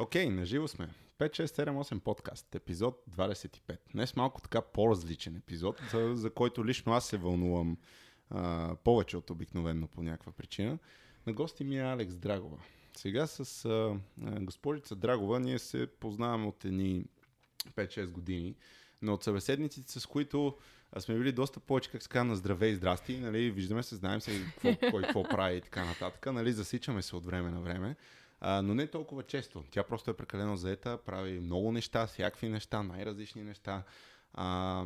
Окей, okay, наживо сме. 5, 6, 7, 8 подкаст, епизод 25. Днес малко така по-различен епизод, за, който лично аз се вълнувам а, повече от обикновено по някаква причина. На гости ми е Алекс Драгова. Сега с а, госпожица Драгова ние се познаваме от едни 5-6 години, но от събеседниците, с които сме били доста повече, как се казва, на здраве и здрасти, нали, виждаме се, знаем се какво, кой какво прави и така нататък, нали, засичаме се от време на време. А, но не толкова често. Тя просто е прекалено заета, прави много неща, всякакви неща, най-различни неща. А,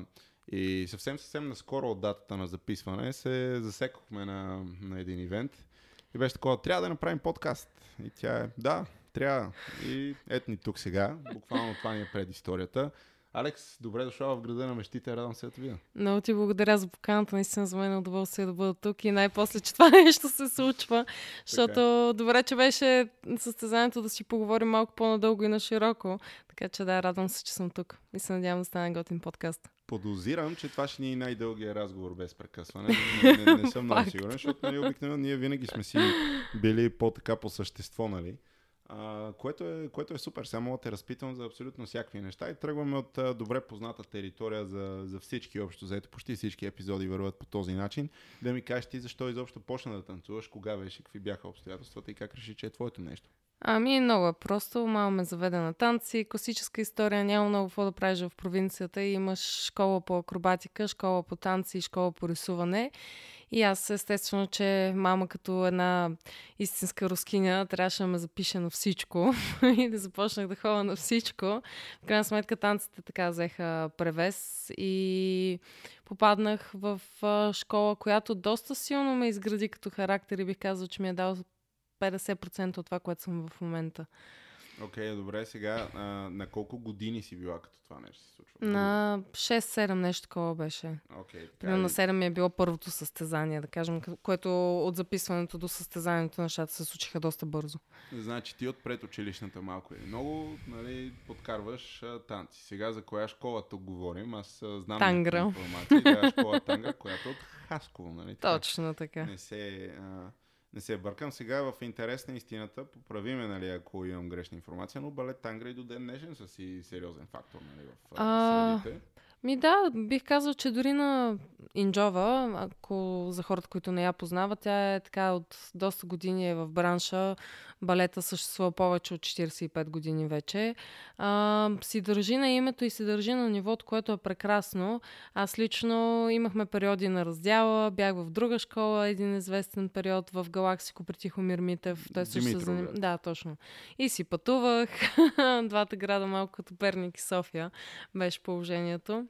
и съвсем, съвсем наскоро от датата на записване се засекохме на, на един ивент и беше такова, трябва да направим подкаст. И тя е, да, трябва. И ето ни тук сега. Буквално това ни е предисторията. Алекс, добре дошла в града на мечтите, радвам се да те видя. Много ти благодаря за поканата, наистина за мен е удоволствие да бъда тук и най-после, че това нещо се случва, защото е. добре, че беше състезанието да си поговорим малко по-надълго и на широко, така че да, радвам се, че съм тук и се надявам да стане готин подкаст. Подозирам, че това ще ни е най-дългия разговор без прекъсване. Не, не, не съм много сигурен, защото нали, обикновено ние винаги сме си били по-така по същество, нали? А, което, е, което е супер. Сега мога да те разпитам за абсолютно всякакви неща и тръгваме от а, добре позната територия за, за всички общо заето. Почти всички епизоди върват по този начин. Да ми кажеш ти защо изобщо почна да танцуваш, кога беше, какви бяха обстоятелствата и как реши, че е твоето нещо. Ами много е просто. Мама ме заведе на танци. Класическа история. Няма много какво да правиш в провинцията. Имаш школа по акробатика, школа по танци и школа по рисуване. И аз естествено, че мама като една истинска рускиня трябваше да ме запише на всичко и да започнах да ходя на всичко. В крайна сметка танците така взеха превес и попаднах в школа, която доста силно ме изгради като характер и бих казал, че ми е дал 50% от това, което съм в момента. Окей, okay, добре. Сега а, на колко години си била като това нещо се случва? На 6-7 нещо такова беше. Okay, Примерно на 7 ми е било първото състезание, да кажем, което от записването до състезанието нещата се случиха доста бързо. Значи ти от предучилищната малко и много нали, подкарваш а, танци. Сега за коя школа тук говорим? Аз а, знам Тангра. информация. Да, школа Тангра, която е от Хасково. Нали? Точно така. Не се... А, не се бъркам. Сега в интерес на истината, поправи ме, нали, ако имам грешна информация, но балет Тангра и до ден днешен са си сериозен фактор нали, в а, средите. Ми да, бих казал, че дори на Инджова, ако за хората, които не я познават, тя е така от доста години е в бранша. Балета съществува повече от 45 години вече. А, си държи на името и си държи на нивото, което е прекрасно. Аз лично имахме периоди на раздяла, бях в друга школа, един известен период в Галаксико при Тихомир Митев. Той също се заним... Да, точно. И си пътувах. Двата града малко като Перник и София беше положението.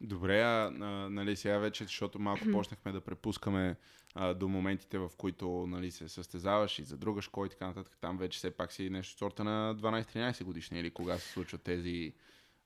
Добре, а, а нали, сега вече, защото малко почнахме да препускаме а, до моментите, в които нали, се състезаваш и за друга школа и така нататък, там вече все пак си нещо сорта на 12-13 годишни или кога се случват тези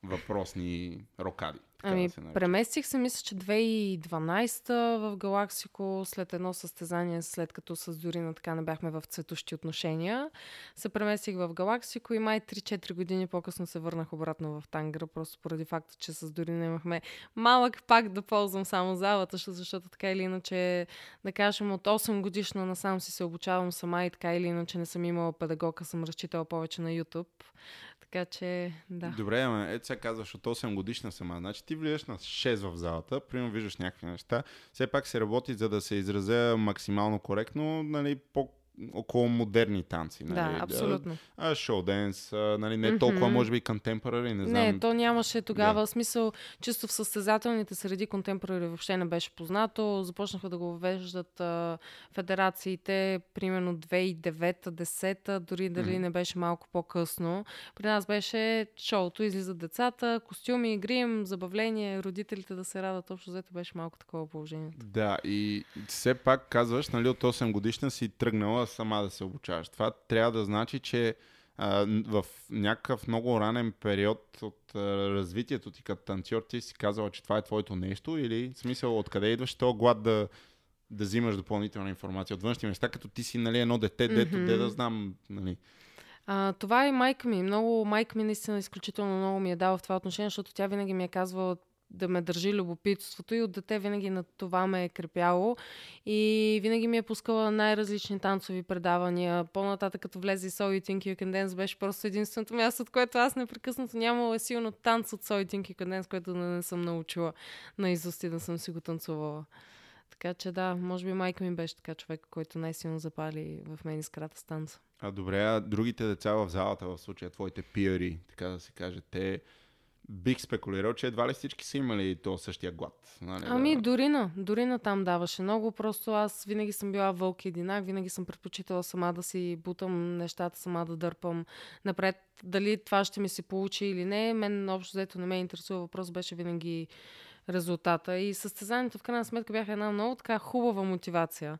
въпросни рокади. Ами, да се преместих се, мисля, че 2012 в Галаксико, след едно състезание, след като с Зорина така не бяхме в цветущи отношения. Се преместих в Галаксико и май 3-4 години по-късно се върнах обратно в Тангра, просто поради факта, че с Зорина имахме малък пак да ползвам само залата, защото така или иначе, да кажем, от 8 годишна насам си се обучавам сама и така или иначе не съм имала педагога, съм разчитала повече на YouTube. Така че, да. Добре, ама ето сега казваш от 8 годишна сама. Значи ти влизаш на 6 в залата, примерно виждаш някакви неща. Все пак се работи, за да се изразя максимално коректно, нали, по около модерни танци. Нали? Да, абсолютно. А, шоу денс, нали? не толкова, mm-hmm. може би, contemporary, не знам. Не, то нямаше тогава. Да. Смисъл, чисто в състезателните среди contemporary въобще не беше познато. Започнаха да го въвеждат а, федерациите, примерно 2009-10, дори дали mm-hmm. не беше малко по-късно. При нас беше шоуто, излизат децата, костюми, грим, забавление, родителите да се радат. Общо взето беше малко такова положение. Да, и все пак казваш, нали, от 8 годишна си тръгнала сама да се обучаваш. Това трябва да значи, че а, в някакъв много ранен период от а, развитието ти като танцор ти си казала, че това е твоето нещо или в смисъл откъде идваш този глад да, да взимаш допълнителна информация от външни места, като ти си нали, едно дете, mm-hmm. дето де да знам. Нали. А, това е майка ми. Много, майка ми наистина изключително много ми е дала в това отношение, защото тя винаги ми е казвала да ме държи любопитството и от дете винаги на това ме е крепяло и винаги ми е пускала най-различни танцови предавания. По-нататък, като влезе и So You Think You Can Dance, беше просто единственото място, от което аз непрекъснато нямала силно танц от So You Think You Can Dance, което не, не съм научила на изости да съм си го танцувала. Така че да, може би майка ми беше така човек, който най-силно запали в мен искрата с танца. А добре, а другите деца в залата, в случая твоите пиари, така да се каже, те бих спекулирал, че едва ли всички са имали то същия глад. Нали, Ами, да... Дорина. Дорина там даваше много. Просто аз винаги съм била вълк единак. Винаги съм предпочитала сама да си бутам нещата, сама да дърпам напред. Дали това ще ми се получи или не, мен общо взето не ме интересува. Въпрос беше винаги резултата. И състезанието в крайна сметка бяха една много така хубава мотивация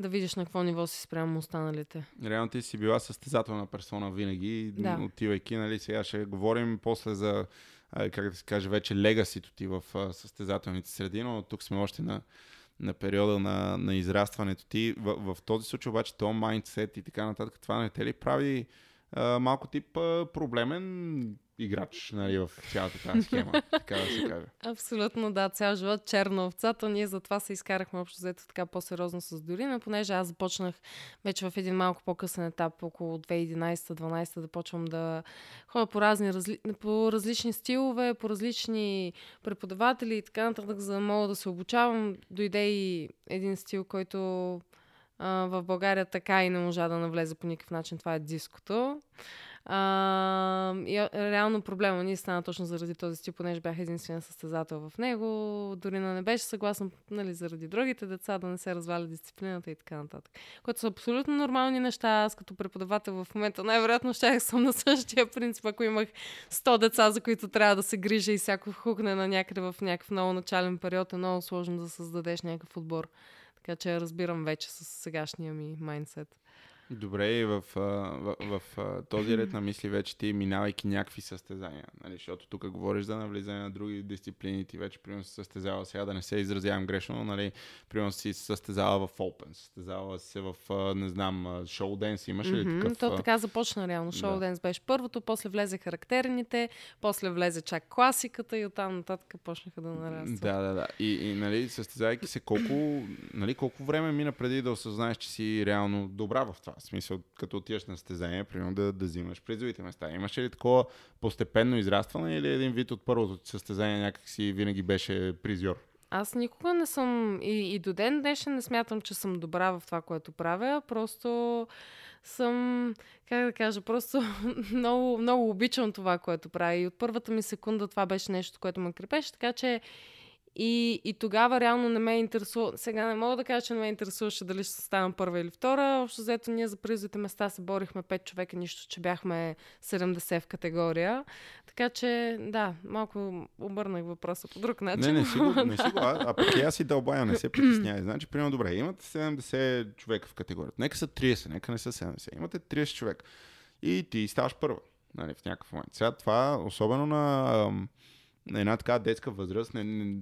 да видиш на какво ниво си спрямо останалите. Реално ти си била състезателна персона винаги, Да. отивайки, нали, сега ще говорим после за, как да се каже, вече легасито ти в състезателните среди, но тук сме още на, на периода на, на израстването ти. В, в този случай обаче то майндсет и така нататък, това не те ли прави а, малко тип а, проблемен играч нали, в цялата тази схема, така да се каже. Абсолютно, да. Цял живот черна овца. То ние затова се изкарахме общо взето така по-сериозно с Дорина, понеже аз започнах вече в един малко по-късен етап, около 2011-2012, да почвам да ходя по, разни, разли... по различни стилове, по различни преподаватели и така нататък, за да мога да се обучавам. Дойде и един стил, който а, в България така и не можа да навлезе по никакъв начин. Това е диското. А, и реално проблема ни стана точно заради този стил, понеже бях единствен състезател в него. Дори не беше съгласен нали, заради другите деца да не се разваля дисциплината и така нататък. Което са абсолютно нормални неща. Аз като преподавател в момента най-вероятно ще съм на същия принцип, ако имах 100 деца, за които трябва да се грижа и всяко хукне на някъде в някакъв много начален период, е много сложно да създадеш някакъв отбор. Така че разбирам вече с сегашния ми майндсет. Добре, и в, в, в, в този ред на мисли вече ти минавайки някакви състезания, нали, защото тук говориш за навлизане на други дисциплини, ти вече примерно си състезава сега, да не се изразявам грешно, но нали, примерно си състезава в Open, състезава се в, не знам, шоу денс, имаш ли такъв? То така започна реално. Шоу да. Денс беше първото, после влезе характерните, после влезе чак класиката и оттам нататък почнаха да нарастват. Да, да, да. И, и нали, състезайки се, колко, нали, колко време мина преди да осъзнаеш, че си реално добра в това? В смисъл, като отиваш на състезание, примерно да, да взимаш призовите места. Имаше ли такова постепенно израстване или един вид от първото състезание някак си винаги беше призьор? Аз никога не съм и, и до ден днешен не смятам, че съм добра в това, което правя. Просто съм, как да кажа, просто много, много обичам това, което правя. И от първата ми секунда това беше нещо, което ме крепеше, така че и, и тогава реално не ме интересува. Сега не мога да кажа, че не ме интересуваше дали ще ставам първа или втора. Общо взето ние за призовите места се борихме 5 човека, нищо, че бяхме 70 в категория. Така че, да, малко обърнах въпроса по друг начин. Не, не си го, не си го а, а пък аз си дълбая, не се притеснявай. Значи, примерно, добре, имате 70 човека в категорията. Нека са 30, нека не са 70. Имате 30 човека. И ти ставаш първа, нали, в някакъв момент. Сега това, особено на, на една така детска възраст, не, не,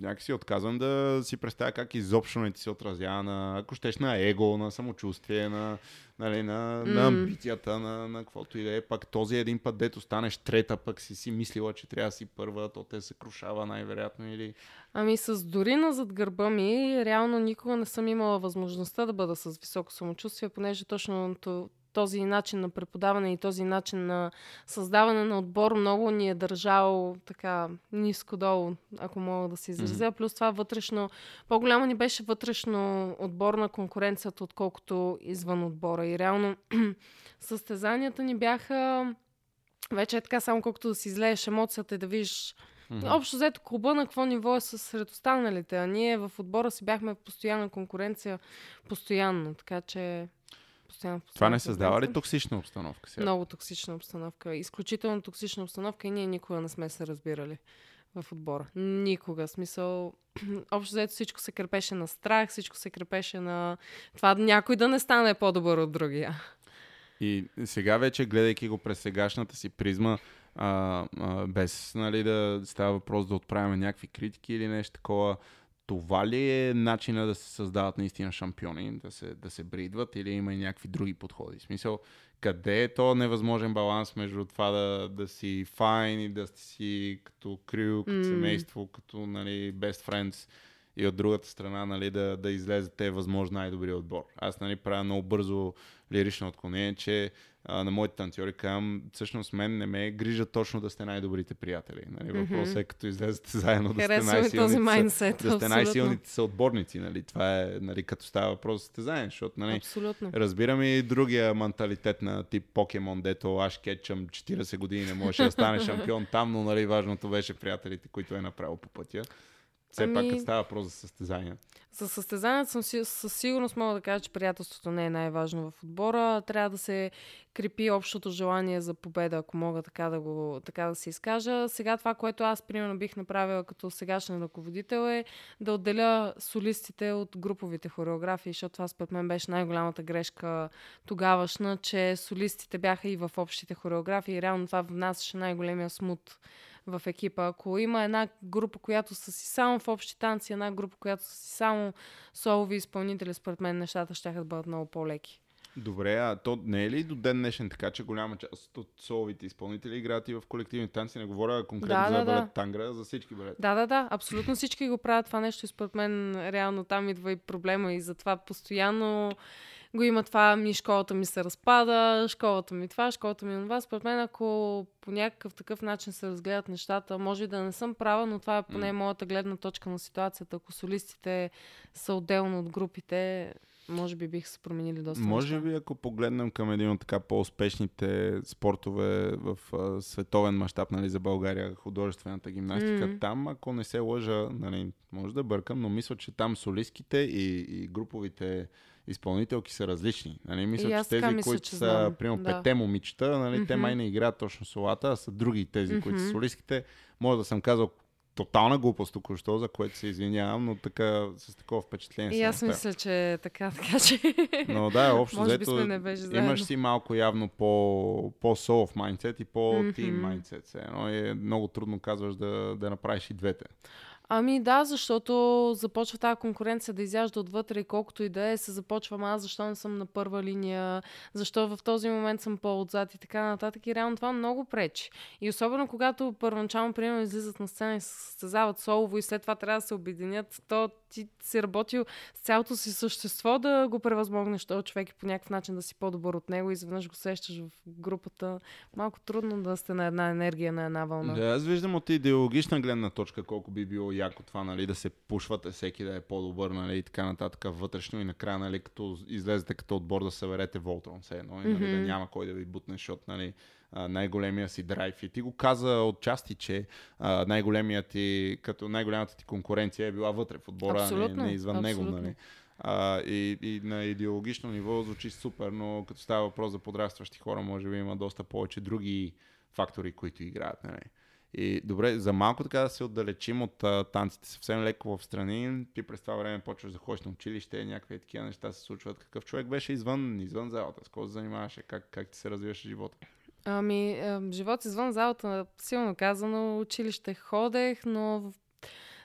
някакси отказвам да си представя как изобщо не ти се отразява на, ако щеш, на его, на самочувствие, на, нали, на, на М. амбицията, на, на каквото и да е. Пак този един път, дето станеш трета, пък си си мислила, че трябва да си първа, то те се крушава най-вероятно или... Ами с Дорина зад гърба ми, реално никога не съм имала възможността да бъда с високо самочувствие, понеже точно то- този начин на преподаване и този начин на създаване на отбор много ни е държал така ниско долу, ако мога да се изразя. Плюс това вътрешно, по-голяма ни беше вътрешно отборна конкуренцията, отколкото извън отбора. И реално състезанията ни бяха вече е така, само колкото да си излееш емоцията и да видиш Мгм. Общо взето клуба на какво ниво е сред останалите, а ние в отбора си бяхме в постоянна конкуренция, постоянно, така че... Постоянно, Това постоянно не създава ли токсична обстановка сега? Много токсична обстановка. Изключително токсична обстановка и ние никога не сме се разбирали в отбора. Никога. В Смисъл, общо взето всичко се крепеше на страх, всичко се крепеше на това някой да не стане по-добър от другия. И сега вече, гледайки го през сегашната си призма, а, а, без нали, да става въпрос да отправяме някакви критики или нещо такова, това ли е начина да се създават наистина шампиони, да се, да се бридват или има и някакви други подходи? В смисъл, къде е то невъзможен баланс между това да, да си файн и да си като крю, като mm. семейство, като нали, best friends и от другата страна нали, да, да излезете възможно най-добрия отбор. Аз нали, правя много бързо лирично отклонение, че а, на моите танцори казвам, всъщност мен не ме грижа точно да сте най-добрите приятели. Нали? Въпросът е като излезете заедно да сте най-силните, този майндсет, да сте най-силните съотборници. Нали? Това е нали, като става въпрос за състезание, защото нали, Абсолютно. разбирам и другия менталитет на тип покемон, дето аз кетчам 40 години, не можеше да стане шампион там, но нали, важното беше приятелите, които е направил по пътя. Все ами... пак като става въпрос за състезания. За състезанията съм със сигурност мога да кажа, че приятелството не е най-важно в отбора. Трябва да се крепи общото желание за победа, ако мога така да, го, така да се изкажа. Сега това, което аз примерно бих направила като сегашен ръководител е да отделя солистите от груповите хореографии, защото това според мен беше най-голямата грешка тогавашна, че солистите бяха и в общите хореографии реално това внасяше най-големия смут в екипа. Ако има една група, която са си само в общи танци, една група, която са си само солови изпълнители, според мен нещата ще да бъдат много по-леки. Добре, а то не е ли до ден днешен така, че голяма част от соловите изпълнители играят и в колективни танци? Не говоря конкретно да, за да, балет да. тангра, за всички балет. Да, да, да, абсолютно всички го правят това нещо и според мен реално там идва и проблема и затова постоянно го има това, ми школата ми се разпада, школата ми това, школата ми това. Според мен, ако по някакъв такъв начин се разгледат нещата, може и да не съм права, но това е поне моята гледна точка на ситуацията. Ако солистите са отделно от групите, може би бих се променили доста. Може би, ако погледнем към един от така по-успешните спортове в а, световен мащаб нали, за България, художествената гимнастика, mm. там, ако не се лъжа, нали, може да бъркам, но мисля, че там солистките и, и груповите изпълнителки са различни. Нали? Мисля, че тези, мисля, които че са, примерно, да. петте момичета, нали, mm-hmm. те май не играят точно солата, а са други тези, mm-hmm. които са солистките. Може да съм казал тотална глупост току-що, за което се извинявам, но така с такова впечатление. И аз мисля, че е така, така че. Но да, общо взето имаш си малко явно по, по-солов майндсет и по-тим майндсет. Едно е много трудно казваш да, да направиш и двете. Ами да, защото започва тази конкуренция да изяжда отвътре и колкото и да е, се започвам аз, защо не съм на първа линия, защо в този момент съм по-отзад и така нататък. И реално това много пречи. И особено когато първоначално, примерно, излизат на сцена и състезават солово и след това трябва да се обединят, то ти си работил с цялото си същество да го превъзмогнеш този човек и по някакъв начин да си по-добър от него и изведнъж го сещаш в групата. Малко трудно да сте на една енергия, на една вълна. Да, аз виждам от идеологична гледна точка колко би било яко това, нали, да се пушвате всеки да е по-добър, нали, и така нататък вътрешно и накрая, нали, като излезете като отбор да съберете Волтрон, все едно, и, нали, mm-hmm. да няма кой да ви бутне, защото, нали, най-големия си драйв. И ти го каза отчасти, че а, най-големият ти, като най-голямата ти конкуренция е била вътре в отбора, абсолютно, не, не извън абсолютно. него. Нали? А, и, и на идеологично ниво звучи супер, но като става въпрос за подрастващи хора, може би има доста повече други фактори, които играят. Нали? И добре, за малко така да се отдалечим от а, танците съвсем леко в страни, ти през това време почваш да ходиш на училище, някакви такива неща се случват. Какъв човек беше извън, извън залата? С какво се занимаваше? Как, как ти се развиваше живота? Ами, е, живот извън залата, силно казано, училище ходех, но в...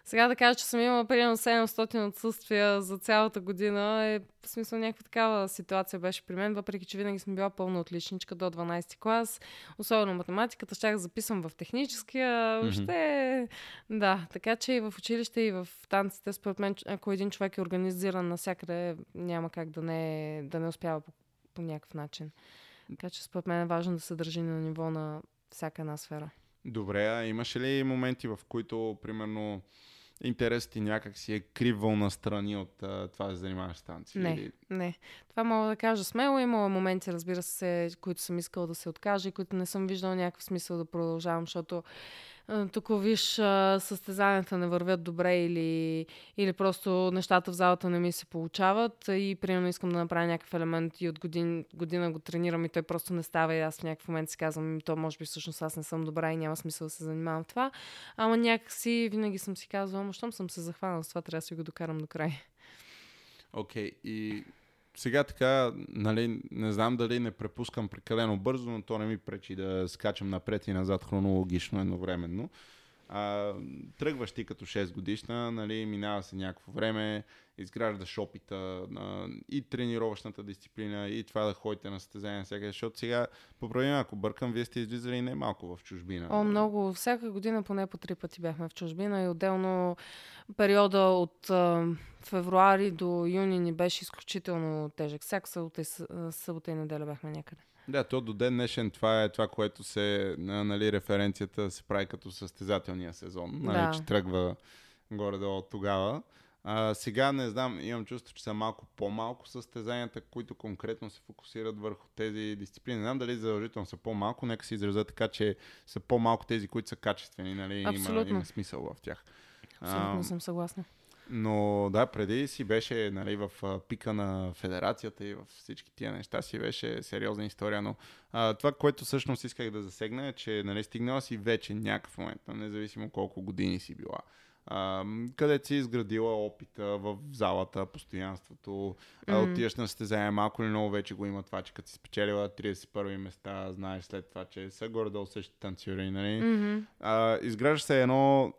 сега да кажа, че съм имала примерно 700 отсъствия за цялата година, е в смисъл някаква такава ситуация беше при мен, въпреки че винаги съм била пълна отличничка до 12 клас, особено математиката, щях да записвам в техническия, въобще, mm-hmm. да, така че и в училище и в танците, според мен, ако един човек е организиран навсякъде, няма как да не, да не успява по, по някакъв начин. Така че според мен е важно да се държи на ниво на всяка една сфера. Добре, а имаше ли моменти, в които, примерно, интересът ти някак си е кривал на страни от а, това да занимаваш с танци? Не, или... не. Това мога да кажа смело. Имала моменти, разбира се, които съм искала да се откажа и които не съм виждала някакъв смисъл да продължавам, защото тук виж състезанията не вървят добре или, или просто нещата в залата не ми се получават и примерно искам да направя някакъв елемент и от годин, година го тренирам и той просто не става и аз в някакъв момент си казвам, то може би всъщност аз не съм добра и няма смисъл да се занимавам това. Ама някакси винаги съм си казвала, щом съм се захванала с това, трябва да си го докарам до край. Окей, okay, и сега така, нали, не знам дали не препускам прекалено бързо, но то не ми пречи да скачам напред и назад хронологично едновременно. А, тръгваш ти като 6 годишна, нали, минава се някакво време, изграждаш опита на и тренировъчната дисциплина, и това да ходите на състезания всяка, защото сега, поправим, ако бъркам, вие сте излизали не малко в чужбина. О, много. Всяка година поне по три пъти бяхме в чужбина и отделно периода от а, февруари до юни ни беше изключително тежък. Всяка събота и, събота и неделя бяхме някъде. Да, то до ден днешен това е това, което се, нали, референцията се прави като състезателния сезон. Нали, Да. че тръгва горе-долу от тогава. А, сега не знам, имам чувство, че са малко по-малко състезанията, които конкретно се фокусират върху тези дисциплини. Не знам дали задължително са по-малко, нека се изразя така, че са по-малко тези, които са качествени, нали? Има, Абсолютно. има смисъл в тях. Абсолютно съм съгласна. Но да, преди си беше нали, в пика на федерацията и в всички тия неща си беше сериозна история, но а, това, което всъщност исках да засегна е, че нали, стигнала си вече някакъв момент, а независимо колко години си била. А, м, където си изградила опита в залата, постоянството, Мгм. отиваш на състезание, малко или много вече го има това, че като си спечелила 31 места, знаеш след това, че са горе-долу същите танцори, нали? Мгм. а, изгражда се едно,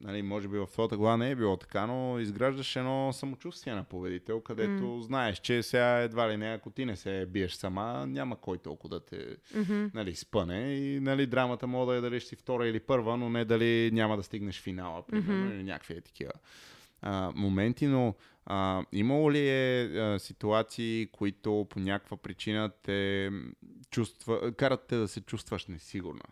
нали, може би в твоята глава не е било така, но изграждаш едно самочувствие на победител, където М. знаеш, че сега едва ли не, ако ти не се биеш сама, няма кой толкова да те Мгм. нали, спъне и нали, драмата може да е дали ще си втора или първа, но не дали няма да стигнеш финала, примерно, Мгм. или някакви е такива а, моменти, но а, имало ли е а, ситуации, които по някаква причина те чувства, карат те да се чувстваш несигурна?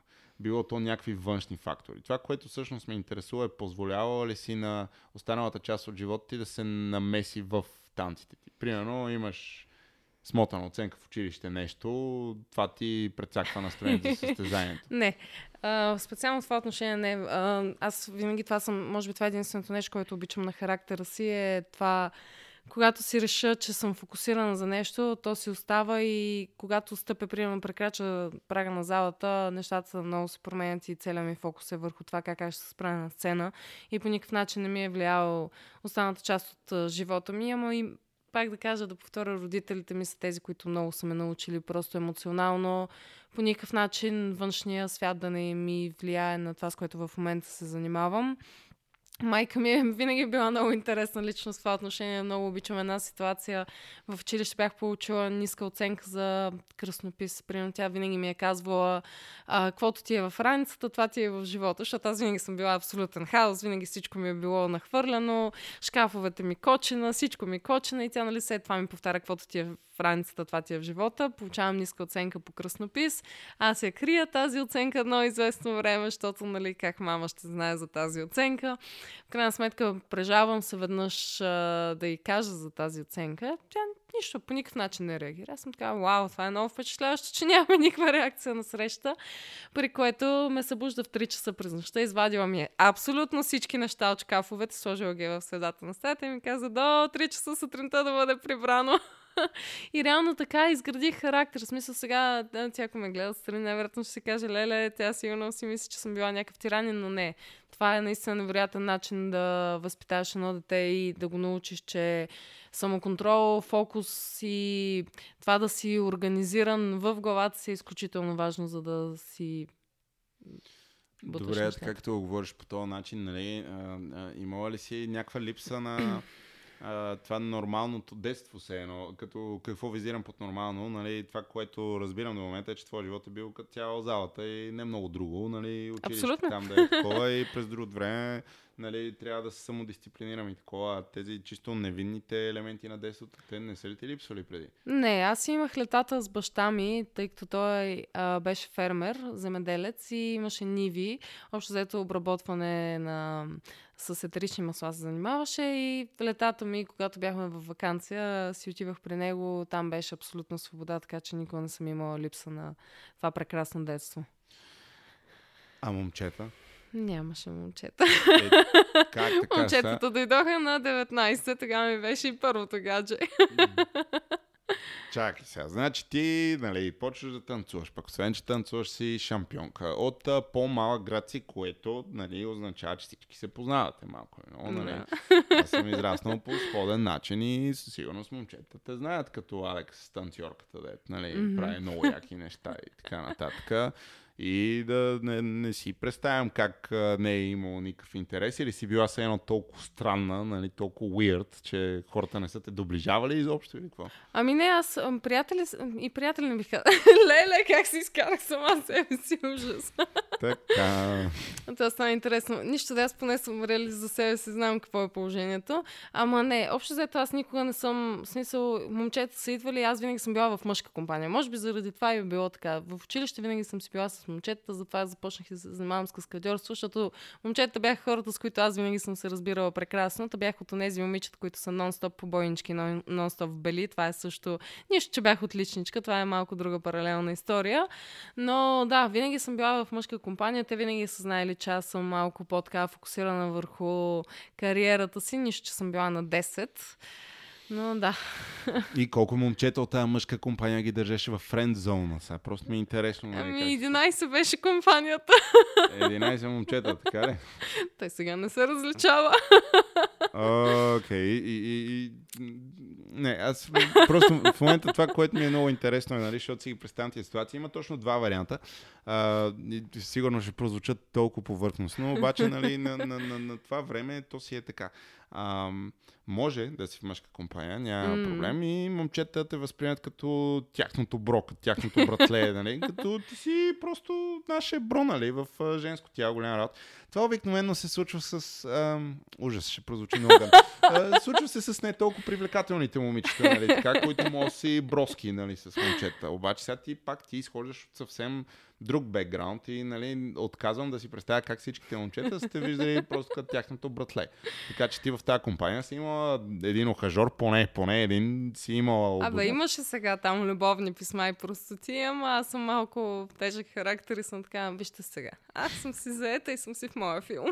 Било то някакви външни фактори. Това, което всъщност ме интересува е позволявала ли си на останалата част от живота ти да се намеси в танците ти. Примерно имаш смотана оценка в училище нещо, това ти прецаква настроението за състезанието. Не. А, специално в това отношение не. А, аз винаги това съм, може би това е единственото нещо, което обичам на характера си, е това, когато си реша, че съм фокусирана за нещо, то си остава и когато стъпя, примерно, прекрача прага на залата, нещата много се променят и целият ми фокус е върху това как аз ще се справя на сцена. И по никакъв начин не ми е влиял останалата част от живота ми, ама и пак да кажа, да повторя, родителите ми са тези, които много са ме научили просто емоционално, по никакъв начин външния свят да не ми влияе на това, с което в момента се занимавам. Майка ми е винаги била много интересна личност в това отношение. Много обичам една ситуация. В училище бях получила ниска оценка за кръснопис. Примерно тя винаги ми е казвала каквото ти е в раницата, това ти е в живота, защото аз винаги съм била абсолютен хаос, винаги всичко ми е било нахвърляно, шкафовете ми кочена, всичко ми кочена и тя нали след това ми повтаря каквото ти е в раницата, това ти е в живота. Получавам ниска оценка по кръснопис. Аз я крия тази оценка едно известно време, защото нали как мама ще знае за тази оценка. В крайна сметка прежавам се веднъж а, да й кажа за тази оценка. Тя нищо, по никакъв начин не реагира. Аз съм така, вау, това е много впечатляващо, че няма никаква реакция на среща, при което ме събужда в 3 часа през нощта, извадила ми е абсолютно всички неща от шкафовете, сложила ги в средата на стаята и ми каза, до 3 часа сутринта да бъде прибрано. И реално така изградих характер. В смисъл сега, тя ако ме гледа отстрани, най-вероятно ще си каже, леле, тя сигурно си мисли, че съм била някакъв тиранин, но не. Това е наистина невероятен начин да възпитаеш едно дете и да го научиш, че самоконтрол, фокус и това да си организиран в главата си е изключително важно, за да си Добре, така като го говориш по този начин, нали, а, а, имала ли си някаква липса на а, това нормалното детство се едно, като какво визирам под нормално, нали, това, което разбирам до момента е, че твой живот е бил като цяло залата и не много друго, нали, училище там да е такова и през друго време, нали, трябва да се самодисциплинирам и такова. Тези чисто невинните елементи на детството, те не са ли ти липсвали преди? Не, аз имах летата с баща ми, тъй като той а, беше фермер, земеделец и имаше ниви. Общо взето обработване на с етерични масла се занимаваше и летата ми, когато бяхме в вакансия, си отивах при него. Там беше абсолютно свобода, така че никога не съм имала липса на това прекрасно детство. А момчета? Нямаше момчета. Е, как така? Момчетата дойдоха на 19, тогава ми беше и първото гадже. Чакай сега. Значи ти, нали, почваш да танцуваш, пък освен, че танцуваш си шампионка от а, по-малък град си, което, нали, означава, че всички се познавате малко. много, нали? Аз съм израснал по сходен начин и със сигурност момчетата знаят като Алекс с танцорката, дет, нали, Мгм. прави много яки неща и така нататък. И да не, не си представям как не е имало никакъв интерес или си била се едно толкова странна, нали, толкова weird, че хората не са те доближавали изобщо или какво? Ами не, аз приятели и приятели не бих казала. Леле, как си изкарах сама себе си ужас. Така. Това стана интересно. Нищо да аз поне съм реали за себе си, знам какво е положението. Ама не, общо взето аз никога не съм, в смисъл, момчета са идвали, аз винаги съм била в мъжка компания. Може би заради това и е било така. В училище винаги съм си била с момчета, затова започнах да се занимавам с каскадьорство, защото момчета бяха хората, с които аз винаги съм се разбирала прекрасно. Та бях от тези момичета, които са нон-стоп побойнички, нон- нон-стоп в бели. Това е също нищо, че бях отличничка. Това е малко друга паралелна история. Но да, винаги съм била в мъжка компания. Те винаги са знаели, че аз съм малко по-така фокусирана върху кариерата си. Нищо, че съм била на 10. Но да. И колко момчета от тази мъжка компания ги държеше в френд зона? Сега просто ми е интересно. Нали, Ами как... 11 беше компанията. 11 момчета, така ли? Той сега не се различава. Окей. Okay. И, и, и, не, аз просто в момента това, което ми е много интересно, е, нали, защото си ги представям тези ситуации, има точно два варианта. А, и сигурно ще прозвучат толкова повърхностно, обаче нали, на, на, на, на това време то си е така. А, може да си в мъжка компания, няма mm. проблем и момчета те възприемат като тяхното бро, като тяхното братле, нали? като ти си просто наше бро, нали? В женско тяло голям рад. Това обикновено се случва с... А, ужас, ще прозвучи много гън. А, Случва се с не толкова привлекателните момичета, нали? Така, които могат да си броски, нали? С момчета. Обаче сега ти пак ти изхождаш от съвсем друг бекграунд и нали, отказвам да си представя как всичките момчета сте виждали просто като тяхното братле. Така че ти в тази компания си имала един охажор, поне, поне един си имала. Абе, имаше сега там любовни писма и простоти, ама аз съм малко тежък характер и съм така, вижте сега. Аз съм си заета и съм си в моя филм.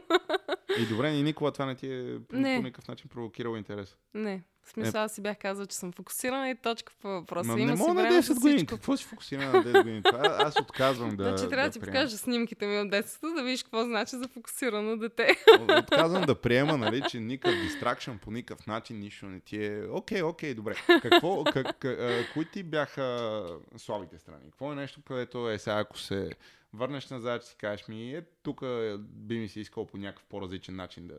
И добре, и никога това не ти е Не. по никакъв начин провокирало интерес. Не. В смисъл, аз си бях казала, че съм фокусирана и точка по въпроса. Ма Има не мога на време за 10 години. Какво си фокусирана на 10 години? Това аз отказвам да. значи трябва да ти приема. покажа снимките ми от детството, да видиш какво значи за фокусирано дете. Отказвам да приема, нали, че никакъв дистракшн по никакъв начин, нищо не ти е... Окей, окей, добре. Какво, как, а, кои ти бяха слабите страни? Какво е нещо, където е сега, ако се върнеш назад, ще си кажеш ми, е, тук би ми се искал по някакъв по-различен начин да,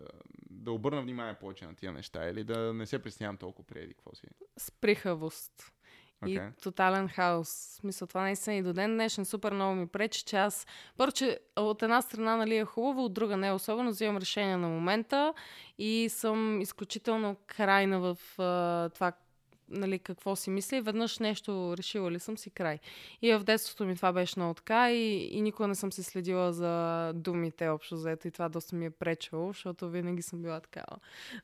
да обърна внимание повече на тия неща или да не се притеснявам толкова преди какво си. Сприхавост. И Okay. тотален хаос. Смисъл, това наистина и до ден днешен супер много ми пречи, че аз... Първо, че от една страна нали, е хубаво, от друга не е особено. Взимам решение на момента и съм изключително крайна в а, това нали, какво си мисля и веднъж нещо решила ли съм си край. И в детството ми това беше много така и, и никога не съм си следила за думите общо заето и това доста ми е пречело, защото винаги съм била такава.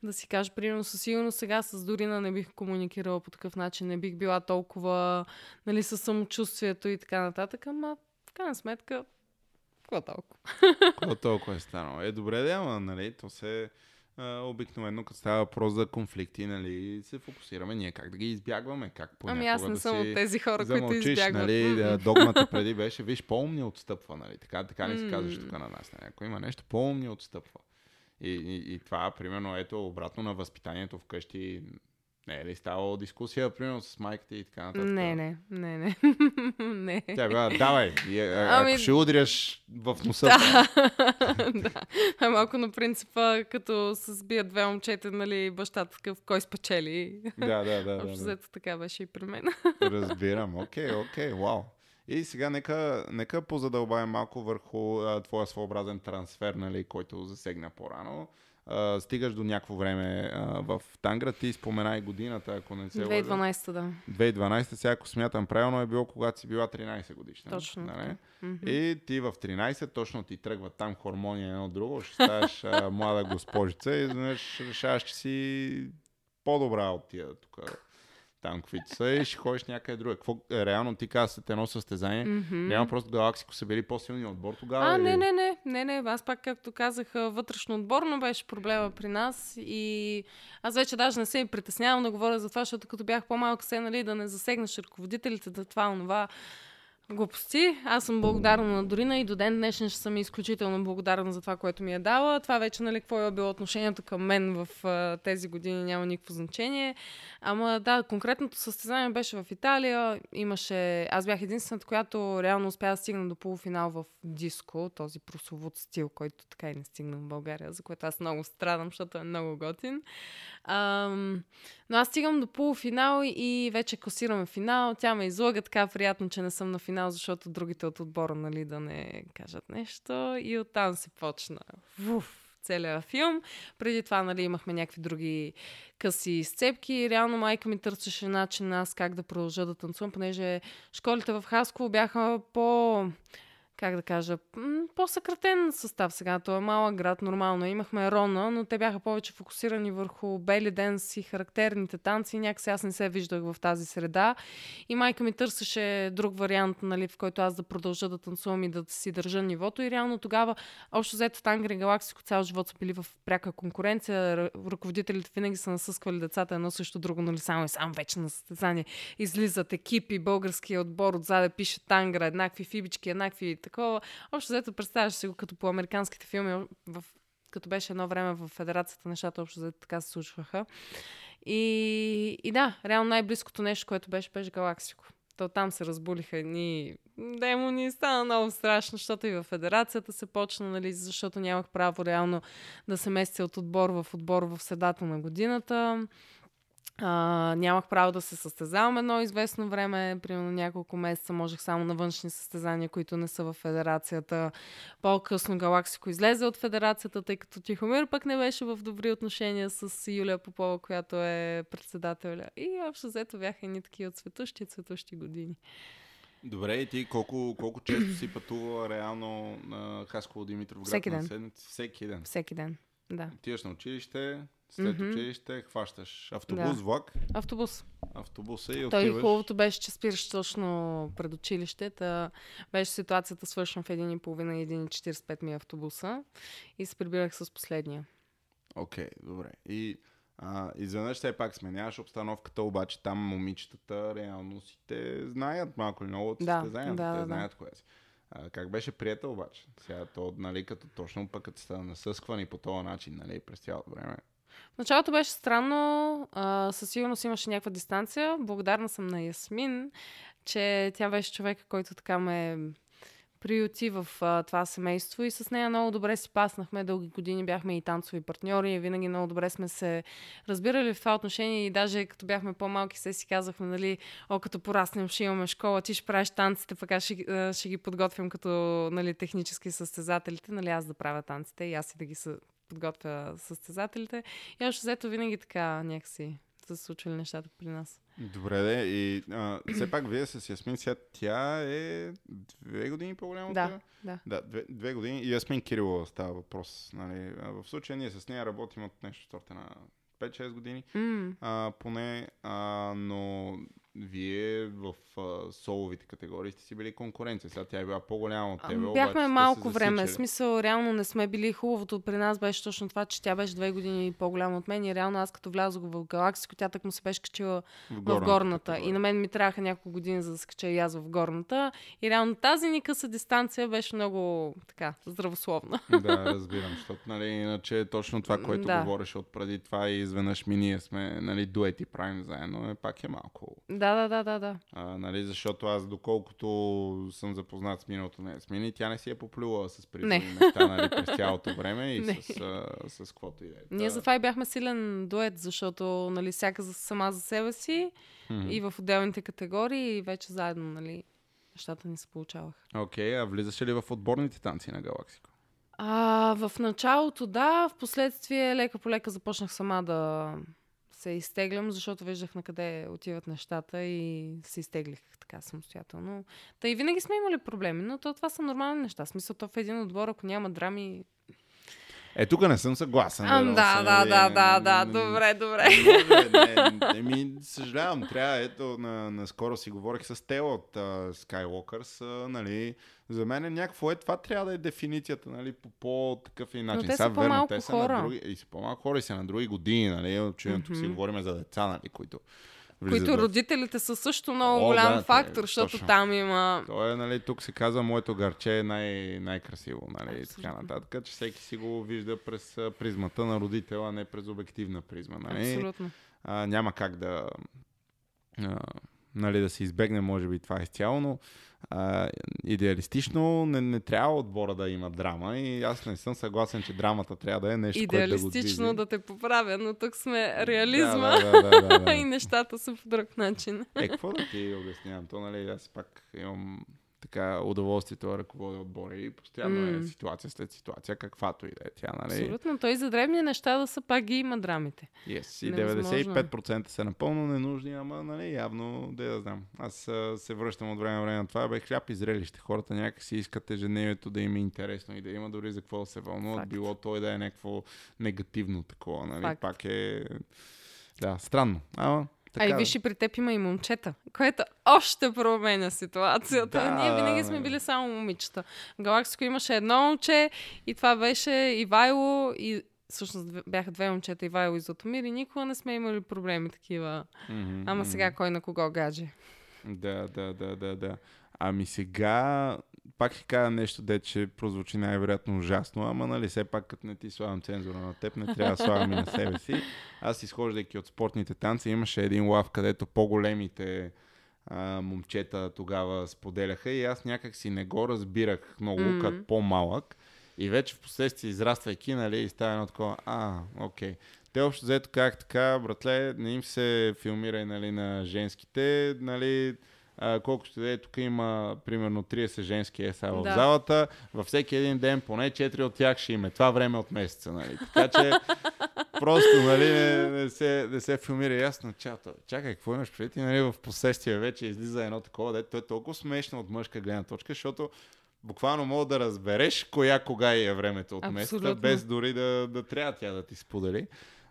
Да си кажа, примерно със сигурност сега с Дорина не бих комуникирала по такъв начин, не бих била толкова нали, със самочувствието и така нататък, ама в крайна сметка, какво толкова? Какво толкова е станало? Е, добре да, ама, нали, то се а, обикновено, като става въпрос за конфликти, нали, се фокусираме ние как да ги избягваме, как понякога Ами аз не да съм от тези хора, които замълчиш, избягват. нали, да, догмата преди беше, виж, по-умни отстъпва, нали, така, така не се казваш тук на нас, нали, ако има нещо, по-умни отстъпва. И, и, и това, примерно, ето, обратно на възпитанието вкъщи, не е ли ставало дискусия, примерно, с майката и така нататък? Не, не, не, не. не. Тя била, давай, и, а, Ами- ако ще удряш в носа, Да, да. А малко на принципа, като се сбият две момчета, нали, бащата такъв, кой спечели. да, да, да, да, Общо да. взето така беше и при мен. Разбирам. Окей, окей, вау. И сега нека, нека позадълбаем малко върху а, твоя своеобразен трансфер, нали, който засегна по-рано. А, стигаш до някакво време а, в Тангра. Ти споменай годината, ако не се лъжа. 2012, да. 2012, сега ако смятам правилно, е било когато си била 13 годишна. Точно Нали? така. Мгм. И ти в 13, точно ти тръгва там хормония едно друго, ще ставаш а, млада госпожица и изведнъж решаваш, че си по-добра от тия тук там каквито са и ще ходиш някъде друга. Какво, е, реално ти каза след едно състезание, Мгм. няма просто Галаксико са били по-силни отбор тогава. А, или- не, не, не, не, не. Аз пак, както казах, вътрешно отборно беше проблема при нас и аз вече даже не се притеснявам да говоря за това, защото като бях по-малка се, нали, да не засегнеш ръководителите, да това, онова. Глупости. Аз съм благодарна на Дорина и до ден днешен ще съм изключително благодарна за това, което ми е дала. Това вече, нали, какво е било отношението към мен в тези години, няма никакво значение. Ама да, конкретното състезание беше в Италия. Имаше... Аз бях единствената, която реално успя да стигна до полуфинал в диско, този прословут стил, който така и не стигна в България, за което аз много страдам, защото е много готин. Ам... Но аз стигам до полуфинал и вече класираме финал. Тя ме излага така приятно, че не съм на финал, защото другите от отбора, нали, да не кажат нещо. И оттам се почна. Уф, целият филм. Преди това, нали, имахме някакви други къси сцепки. Реално майка ми търсеше начин аз как да продължа да танцувам, понеже школите в Хасково бяха по как да кажа, по-съкратен състав сега. Това е малък град, нормално. Имахме Рона, но те бяха повече фокусирани върху бели денс и характерните танци. Някакси аз не се виждах в тази среда. И майка ми търсеше друг вариант, нали, в който аз да продължа да танцувам и да си държа нивото. И реално тогава, общо взето Тангри Галаксико цял живот са били в пряка конкуренция. Ръководителите винаги са насъсквали децата едно също друго, нали, само и само вече на състезание. Излизат екипи, българския отбор отзаде пише Тангра, еднакви фибички, еднакви такова. Общо взето представяш си го като по американските филми, в, като беше едно време в Федерацията, нещата общо взето така се случваха. И, и да, реално най-близкото нещо, което беше, беше Галаксико. То там се разбулиха едни демони, стана много страшно, защото и в федерацията се почна, нали, защото нямах право реално да се местя от отбор в отбор в средата на годината. А, нямах право да се състезавам едно известно време, примерно няколко месеца можех само на външни състезания, които не са в федерацията. По-късно Галаксико излезе от федерацията, тъй като Тихомир пък не беше в добри отношения с Юлия Попова, която е председателя. И общо взето бяха едни такива цветущи, цветущи години. Добре, и ти колко, колко често си пътува реално на Хасково Димитров град Всеки на ден. седмица? Всеки ден. Всеки ден, да. Отиваш на училище, след Мгм. училище хващаш автобус, Да. влак, Автобус. автобуса и Той отиваш. хубавото беше, че спираш точно пред училище. Та беше ситуацията свършвам в 1.30 и 1.45 ми е автобуса и се прибирах с последния. Окей, добре. И а, изведнъж все пак сменяваш обстановката, обаче там момичетата реално си те знаят малко или много от Да, състезанията. да, те да, знаят кое си. Как беше прията обаче? Сега то, нали, като точно пък като сте насъсквани по този начин, нали, през цялото време. В началото беше странно, а, със сигурност имаше някаква дистанция. Благодарна съм на Ясмин, че тя беше човека, който така ме приюти в а, това семейство и с нея много добре си паснахме. Дълги години бяхме и танцови партньори и винаги много добре сме се разбирали в това отношение и даже като бяхме по-малки се си казахме, нали, о, като пораснем ще имаме школа, ти ще правиш танците, пък аз ще, ще ги подготвям като нали, технически състезателите, нали, аз да правя танците и аз и да ги подготвя състезателите. И още взето винаги така някакси са се случвали нещата при нас. Добре, де, и а, все пак вие с Ясмин сега, тя е две години по-голяма от Да, да. Да, две, две години. И Ясмин Кирилова става въпрос. Нали. В случая ние с нея работим от нещо сорта на 5-6 години. М, А, поне, а, но вие в а, соловите категории сте си били конкуренция. Сега тя е била по-голяма от а, тебе. обаче Бяхме се малко време. В смисъл, реално не сме били. Хубавото при нас беше точно това, че тя беше две години по-голяма от мен и реално аз като влязох в Галаксико, тя так му се беше качила в горната. И на мен ми трябваха няколко години за да се кача и аз в горната. И реално тази ни къса дистанция беше много така здравословна. да, разбирам, защото нали, иначе точно това, което Да. говореше от преди това и изведнъж ми ние сме нали, дуети правим заедно, е, пак е малко. Да, да, да, да, да. А, нали, защото аз доколкото съм запознат с миналото на Ясмини, тя не си е поплювала с призови Не. неща нали, през цялото време и Не. с, а, с каквото и да е. Ние затова и бяхме силен дует, защото нали, всяка за, сама за себе си Мгм. и в отделните категории и вече заедно нали, нещата ни се получаваха. Окей, а влизаше ли в отборните танци на Галаксико? А, в началото да, в последствие лека по лека започнах сама да се изтеглям, защото виждах на къде отиват нещата и се изтеглих така самостоятелно. Та и винаги сме имали проблеми, но то, това са нормални неща. Смисъл, то в един отбор, ако няма драми... Е, тук не съм съгласен. А, да, да, нали, да, да, да, м, добре, добре. Може, не, не, ми, съжалявам, трябва, ето, на, наскоро си говорих с Тео от uh, Skywalkers, а, нали, за мен е някакво е, това трябва да е дефиницията, нали, по по-такъв и начин. те са Сега, верно, те са хора. На други, и са по-малко хора и са на други години, нали, очевидно тук си говорим за деца, нали, които влизат Които в- родителите са също много О, голям да, фактор, защото точно. там има... То е, нали, тук се казва, моето гарче е най- най-красиво, нали, и така нататък, че всеки си го вижда през призмата на родител, а не през обективна призма, нали. Абсолютно. А, няма как да, а, нали, да се избегне, може би, това изцяло, но а, идеалистично не, не трябва отбора да има драма и аз не съм съгласен, че драмата трябва да е нещо, което да го Идеалистично движи. да те поправя, но тук сме реализма Да, да, да, да, да, и да. нещата са по друг начин. Е, какво да ти обяснявам? То, нали, аз пак имам така удоволствието да ръководя отбори и постоянно е М. ситуация след ситуация, каквато и да е тя, нали? Абсолютно. Той за древни неща да са пак ги има драмите. Yes. И Невъзможно. 95% са напълно ненужни, ама нали, явно, да я знам. Аз а, се връщам от време на време на това, бе хляб и зрелище. Хората някакси искат ежедневието да им е интересно и да има дори за какво да се вълнуват. Факт. Било той да е някакво негативно такова, нали? Факт. Пак е... Да, странно. Ама, така, а и виж и при теб има и момчета, което още променя ситуацията. Да, Ние винаги сме били само момичета. В Галаксико имаше едно момче и това беше Ивайло и всъщност бяха две момчета, Ивайло и Златомир и никога не сме имали проблеми такива. Мгм, Ама сега кой на кого гадже. Да, да, да, да, да. Ами сега, пак ще кажа нещо, де, че прозвучи най-вероятно ужасно, ама нали, все пак като не ти слагам цензура на теб, не трябва да слагам и на себе си. Аз изхождайки от спортните танци, имаше един лав, където по-големите а, момчета тогава споделяха и аз някак си не го разбирах много, М. mm. като по-малък. И вече в последствие, израствайки, нали, и става едно такова, а, окей. Те общо взето как така, братле, не им се филмирай, нали, на женските, нали, а, колко ще да е, тук има примерно 30 женски еса в Да. залата, във всеки един ден поне 4 от тях ще има това време от месеца, нали. Така че просто, нали, не, не, се, не се филмира ясно. Чата, чакай, какво имаш предвид? И, нали, в последствие вече излиза едно такова, дето е толкова смешно от мъжка гледна точка, защото буквално мога да разбереш коя кога е времето от месеца, без дори да, да трябва тя да ти сподели.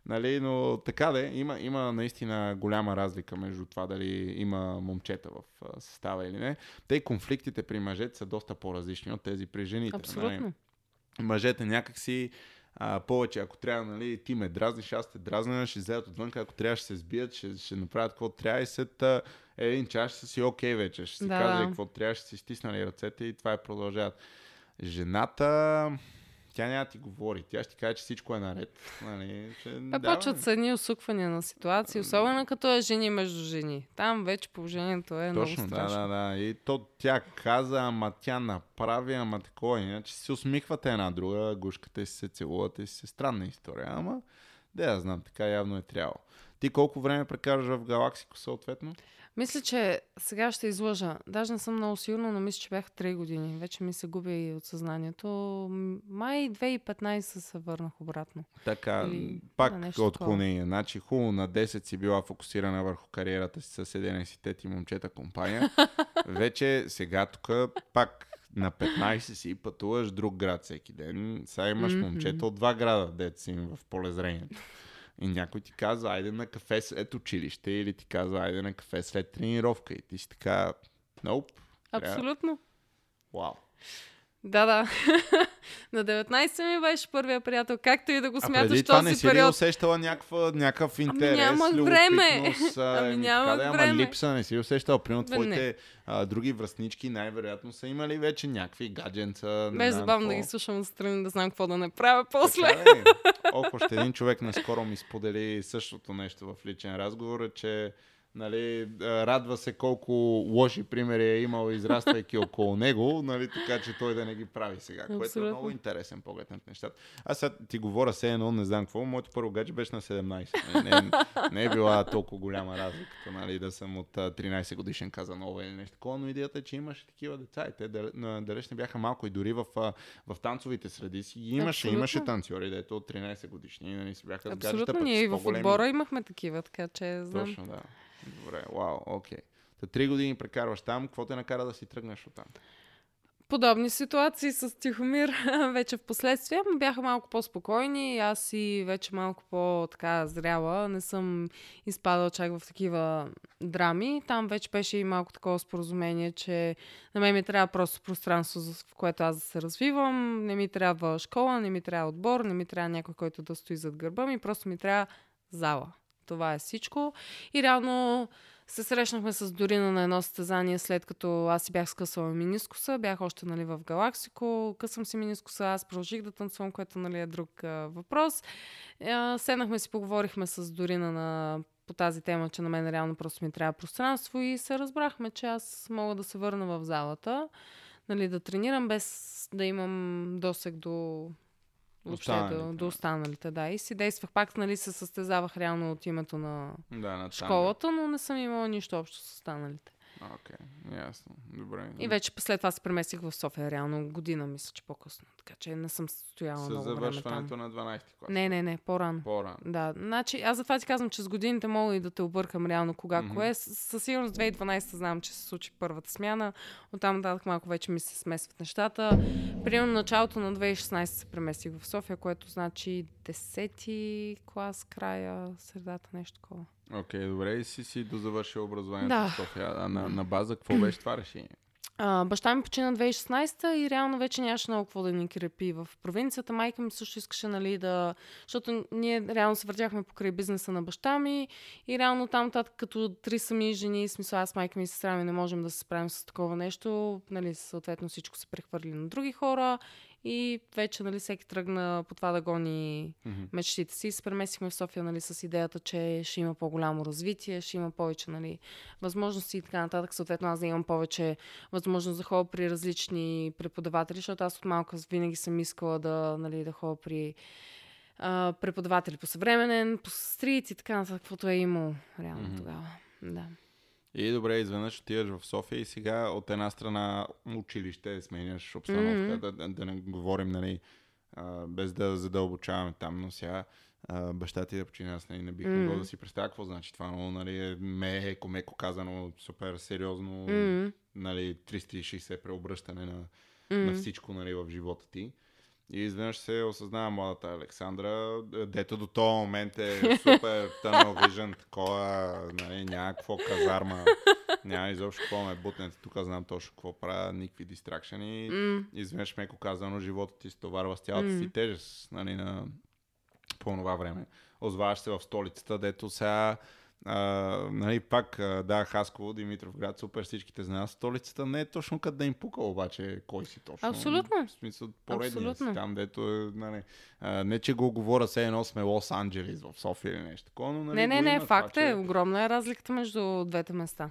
Нали, но така да е, има, има наистина голяма разлика между това дали има момчета в състава или не. Те конфликтите при мъжете са доста по-различни от тези при жените. Нали? Абсолютно. Мъжете някакси а, повече, ако трябва, нали, ти ме дразниш, аз те дразня, ще излезат отвън, ако трябва ще се сбият, ще, ще направят какво трябва и след а, един час ще си окей вече, ще си Да, да. какво трябва, ще си стиснали ръцете и това е продължават. Жената, тя няма да ти говори, тя ще ти каже, че всичко е наред. Нали, че, Те да, почват бе. с едни усуквания на ситуации, особено като е жени между жени. Там вече положението е Точно, много да, страшно. да, да. И то тя каза, ама тя направи, ама такова. Иначе се усмихвате една друга, гушката си се целувате си се странна история. Ама, да я знам, така явно е трябвало. Ти колко време прекараш в Галаксико съответно? Мисля, че сега ще излъжа. Даже не съм много сигурна, но мисля, че бях 3 години. Вече ми се губи и от съзнанието. Май 2015 се върнах обратно. Така, Или пак отклонение. Значи хубаво на 10 си била фокусирана върху кариерата си с 11 и момчета компания. Вече сега тук пак на 15 си пътуваш друг град всеки ден. Сега имаш момчета от два града, си им в полезрението. И някой ти казва, айде на кафе след училище, или ти казва, айде на кафе след тренировка. И ти си така, nope. Абсолютно. Вау. Да, да. на 19 ми беше първия приятел. Както и да го А смяташ преди това този не си ли период. усещала някаква, някакъв интерес, нямах време. любопитност, а, Ами нямах да, време. Ама липса не си ли усещала. Примерно Бе, не. твоите а, други връстнички най-вероятно са имали вече някакви гадженца. Беше забавно да какво. ги слушам отстрани, да знам какво да не правя после. Така ли? Ох, още един човек наскоро ми сподели същото нещо в личен разговор, че нали, радва се колко лоши примери е имал, израствайки около него, нали, така че той да не ги прави сега, което е Абсолютно. много интересен поглед над нещата. Аз сега ти говоря все едно, не знам какво, моето първо гадже беше на 17. Не, не, не е била толкова голяма разликата, нали, да съм от а, 13 годишен Казанова или нещо такова, но идеята е, че имаше такива деца и те дал- на- далеч не бяха малко и дори в, в танцовите среди си ги имаше, Абсолютно. имаше танцори, дето от 13 годишни, нали, си бяха с гаджета, Абсолютно. Ние и в отбора имахме такива, така че знам. Точно, да. Добре, вау, окей. Та три години прекарваш там, какво те накара да си тръгнеш от там? Подобни ситуации с Тихомир вече в последствие ама бяха малко по-спокойни. Аз си вече малко по-така зряла. Не съм изпадала чак в такива драми. Там вече беше и малко такова споразумение, че на мен ми трябва просто пространство, в което аз да се развивам. Не ми трябва школа, не ми трябва отбор, не ми трябва някой, който да стои зад гърба ми. Просто ми трябва зала. Това е всичко. И реално се срещнахме с Дорина на едно състезание, след като аз си бях скъсала минискуса, бях още нали, в Галаксико, късам си минискуса, аз продължих да танцувам, което нали, е друг а, въпрос. А, седнахме си, поговорихме с Дорина на по тази тема, че на мен реално просто ми трябва пространство и се разбрахме, че аз мога да се върна в залата, нали, да тренирам без да имам досег до въобще до, до останалите, да. И си действах пак, нали, се състезавах реално от името на, да, на школата, но не съм имала нищо общо с останалите. Окей, okay, ясно. Добре. И вече след това се преместих в София, реално година, мисля, че по-късно. Така че не съм стояла С много завършването време там. на 12 клас. Не, не, не, по-рано. По-рано. Да, значи аз затова ти казвам, че с годините мога и да те объркам реално кога mm-hmm. кое. Със сигурност 2012 знам, че се случи първата смяна. Оттам нататък малко вече ми се смесват нещата. Примерно началото на 2016 се преместих в София, което значи 10 клас, края, средата, нещо такова. Окей, okay, добре. И си си дозавършил образованието Да. в София. А на, на база какво беше това решение? Баща ми почина 2016 и реално вече нямаше много какво да ни крепи в провинцията. Майка ми също искаше, нали, да... Защото ние реално се въртяхме покрай бизнеса на баща ми и реално там нататък като три сами жени, смисъл аз, майка ми и сестра ми не можем да се справим с такова нещо. Нали, съответно всичко се прехвърли на други хора и вече нали, всеки тръгна по това да гони Мгм. мечтите си. Се преместихме в София нали, с идеята, че ще има по-голямо развитие, ще има повече нали, възможности и така нататък. Съответно, аз да имам повече възможност да ходя при различни преподаватели, защото аз от малка винаги съм искала да, нали, да ходя при а, преподаватели по съвременен, по стрит и така нататък, каквото е имало реално Мгм. тогава. Да. И добре, изведнъж отиваш в София и сега от една страна училище, сменяш обстановка, Мгм. да, да, да не говорим, нали, а, без да задълбочаваме там, но сега а, баща ти да почина, аз нали, не бих могъл Мгм. да си представя какво значи това, но нали, е меко, меко казано, супер сериозно, М, нали, 360 преобръщане на, м. на всичко нали, в живота ти. И изведнъж се осъзнава младата Александра, дето до този момент е супер тънъл вижен, такова, нали, няма какво казарма, няма изобщо какво ме бутнете, тук знам точно какво правя, никакви дистракшени. М, Изведнъж, меко казано, живота ти се товарва с цялата си М. тежест, нали, на по това време. Озваваш се в столицата, дето сега а, нали, пак, да, Хасково, Димитров град, супер, всичките знаят. Столицата не е точно къде да им пука, обаче кой си точно. Абсолютно. В смисъл, поредния си там, дето е, нали, а, не че го говоря все едно сме Лос Анджелис в София или нещо такова, но нали, Не, не, не, има факт това, е. че- Огромна е разликата между двете места.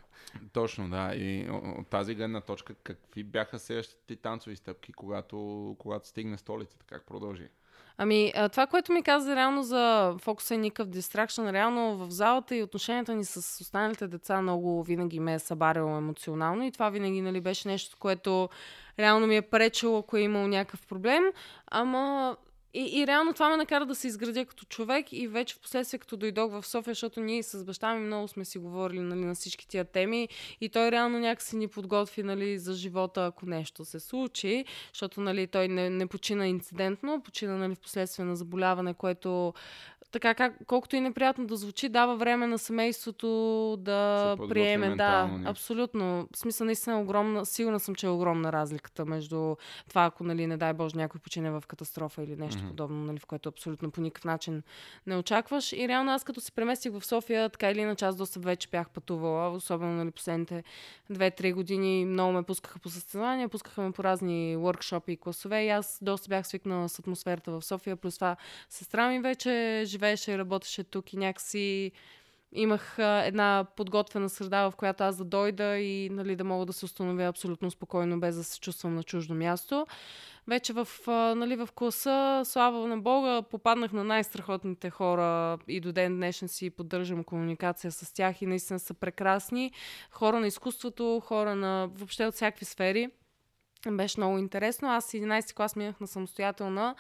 Точно, да. И от тази гледна точка, какви бяха следващите ти танцови стъпки, когато, когато стигне столицата? Как продължи? Ами, това, което ми каза реално за фокуса и никакъв дистракшн, реално в залата и отношенията ни с останалите деца много винаги ме е събаряло емоционално и това винаги нали, беше нещо, което реално ми е пречило, ако е имал някакъв проблем. Ама и, и реално това ме накара да се изградя като човек и вече в последствие, като дойдох в София, защото ние с баща ми много сме си говорили нали, на всички тия теми и той реално някакси ни подготви нали, за живота, ако нещо се случи, защото нали, той не, не почина инцидентно, почина нали, в последствие на заболяване, което така как, колкото и неприятно да звучи, дава време на семейството да Се приеме. Да, някакси. абсолютно. В смисъл наистина огромна, сигурна съм, че е огромна разликата между това, ако, нали, не дай Боже, някой почине в катастрофа или нещо Мгм. подобно, нали, в което абсолютно по никакъв начин не очакваш. И реално аз като се преместих в София, така или иначе аз доста вече бях пътувала, особено нали, последните 2-3 години много ме пускаха по състезания, пускаха ме по разни workshop и класове и аз доста бях свикнала с атмосферата в София, плюс това сестра ми вече живееше и работеше тук и някакси имах а, една подготвена среда, в която аз да дойда и нали, да мога да се установя абсолютно спокойно, без да се чувствам на чуждо място. Вече в, а, нали, в класа, слава на Бога, попаднах на най-страхотните хора и до ден днешен си поддържам комуникация с тях и наистина са прекрасни. Хора на изкуството, хора на въобще от всякакви сфери. Беше много интересно. Аз 11 клас минах на самостоятелна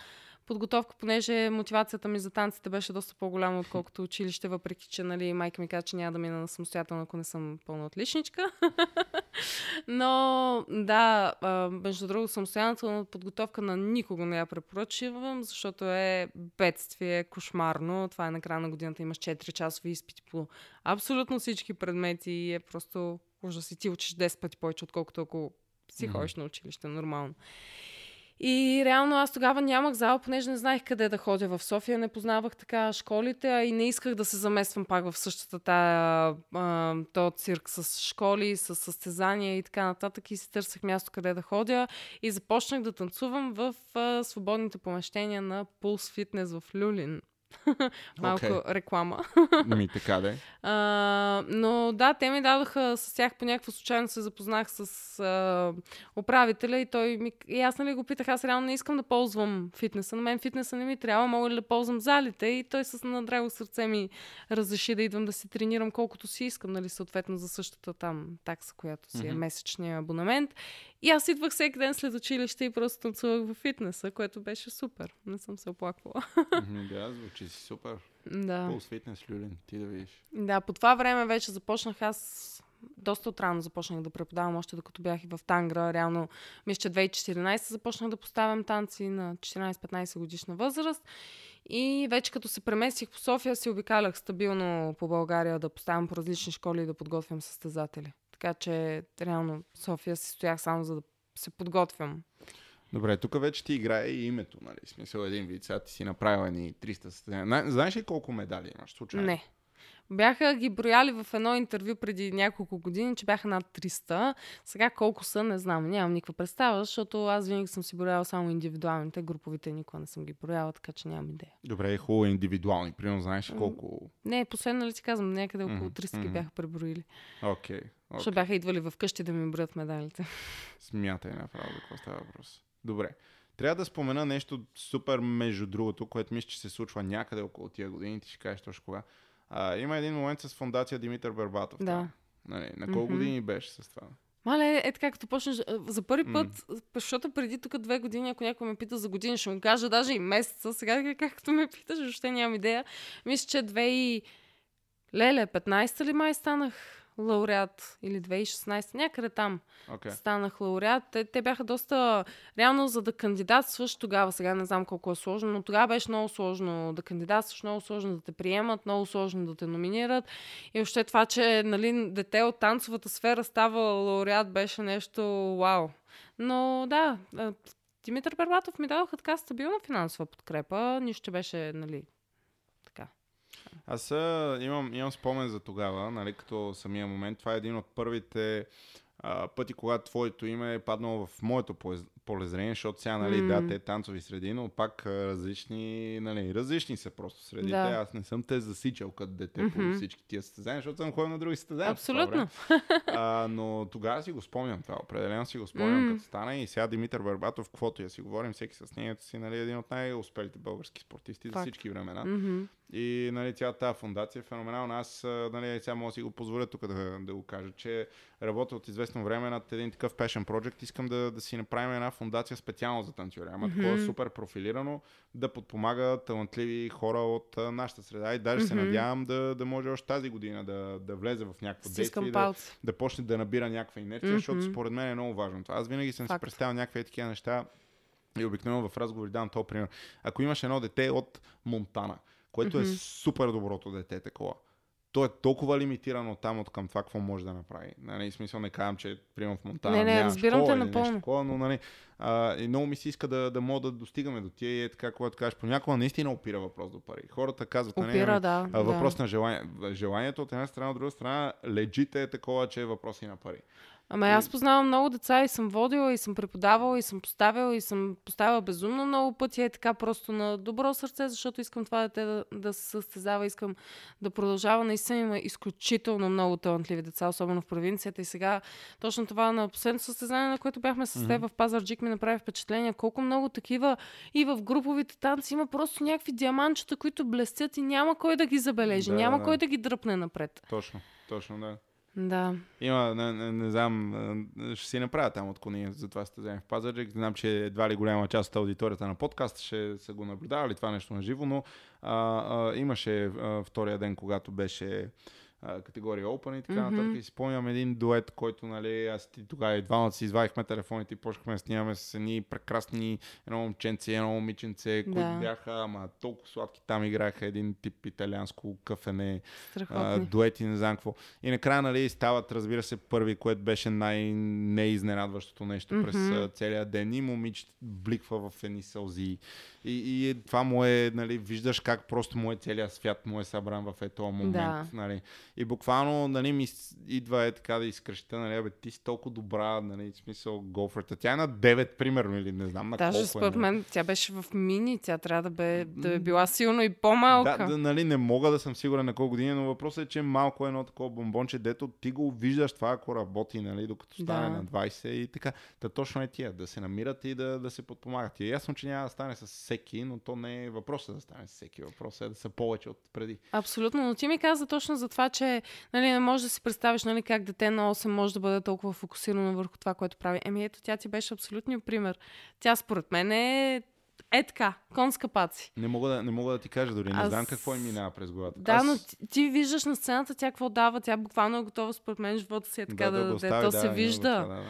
подготовка, понеже мотивацията ми за танците беше доста по-голяма, отколкото училище, въпреки че нали, майка ми каза, че няма да мина на самостоятелно, ако не съм пълна отличничка. Но да, между другото, самостоятелна подготовка на никого не я препоръчвам, защото е бедствие, кошмарно. Това е на края на годината, имаш 4 часови изпити по абсолютно всички предмети и е просто ужас. И ти учиш 10 пъти повече, отколкото ако си ходиш на училище нормално. И реално аз тогава нямах зала, понеже не знаех къде да ходя в София, не познавах така школите, а и не исках да се замествам пак в същата тая а, то цирк с школи, с състезания и така нататък. И си търсех място къде да ходя и започнах да танцувам в а, свободните помещения на Pulse Fitness в Люлин. Малко okay. реклама. Ми така да а, Но да, те ми дадоха с тях по някаква случайно се запознах с а, управителя и той ми... И аз нали го питах, аз реално не искам да ползвам фитнеса. На мен фитнеса не ми трябва, мога ли да ползвам залите? И той с надраго сърце ми разреши да идвам да си тренирам колкото си искам, нали, съответно за същата там такса, която си mm-hmm. е месечния абонамент. И аз идвах всеки ден след училище и просто танцувах в фитнеса, което беше супер. Не съм се оплаквала. да, звучи си супер. Да. Пулс фитнес, Люлин, ти да видиш. Да, по това време вече започнах аз доста отрано започнах да преподавам, още докато бях и в Тангра. Реално, мисля, че 2014 започнах да поставям танци на 14-15 годишна възраст. И вече като се преместих по София, си обикалях стабилно по България да поставям по различни школи и да подготвям състезатели. Така че, реално, София си стоях само за да се подготвям. Добре, тук вече ти играе и името, нали? Смисъл един вид. Сега ти си направила ни 300 състезания. Знаеш ли колко медали имаш случайно? Не. Бяха ги брояли в едно интервю преди няколко години, че бяха над 300. Сега колко са, не знам. Нямам никаква представа, защото аз винаги съм си брояла само индивидуалните, груповите никога не съм ги брояла, така че нямам идея. Добре, хубаво индивидуални. Примерно знаеш колко... Не, последно ли ти казвам, някъде около 300 mm-hmm. ги бяха преброили. Окей. Okay, okay. Защото бяха идвали в къщи да ми броят медалите. Смятай направо какво става въпрос. Добре. Трябва да спомена нещо супер между другото, което мисля, че се случва някъде около тия години. Ти ще кажеш точно кога. А, има един момент с фундация Димитър Барбатов. Да. Нали, на колко mm-hmm. години беше с това? Мале, е така, като почнеш за първи път, mm. защото преди тук две години, ако някой ме пита за години, ще му кажа даже и месеца. Сега, както ме питаш, въобще нямам идея. Мисля, че две и... Леле, 15 ли май станах? Лауреат или 2016, някъде там okay. станах лауреат. Те, те бяха доста... Реално за да кандидатстваш тогава, сега не знам колко е сложно, но тогава беше много сложно да кандидатстваш, много сложно да те приемат, много сложно да те номинират. И още това, че нали, дете от танцовата сфера става лауреат, беше нещо вау. Но да, Димитър Бербатов ми дадоха така стабилна финансова подкрепа. Нищо беше, нали, аз имам, имам спомен за тогава, нали, като самия момент. Това е един от първите а, пъти, когато твоето име е паднало в моето полезрение, защото сега, нали, mm. да, те танцови среди, но пак различни, нали, различни са просто средите. Да. Аз не съм те засичал като дете mm-hmm. по всички тия състезания, защото съм ходил на други състезания. Абсолютно. А, но тогава си го спомням това. Определено си го спомням, mm. като стана и сега Димитър Барбатов, каквото я си говорим, всеки с нея си, нали, един от най-успелите български спортисти за всички времена. Mm-hmm. И нали, цялата тази фундация е феноменална. Аз нали, сега мога да си го позволя тук да, да го кажа, че работя от известно време над един такъв passion project. Искам да, да си направим една фундация специално за танцори. Ама mm-hmm. такова супер профилирано, да подпомага талантливи хора от а, нашата среда. И даже mm-hmm. се надявам да, да може още тази година да, да влезе в някакво действие, да, да почне да набира някаква инерция, mm-hmm. защото според мен е много важно. Аз винаги съм Факт. си представил някакви такива неща и обикновено в разговори давам този пример. Ако имаш едно дете от Монтана, което mm-hmm. е супер доброто дете такова. То е толкова лимитирано там от към това, какво може да направи. Нали, смисъл не казвам, че приемам в Монтана не, не, разбирам те напълно. Такова, но нали, а, и много ми се иска да, да мога да достигаме до тия и е така, когато кажеш, понякога наистина опира въпрос до пари. Хората казват, нали, опира, нали, да, въпрос да. на желание. Желанието от една страна, от друга страна, леджите е такова, че е въпроси на пари. Ама аз познавам много деца и съм водила, и съм преподавала, и съм поставила, и съм поставила безумно много пъти. Е така просто на добро сърце, защото искам това дете да, да се състезава, искам да продължава. Наистина има изключително много талантливи деца, особено в провинцията. И сега точно това на последното състезание, на което бяхме с теб mm-hmm. в Пазарджик, ми направи впечатление колко много такива и в груповите танци има просто някакви диаманчета, които блестят и няма кой да ги забележи, да, няма да. кой да ги дръпне напред. Точно, точно, да. Да. Има, не, не, не знам, ще си направя там отклонение за това състезание в Пазарджик. Знам, че едва ли голяма част от аудиторията на подкаст ще са го наблюдавали това нещо на живо, но а, а, имаше а, втория ден, когато беше а, категория Open и така mm-hmm. нататък. И си спомням един дует, който, нали, аз ти тогава и двамата си извадихме телефоните и почнахме да снимаме с едни прекрасни едно момченце, едно момиченце, да. които бяха ама толкова сладки. Там играха един тип италианско кафене, а, дуети, не знам какво. И накрая, нали, стават, разбира се, първи, което беше най-неизненадващото нещо mm-hmm. през целия ден. И момичето бликва в едни сълзи. И, и това му е, нали, виждаш как просто му е целият свят му е събран в ето момент. Да. Нали. И буквално, нали, ми идва е така да изкръща, нали, бе, ти си толкова добра, нали, в смисъл, гофрата. Тя е на 9, примерно, или не знам на Даже колко според е, мен тя беше в мини, тя трябва да бе, да е била силно и по-малка. Да, да, нали, не мога да съм сигурен на колко години, но въпросът е, че малко е едно такова бомбонче, дето ти го виждаш това, ако работи, нали, докато стане да. на 20 и така. Та точно е тия, да се намират и да, да се подпомагат. И е ясно, че няма да стане с всеки, но то не е въпросът да стане всеки. Въпросът е да са повече от преди. Абсолютно, но ти ми каза точно за това, че нали, не можеш да си представиш нали, как дете на 8 може да бъде толкова фокусирано върху това, което прави. Еми ето, тя ти беше абсолютният пример. Тя според мен е е така, конска паци. Не мога да, не мога да ти кажа дори, не Аз... знам какво им минава през главата. Да, Аз... но ти, ти виждаш на сцената тя какво дава, тя буквално е готова според мен живота си е така да, да, да, да, да то да, се вижда. Да, да.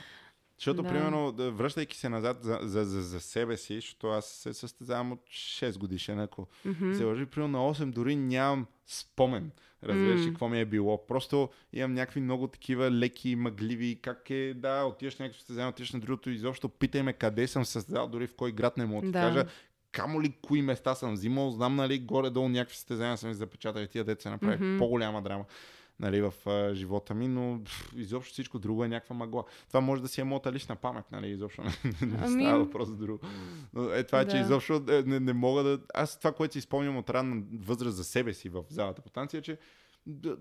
Защото, да. примерно, връщайки се назад за, за, за, за себе си, защото аз се състезавам от 6 годишен, ако mm-hmm. се лъжи, примерно на 8 дори нямам спомен. Разбираш mm. какво ми е било. Просто имам някакви много такива леки, мъгливи, как е, да, отиваш на някакво състезание, отиваш на другото, изобщо питай ме къде съм състезал, дори в кой град не мога да кажа камо ли кои места съм взимал, знам нали горе-долу някакви състезания съм запечатали тия деца направи mm-hmm. по-голяма драма нали, в а, живота ми, но пф, изобщо всичко друго е някаква мъгла. Това може да си е моята лична памет, нали, изобщо не, не ами... става въпрос за друго. Но е това, да. че изобщо е, не, не мога да... Аз това, което си спомням от ранна възраст за себе си в залата по танция, че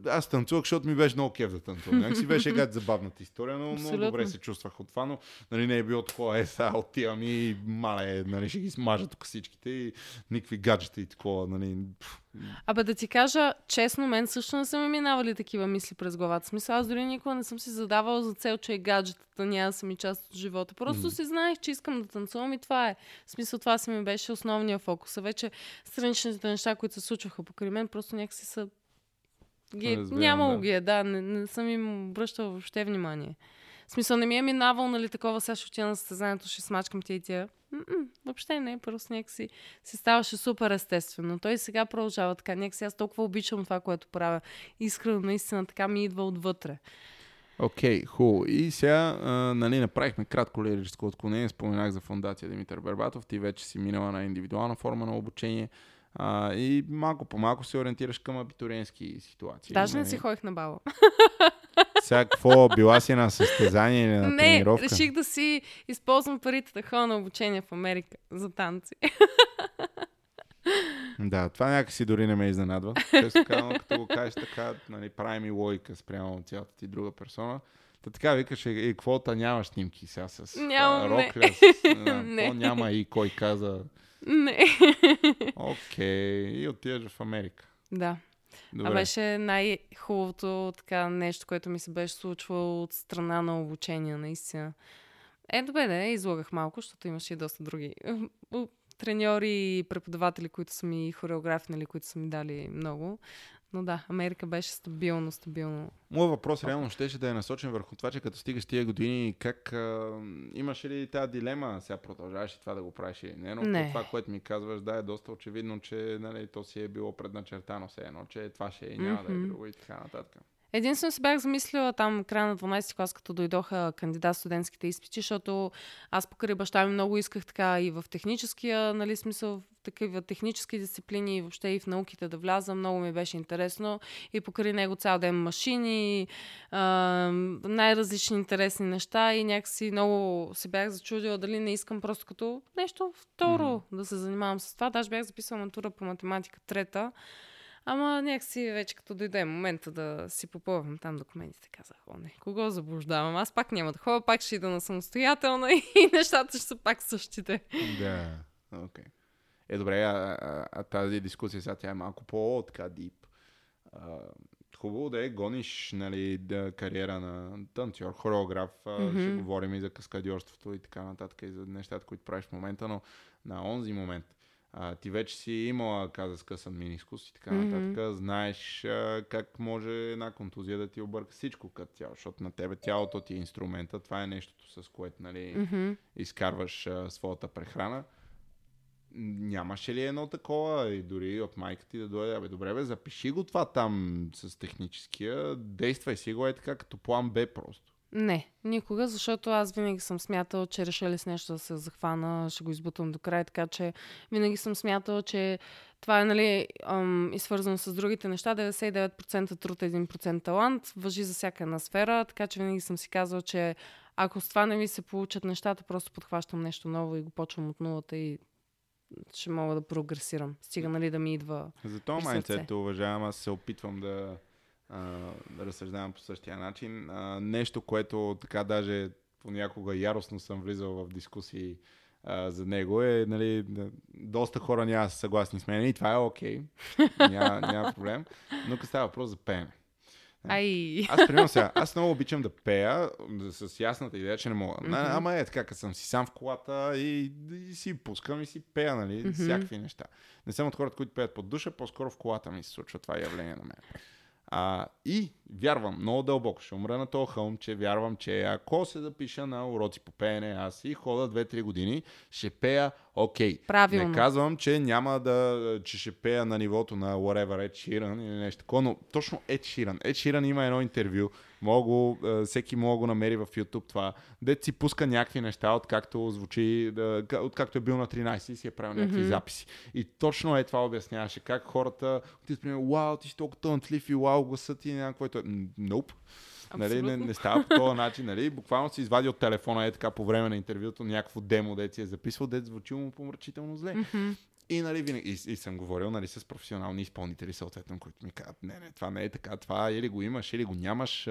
аз танцувах, защото ми беше много кев да танцувам. Някак си беше гад забавната история, но Абсолютно. много добре се чувствах от това, но нали, не е било такова, е, сега отивам и мале, нали, ще ги смажа тук всичките и никакви гаджета и такова, нали. Абе да ти кажа, честно, мен също не са ми минавали такива мисли през главата. Смисъл, аз дори никога не съм си задавала за цел, че е гаджетата няма да са ми част от живота. Просто mm. си знаех, че искам да танцувам и това е. В смисъл, това си ми беше основния фокус. А вече страничните неща, които се случваха покрай мен, просто някакси са ги, Разбирам, нямало да. ги е, да. Не, не съм им обръщала въобще внимание. В смисъл, не ми е минавал, нали, такова, сега ще отида на състезанието, ще смачкам тия и тия. М-м, въобще не, просто някакси си ставаше супер естествено. Той сега продължава така. Някакси аз толкова обичам това, което правя. Искрено, наистина, така ми идва отвътре. Окей, okay, хубаво. И сега, а, нали, направихме кратко лирическо отклонение. Споменах за фундация Димитър Бербатов. Ти вече си минала на индивидуална форма на обучение. А, и малко по малко се ориентираш към абитуриенски ситуации. Даже не нали? си ходих на бала. Сега какво? Била си на състезание или на не, тренировка? Не, реших да си използвам парите да ходя на обучение в Америка за танци. Да, това някакси дори не ме изненадва. Често казвам, като го кажеш така, нали, прави ми логика спрямо цялата ти друга персона. Та така викаш, и квота няма снимки сега с Нямам, Рокля, не. не. няма и кой каза не. Окей. Okay. И отиваш в Америка. Да. Добре. А беше най-хубавото така нещо, което ми се беше случвало от страна на обучение, наистина. Е, добре, да, излагах малко, защото имаше и доста други треньори и преподаватели, които са ми хореографи, нали, които са ми дали много. Но да, Америка беше стабилно, стабилно. Моят въпрос реално щеше да е насочен върху това, че като стигаш тия години, как а, имаше ли тази дилема, сега продължаваш и това да го правиш или не, но не. това, което ми казваш, да, е доста очевидно, че нали, то си е било предначертано все едно, че това ще е и няма mm-hmm. да е друго и така нататък. Единствено се бях замислила там края на 12 клас, като дойдоха кандидат студентските изпити, защото аз покрай баща ми много исках така и в техническия, нали, смисъл, такива технически дисциплини и въобще и в науките да вляза. Много ми беше интересно и покрай него цял ден машини, а, най-различни интересни неща и някакси много се бях зачудила дали не искам просто като нещо второ mm-hmm. да се занимавам с това. Даже бях записала матура по математика трета. Ама някакси вече като дойде момента да си попълвам там документите, казах, о не, кого заблуждавам? Аз пак няма да ходя, пак ще ида на самостоятелна и нещата ще са пак същите. Да, окей. Okay. Е, добре, а, а, а тази дискусия сега тя е малко по-така дип. хубаво да е, гониш нали, да, кариера на танцор, хореограф, mm-hmm. ще говорим и за каскадьорството и така нататък, и за нещата, които правиш в момента, но на онзи момент а, ти вече си имала, каза, скъсан минискус и така нататък, знаеш а, как може една контузия да ти обърка всичко като тяло, защото на тебе тялото ти е инструмента, това е нещото с което нали, Мгм. изкарваш а, своята прехрана. Нямаше ли едно такова и дори от майка ти да дойде, абе добре бе, запиши го това там с техническия, действай си го е така като план Б просто. Не, никога, защото аз винаги съм смятала, че решили с нещо да се захвана, ще го избутам до край, така че винаги съм смятала, че това е нали, ам, и свързано с другите неща. 99% труд, 1% талант, въжи за всяка една сфера, така че винаги съм си казала, че ако с това не ми се получат нещата, просто подхващам нещо ново и го почвам от нулата и ще мога да прогресирам. Стига нали да ми идва. За това те уважавам, аз се опитвам да, а, да разсъждавам по същия начин. А, нещо, което така даже понякога яростно съм влизал в дискусии а, за него е, нали, доста хора няма са съгласни с мен и това е окей, няма, няма проблем, но като става въпрос за пеене. Ай! Аз, примерно сега, аз много обичам да пея с ясната идея, че не мога. Mm-hmm. Ама е така, като съм си сам в колата и, и си пускам и си пея, нали, mm-hmm. всякакви неща. Не съм от хората, които пеят под душа, по-скоро в колата ми се случва това явление на мен. А, и вярвам много дълбоко, ще умра на този хълм, че вярвам, че ако се запиша на уроци по пеене, аз и хода 2-3 години, ще пея окей. Правилно. Не казвам, че няма да, че ще пея на нивото на whatever Ed Sheeran или нещо такова, но точно Ed Sheeran. Ed Sheeran има едно интервю, мога, е, всеки мога го намери в YouTube това, дет си пуска някакви неща, откакто звучи, да, ка- откакто е бил на 13 и си е правил някакви Мгм. записи. И точно е това обясняваше, как хората отиват, примерно, вау, ти си толкова талантлив и вау, гласът ти е някакво, е. Nope. Нали, не, не става по този начин. Нали? Буквално си извади от телефона е така по време на интервюто някакво демо, де си е записвал, де звучило му помрачително зле. Мгм. И, нали, винаги, и, и съм говорил нали, с професионални изпълнители, съответно, които ми казват, не, не, това не е така, това или го имаш, или го нямаш.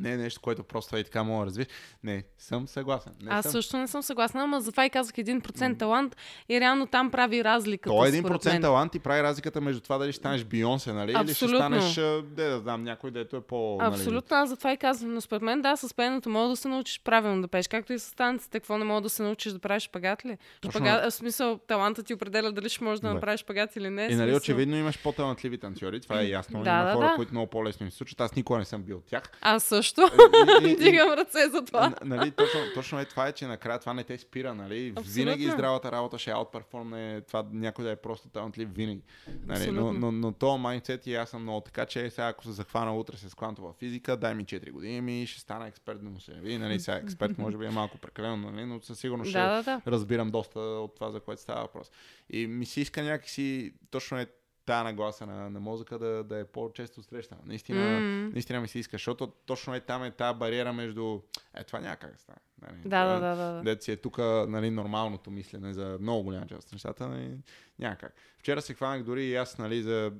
Не е нещо, което просто е така мога да развиеш. Не, съм съгласен. Не Аз съм. също не съм съгласна, ама затова и казах 1% талант и реално там прави разликата. То е според 1% мен. талант и прави разликата между това дали ще станеш Бионсе, нали? Или ще Абсолютно. станеш, де да знам, някой, дето е по... Нали, Абсолютно, аз затова и казвам. Но според мен, да, с пеенето мога да се научиш правилно да пееш. Както и с танците. Какво не мога да се научиш да правиш шпагат ли? Шпагат, в смисъл, талантът ти определя дали ще можеш да Да. направиш шпагат или не. И нали очевидно имаш по-талантливи танцори, това е ясно. Да, Има да, хора, да. които много по-лесно им се случат. Аз никога не съм бил от тях. Аз също. И- и- и- Дигам ръце за това. Нали, точно, точно е това е, че накрая това не те спира, нали? Абсолютно. Винаги здравата работа ще аутперформне това някой да е просто талантлив винаги. Нали? Но, Абсолютно. но, но то майндсет и аз съм много така, че сега ако се захвана утре с квантова физика, дай ми 4 години и ще стана експерт му се яви. Нали? Сега експерт може би е малко прекалено, нали? но със сигурност ще Да, да, да. разбирам доста от това, за което става въпрос. И ми се иска някакси, точно е тая нагласа на, на мозъка да, да е по-често срещана. Наистина, М. наистина ми се иска, защото точно е там е тази бариера между е, това няма как да стане. Нали? Да, да, да. да. Дето си е тук нали, нормалното мислене за много голяма част от нещата. Нали, няма как. Вчера се хванах дори и аз нали, за...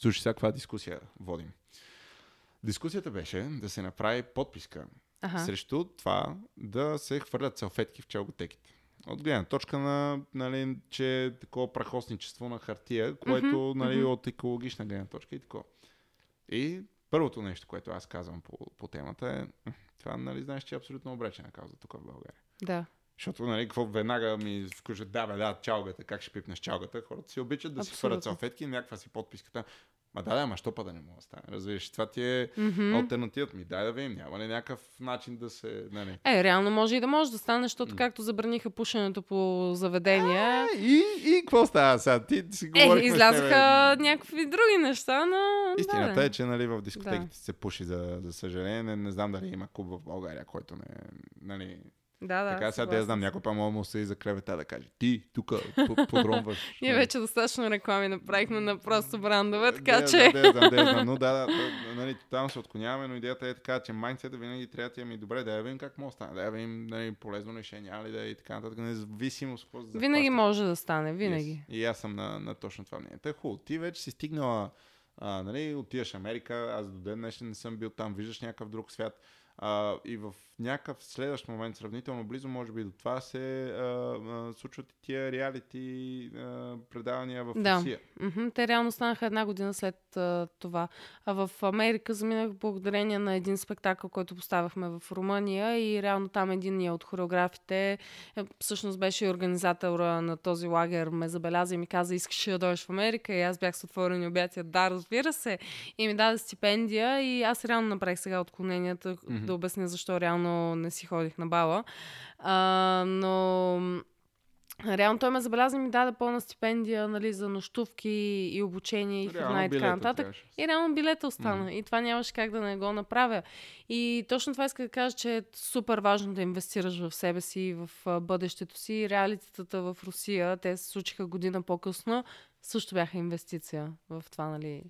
Слушай, сега каква дискусия водим. Дискусията беше да се направи подписка Аха. срещу това да се хвърлят салфетки в челготеките. От гледна точка на, нали, че е такова прахосничество на хартия, което Мгм, нали, от екологична гледна точка и такова. И първото нещо, което аз казвам по, по темата е, «М, това нали знаеш, че е абсолютно обречена кауза тук в България. Да. Защото, нали, какво веднага ми включат, да, бе, да, чалгата, как ще пипнеш чалгата. Хората си обичат да си хвърлят Абсолютно. салфетки някаква си подписката. Ма да, да, ма що па да не мога да стане? Разбираш, това ти е Мгм. алтернативът ми. Дай да видим, няма ли някакъв начин да се... Нали. Е, реално може и да може да стане, защото както забраниха пушенето по заведения, Е, И, и какво става сега? Ти си е, излязаха тебе. някакви други неща, но... Истината да, е, че нали, в дискотеките Да. се пуши, за, за съжаление. Не, не знам дали има клуб в България, който не... Нали, Да, да. така сега да я знам, някой па мога му се и за клевета да каже. Ти, тук, подромваш. Ние вече достатъчно реклами направихме на просто брандове, така че... Да, да, да, но да, да, нали, тотално се отклоняваме, но идеята е така, че майндсета винаги трябва да е ми добре, да я видим как може да стане, да я видим нали, полезно решение, али да е и така нататък, независимо с какво Винаги може да стане, винаги. И аз съм на, точно това мнение. Та хубаво, ти вече си стигнала, нали, отиваш Америка, аз до ден днешен не съм бил там, виждаш някакъв друг свят. А, и в някакъв следващ момент, сравнително близо, може би до това, се а, а, случват и тия реалити а, предавания в Да. Русия. Мгм, Те реално станаха една година след а, това. А в Америка заминах благодарение на един спектакъл, който поставяхме в Румъния и реално там един от хореографите, е, всъщност беше и организатора на този лагер, ме забеляза и ми каза, искаш ли да дойдеш в Америка? И аз бях с отворени обятия, да, разбира се. И ми даде стипендия и аз реално направих сега отклоненията Мгм. да обясня защо реално не си ходих на бала. А, но Реално той ме забеляза и ми даде пълна стипендия нали, за нощувки и обучение и храна и така нататък. трябваше. И реално билета остана. И това нямаше как да не го направя. И точно това иска да кажа, че е супер важно да инвестираш в себе си и в бъдещето си. Реалитетата в Русия, те се случиха година по-късно, също бяха инвестиция в това, нали.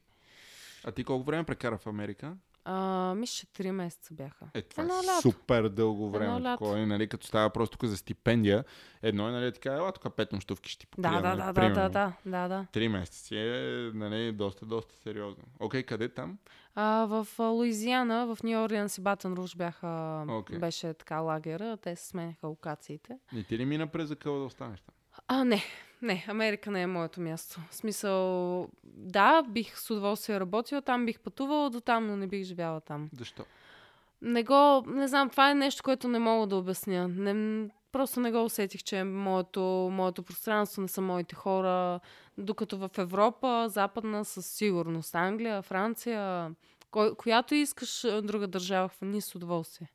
А ти колко време прекара в Америка? А, мисля, че три месеца бяха. Е, това Едно е лято. супер дълго време. Едно лято. Такова, и, нали, като става просто тук за стипендия, едно е, нали, така, ела тук пет нощувки ще ти покрия. Да, да, нали, да, да, примерно. да, да, да, да. Три месеца е, нали, доста, доста сериозно. Окей, къде там? А, в Луизиана, в Нью Орлианс и Батън Руш бяха, Окей. беше така лагера, те се сменяха локациите. Не ти ли мина през закъла да останеш там? А, не, не, Америка не е моето място. В смисъл, да, бих с удоволствие работила там, бих пътувала до там, но не бих живяла там. Защо? Не го, не знам, това е нещо, което не мога да обясня. Не, просто не го усетих, че е моето, моето пространство, не са моите хора. Докато в Европа, западна, със сигурност, Англия, Франция, кой, която искаш друга държава, хвани с удоволствие.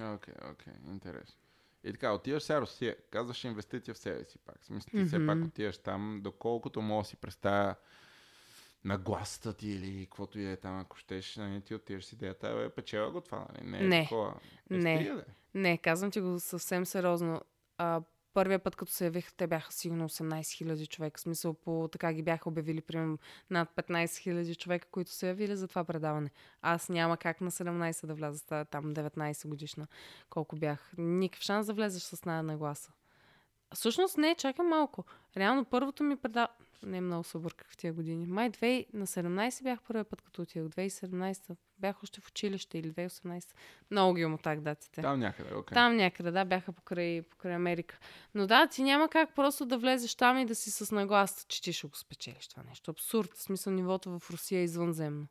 Окей, окей, интересно. И така, отиваш сега Русия, казваш инвестиция в себе си пак. В Смисъл, ти все Мгм. пак отиваш там, доколкото мога си представя нагласата ти или каквото и е там, ако щеш, нали, ти отиваш с идеята, бе, печела го това, нали? Не, е Не. такова. Е, Не. стига, бе. Не, казвам ти го съвсем сериозно. А, първия път, като се явих, те бяха сигурно 18 000 човека. В смисъл, по така ги бяха обявили, примерно, над 15 000 човека, които се явили за това предаване. Аз няма как на 17 да вляза, там 19 годишна, колко бях. Никакъв шанс да влезеш с една нагласа. Всъщност не, чакай малко. Реално първото ми предаване... Не много се обърках в тия години. Май 2... на 17 бях първия път, като отидох. 2017 бях още в училище или 2018. Много ги омотах датите. Там някъде, окей. Там някъде, да, бяха покрай, покрай Америка. Но да, ти няма как просто да влезеш там и да си с нагласа, че ти ще го спечелиш това нещо. Абсурд. В смисъл нивото в Русия е извънземно.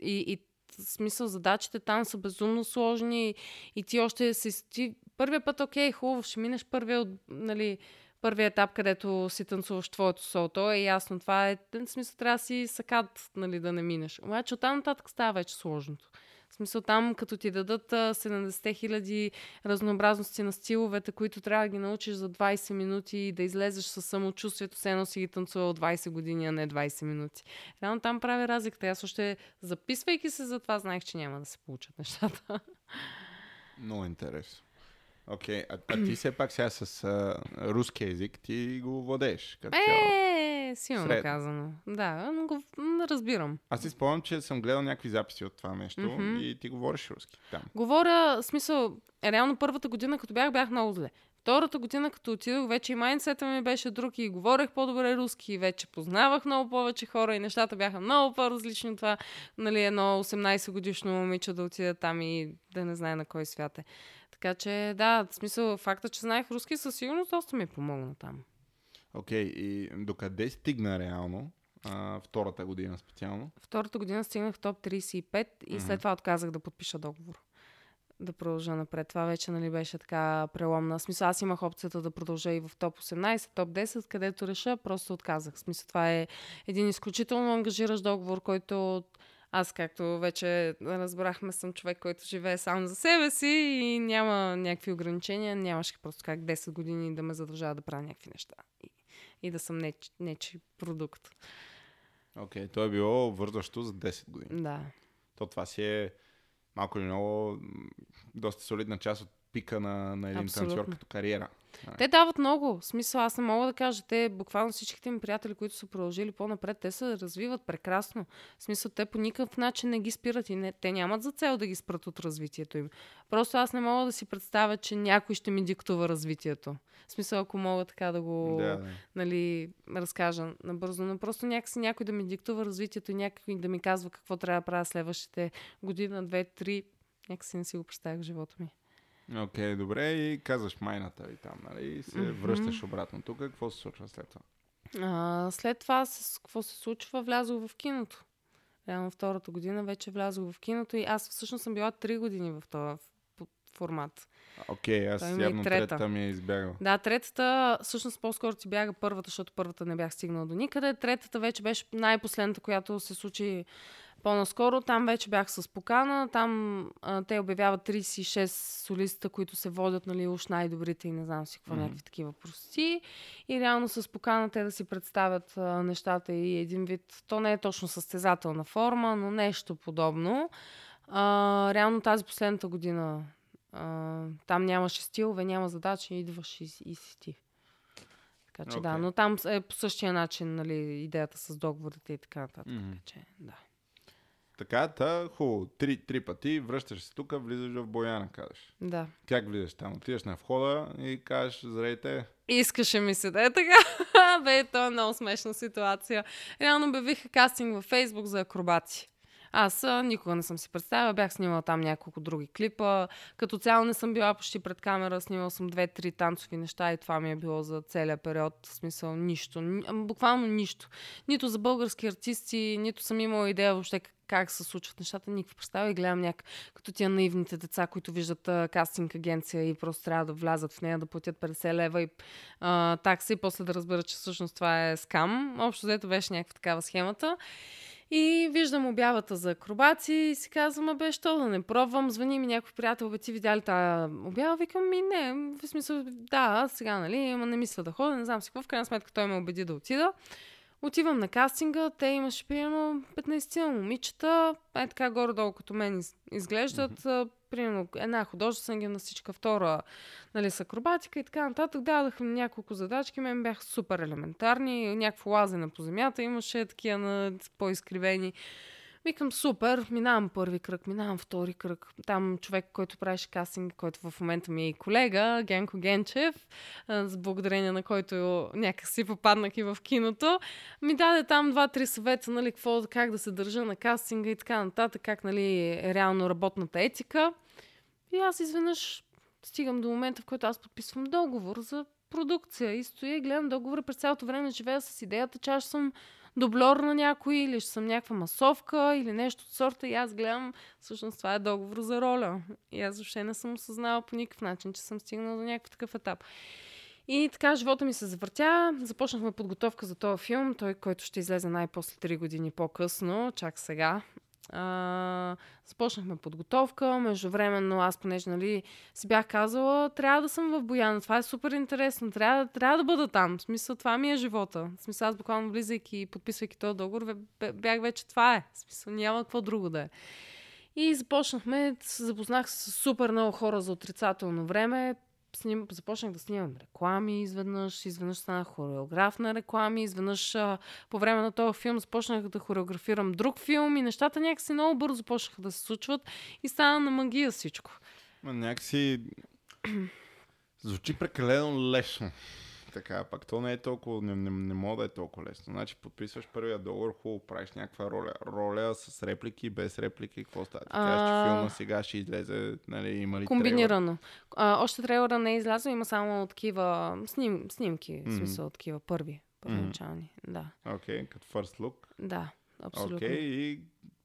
И, и смисъл задачите там са безумно сложни и ти още си... Ти, първия път, окей, хубаво, ще минеш първия, от, нали, първия етап, където си танцуваш твоето соло. То е ясно. Това е, в смисъл, трябва да си сакат, нали, да не минеш. Обаче оттам нататък става вече сложното. В смисъл там, като ти дадат а, 70 хиляди разнообразности на стиловете, които трябва да ги научиш за 20 минути и да излезеш със самочувствието, все едно си ги танцувал 20 години, а не 20 минути. Реално там прави разликата. Аз още записвайки се за това, знаех, че няма да се получат нещата. Много интересно. Окей, а, а ти все пак сега с а, руски език ти го владееш. Като. Е, силно Средно. казано. Да, но го разбирам. Аз си спомням, че съм гледал някакви записи от това нещо Мгм. и ти говориш руски там. Говоря, смисъл, е, реално първата година, като бях, бях много зле. Втората година, като отидох, вече и майнсета ми беше друг и говорех по-добре руски и вече познавах много повече хора и нещата бяха много по-различни от това, нали, едно 18 годишно момиче да отида там и да не знае на кой свят е. Така че, да, в смисъл, факта, че знаех руски, със сигурност доста ми помогна там. Окей, и докъде стигна реално а, втората година специално? Втората година стигнах топ 35 и след това отказах да подпиша договор. Да продължа напред. Това вече нали, беше така преломна. В смисъл, аз имах опцията да продължа и в топ 18, топ 10, където реша, просто отказах. В смисъл, това е един изключително ангажиращ договор, който аз, както вече разбрахме, съм човек, който живее сам за себе си и няма някакви ограничения. Нямаше просто как 10 години да ме задължава да правя някакви неща. И, и да съм неч, нечи продукт. Окей, то е било вързващо за 10 години. Да. То това си е малко или много доста солидна част от пика на, на един танцор като кариера. Те дават много. Смисъл, аз не мога да кажа. Те, буквално всичките ми приятели, които са продължили по-напред, те се развиват прекрасно. В смисъл, те по никакъв начин не ги спират и не, те нямат за цел да ги спрат от развитието им. Просто аз не мога да си представя, че някой ще ми диктува развитието. В смисъл, ако мога така да го Да, да. нали, разкажа набързо, но просто някакси някой да ми диктува развитието и някой да ми казва какво трябва да правя следващите година, две, три. някакси не си го представях в живота ми. Окей, okay, добре. И казваш майната и там, нали? И се mm-hmm. връщаш обратно тук. Какво се случва след това? А, след това, с, какво се случва? Влязох в киното. Реално втората година вече влязох в киното и аз всъщност съм била три години в този формат. Окей, okay, аз Той явно трета. третата ми е избягала. Да, третата, всъщност по-скоро ти бяга първата, защото първата не бях стигнала до никъде. Третата вече беше най-последната, която се случи по-наскоро. Там вече бях с покана. Там а, те обявяват 36 солиста, които се водят, нали, уж най-добрите и не знам си какво, mm-hmm. някакви такива прости. И реално с покана те да си представят а, нещата и един вид. То не е точно състезателна форма, но нещо подобно. А, реално тази последната година а, там нямаше стилове, няма задачи, идваш и, и си ти. Така че okay. да, но там е по същия начин, нали, идеята с договорите и така нататък. Mm-hmm. Така че, да. Така, та, хубаво. Три, три пъти, връщаш се тук, влизаш в Бояна, казваш. Да. Как влизаш там? Отиваш на входа и кажеш, здравейте. Искаше ми се да е така. Бе, то е много смешна ситуация. Реално обявиха кастинг във Фейсбук за акробати. Аз никога не съм си представила. Бях снимала там няколко други клипа. Като цяло не съм била почти пред камера. Снимала съм две-три танцови неща и това ми е било за целия период. В смисъл нищо. Буквално нищо. Нито за български артисти, нито съм имала идея въобще как се случват нещата, никаква представа и гледам няк... като тия наивните деца, които виждат а, кастинг агенция и просто трябва да влязат в нея, да платят 50 лева и а, такси и после да разберат, че всъщност това е скам. Общо взето беше някаква такава схемата. И виждам обявата за акробации и си казвам, абе, що да не пробвам. Звъни ми някой приятел, бе, ти видя ли тази обява? Викам ми, не, в смисъл, да, сега, нали, ама не мисля да ходя, не знам си какво. В крайна сметка той ме убеди да отида. Отивам на кастинга, те имаше примерно 15 на момичета, е така горе-долу като мен изглеждат. Mm-hmm. Примерно една художествена гимнастичка, втора нали, с акробатика и така нататък. Дадах ми няколко задачки, мен бяха супер елементарни. Някакво лазене по земята имаше, такива на по-изкривени. Викам, супер, минавам първи кръг, минавам втори кръг. Там човек, който правеше кастинг, който в момента ми е и колега, Генко Генчев, с благодарение на който някакси попаднах и в киното, ми даде там два-три съвета, нали, какво, как да се държа на кастинга и така нататък, как нали, е реално работната етика. И аз изведнъж стигам до момента, в който аз подписвам договор за продукция и стоя и гледам договора през цялото време, живея с идеята, че аз съм дублер на някой или ще съм някаква масовка или нещо от сорта и аз гледам, всъщност това е договор за роля. И аз въобще не съм осъзнала по никакъв начин, че съм стигнала до някакъв такъв етап. И така живота ми се завъртя. Започнахме подготовка за този филм, той, който ще излезе най-после 3 години по-късно, чак сега. А, започнахме подготовка. Междувременно аз, понеже нали, си бях казала, трябва да съм в Бояна. Това е супер интересно. Трябва, трябва да бъда там. В смисъл, това ми е живота. В смисъл, аз буквално влизайки и подписвайки този договор, бях вече това е. В смисъл, няма какво друго да е. И започнахме, запознах с супер много хора за отрицателно време сним, започнах да снимам реклами изведнъж, изведнъж станах хореограф на реклами, изведнъж а, по време на този филм започнах да хореографирам друг филм и нещата някакси много бързо почнаха да се случват и стана на магия всичко. Ма някакси звучи прекалено лесно така, пак то не е толкова, не, не, не мога да е толкова лесно. Значи подписваш първия договор, хубаво правиш някаква роля. Роля с реплики, без реплики, какво става? Ти кажеш, че филма сега ще излезе, нали, има ли Комбинирано. А, още трейлера не е излязъл, има само такива сним, снимки, mm-hmm. в смисъл такива първи, първоначални. Mm-hmm. Да. Окей, okay, като first look. Да, абсолютно. Окей, okay, и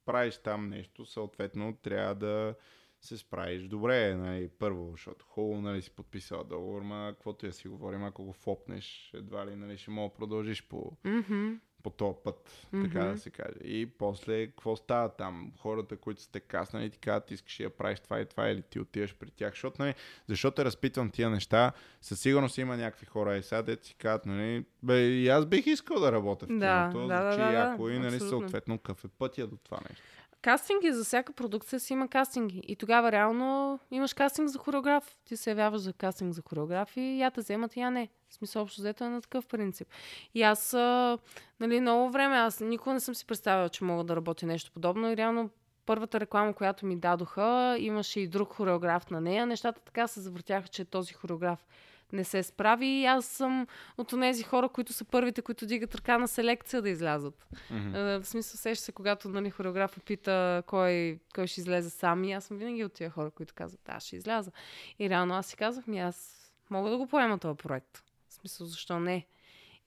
правиш там нещо, съответно трябва да се справиш добре, нали, първо, защото хубаво, нали, си подписала договор, ма каквото я си говорим, ако го фопнеш, едва ли, нали, ще мога да продължиш по, mm-hmm. по този път, mm-hmm. така да се каже. И после, какво става там? Хората, които сте каснали, ти казват, искаш да правиш това и това, или ти отиваш при тях, защото, нали, защото разпитвам тия неща, със сигурност има някакви хора и сега, си казват, нали, бе, и аз бих искал да работя в киното, да, да, да, яко да, и, нали, съответно, какъв е пътя до това нещо кастинги за всяка продукция си има кастинги. И тогава реално имаш кастинг за хореограф. Ти се явяваш за кастинг за хореограф и я те вземат, я не. В смисъл, общо взето е на такъв принцип. И аз, а, нали, много време, аз никога не съм си представила, че мога да работя нещо подобно и реално първата реклама, която ми дадоха, имаше и друг хореограф на нея. Нещата така се завъртяха, че този хореограф не се справи и аз съм от тези хора, които са първите, които дигат ръка на селекция да излязат. Mm-hmm. В смисъл, сеща се, когато нали, хореографа пита кой, кой ще излезе сам и аз съм винаги от тия хора, които казват, аз ще изляза. И реално аз си казах, ми аз мога да го поема този проект. В смисъл, защо не?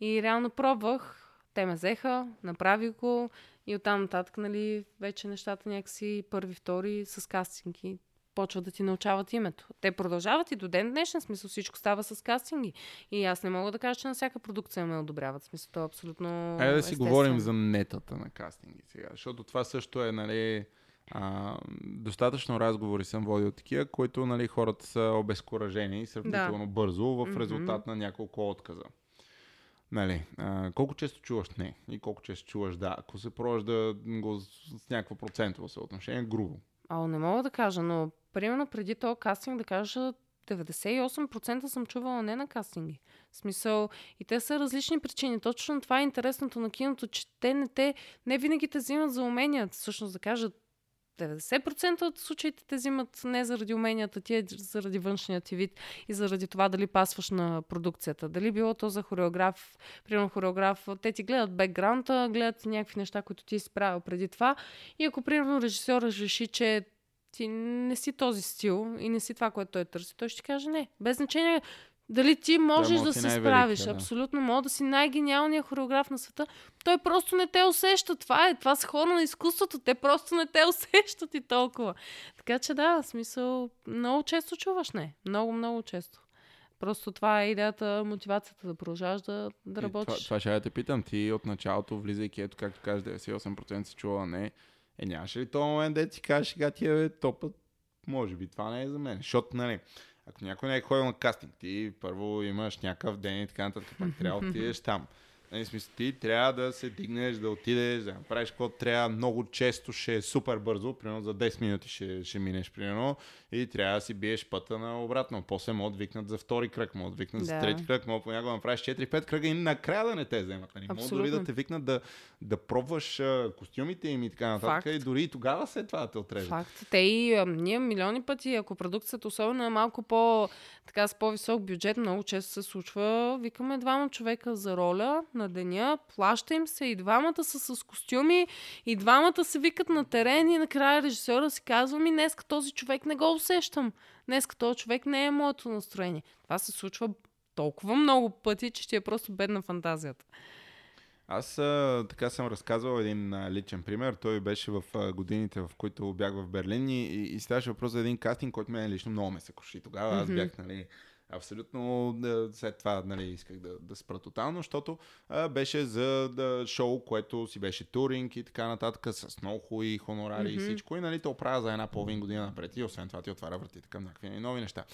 И реално пробвах, те ме взеха, направих го и оттам нататък, нали, вече нещата някакси първи, втори с кастинги почват да ти научават името. Те продължават и до ден днешен смисъл всичко става с кастинги. И аз не мога да кажа, че на всяка продукция ме одобряват. Смисъл, то е абсолютно. Айде да си говорим за нетата на кастинги сега, защото това също е, нали, а, достатъчно разговори съм водил такива, които нали, хората са обезкуражени сравнително да. бързо в резултат на няколко отказа. Нали, а, колко често чуваш не и колко често чуваш да, ако се пробваш да го с, с някакво процентово съотношение, грубо. А, не мога да кажа, но примерно преди този кастинг да кажа 98% съм чувала не на кастинги. В смисъл, и те са различни причини. Точно това е интересното на киното, че те не, те не винаги те взимат за умения. Всъщност да кажат 90% от случаите те взимат не заради уменията ти, а заради външния ти вид и заради това дали пасваш на продукцията. Дали било то за хореограф, примерно хореограф, те ти гледат бекграунда, гледат някакви неща, които ти си правил преди това. И ако, примерно, режисьорът реши, че ти не си този стил и не си това, което той търси, той ще ти каже не. Без значение дали ти можеш може да, да се справиш. да. Абсолютно, мога да си най-гениалният хореограф на света. Той просто не те усеща. Това е. Това са хора на изкуството. Те просто не те усещат и толкова. Така че да, в смисъл, много често чуваш не. Много, много често. Просто това е идеята, мотивацията да продължаваш да, да И работиш. Това, това ще я те питам. Ти от началото, влизайки, ето както кажеш, 98% си чула не. Е, нямаше ли този момент да ти кажеш, сега ти е топът, може би това не е за мен. Защото, нали, ако някой не е ходил на кастинг, ти първо имаш някакъв ден и така нататък, пак трябва да отидеш там. Нали, смисъл, ти трябва да се дигнеш, да отидеш, да направиш каквото трябва. Много често ще е супер бързо, примерно за 10 минути ще, ще минеш, примерно, и трябва да си биеш пътя на обратно. После могат да викнат за втори кръг, могат да викнат за Да. трети кръг, могат понякога да направиш 4-5 кръга и накрая да не те вземат. Нали? Могат дори да те викнат да, да пробваш а, костюмите им и така нататък. Факт. И дори и тогава след това да те отрежат. Факт. Те и а, ние милиони пъти, ако продукцията особено е малко по, така, с по-висок бюджет, много често се случва, викаме двама човека за роля на деня, плаща им се и двамата са с костюми, и двамата се викат на терен и накрая режисьора си казва ми, днеска този човек не го усещам. Днеска този човек не е моето настроение. Това се случва толкова много пъти, че ти е просто бедна фантазията. Аз а, така съм разказвал един а, личен пример. Той беше в а, годините, в които бях в Берлин и, и, и ставаше въпрос за един кастинг, който мен лично много ме се круши. Тогава аз Мгм. бях, нали, абсолютно след това нали, исках да, да спра тотално, защото а, беше за да, шоу, което си беше туринг и така нататък, с много хубави хонорари и Мгм. всичко. И нали, то правя за една половин година напред и освен това ти отваря вратите към някакви нови неща.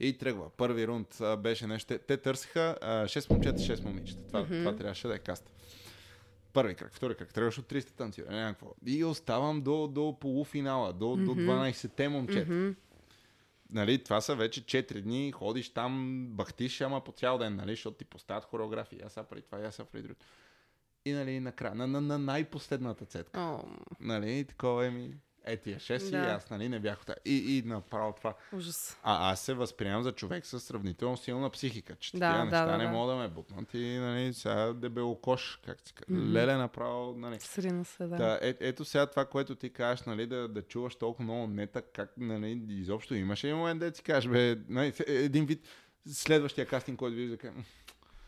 И тръгва. Първи рунд а, беше нещо. Те, те търсиха а, 6 момчета, 6 момичета. Това, Мгм. това трябваше да е каста. Първи кръг, втори кръг, трябваше от 300 танцира, някакво. И оставам до, до полуфинала, до, до Мгм. 12-те момчета. Мгм. Нали, това са вече 4 дни, ходиш там, бахтиш, ама по цял ден, нали, защото ти поставят хореографии. Аз са при това, аз са при друго. И нали, накрая, на, на, на най-последната цетка. О, Нали, такова е ми. Е, тия 6 Да. и аз, нали, не бях от. И, и направо това. ужас. А аз се възприемам за човек с сравнително силна психика, че Да, такива да, неща да, не да. могат да ме бутнат и нали, сега дебелокош, как се казва. Мгм. Леле направо, нали. Срина се, да. Да, е, ето сега това, което ти кажеш, нали, да, да чуваш толкова много нета, как, нали, изобщо имаше ли момент да ти кажеш, бе, нали, е- един вид, следващия кастинг, който вижда, как...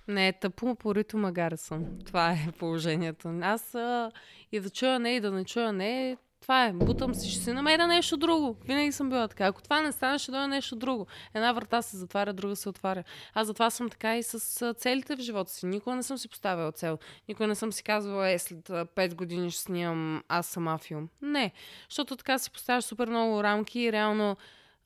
Не, тъпо, порито магаре съм. Това е положението. Аз а, и да чуя не, и да не чуя не, това е. Бутам си, ще си намеря нещо друго. Винаги съм била така. Ако това не стане, ще дойде нещо друго. Една врата се затваря, друга се отваря. Аз затова съм така и с целите в живота си. Никога не съм си поставила цел. Никога не съм си казвала, е, след 5 години ще снимам аз сама филм. Не. Защото така си поставяш супер много рамки и реално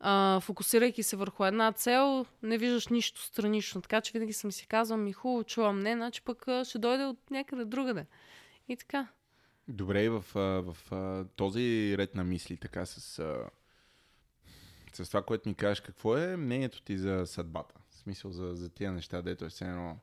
а, фокусирайки се върху една цел, не виждаш нищо странично. Така че винаги съм си казвала, ми хубаво, чувам не, значи пък ще дойде от някъде другаде. И така. Добре, в, в а, този ред на мисли, така с, с това, което ми кажеш, какво е мнението ти за съдбата? В смисъл за, за тия неща, дето е все едно...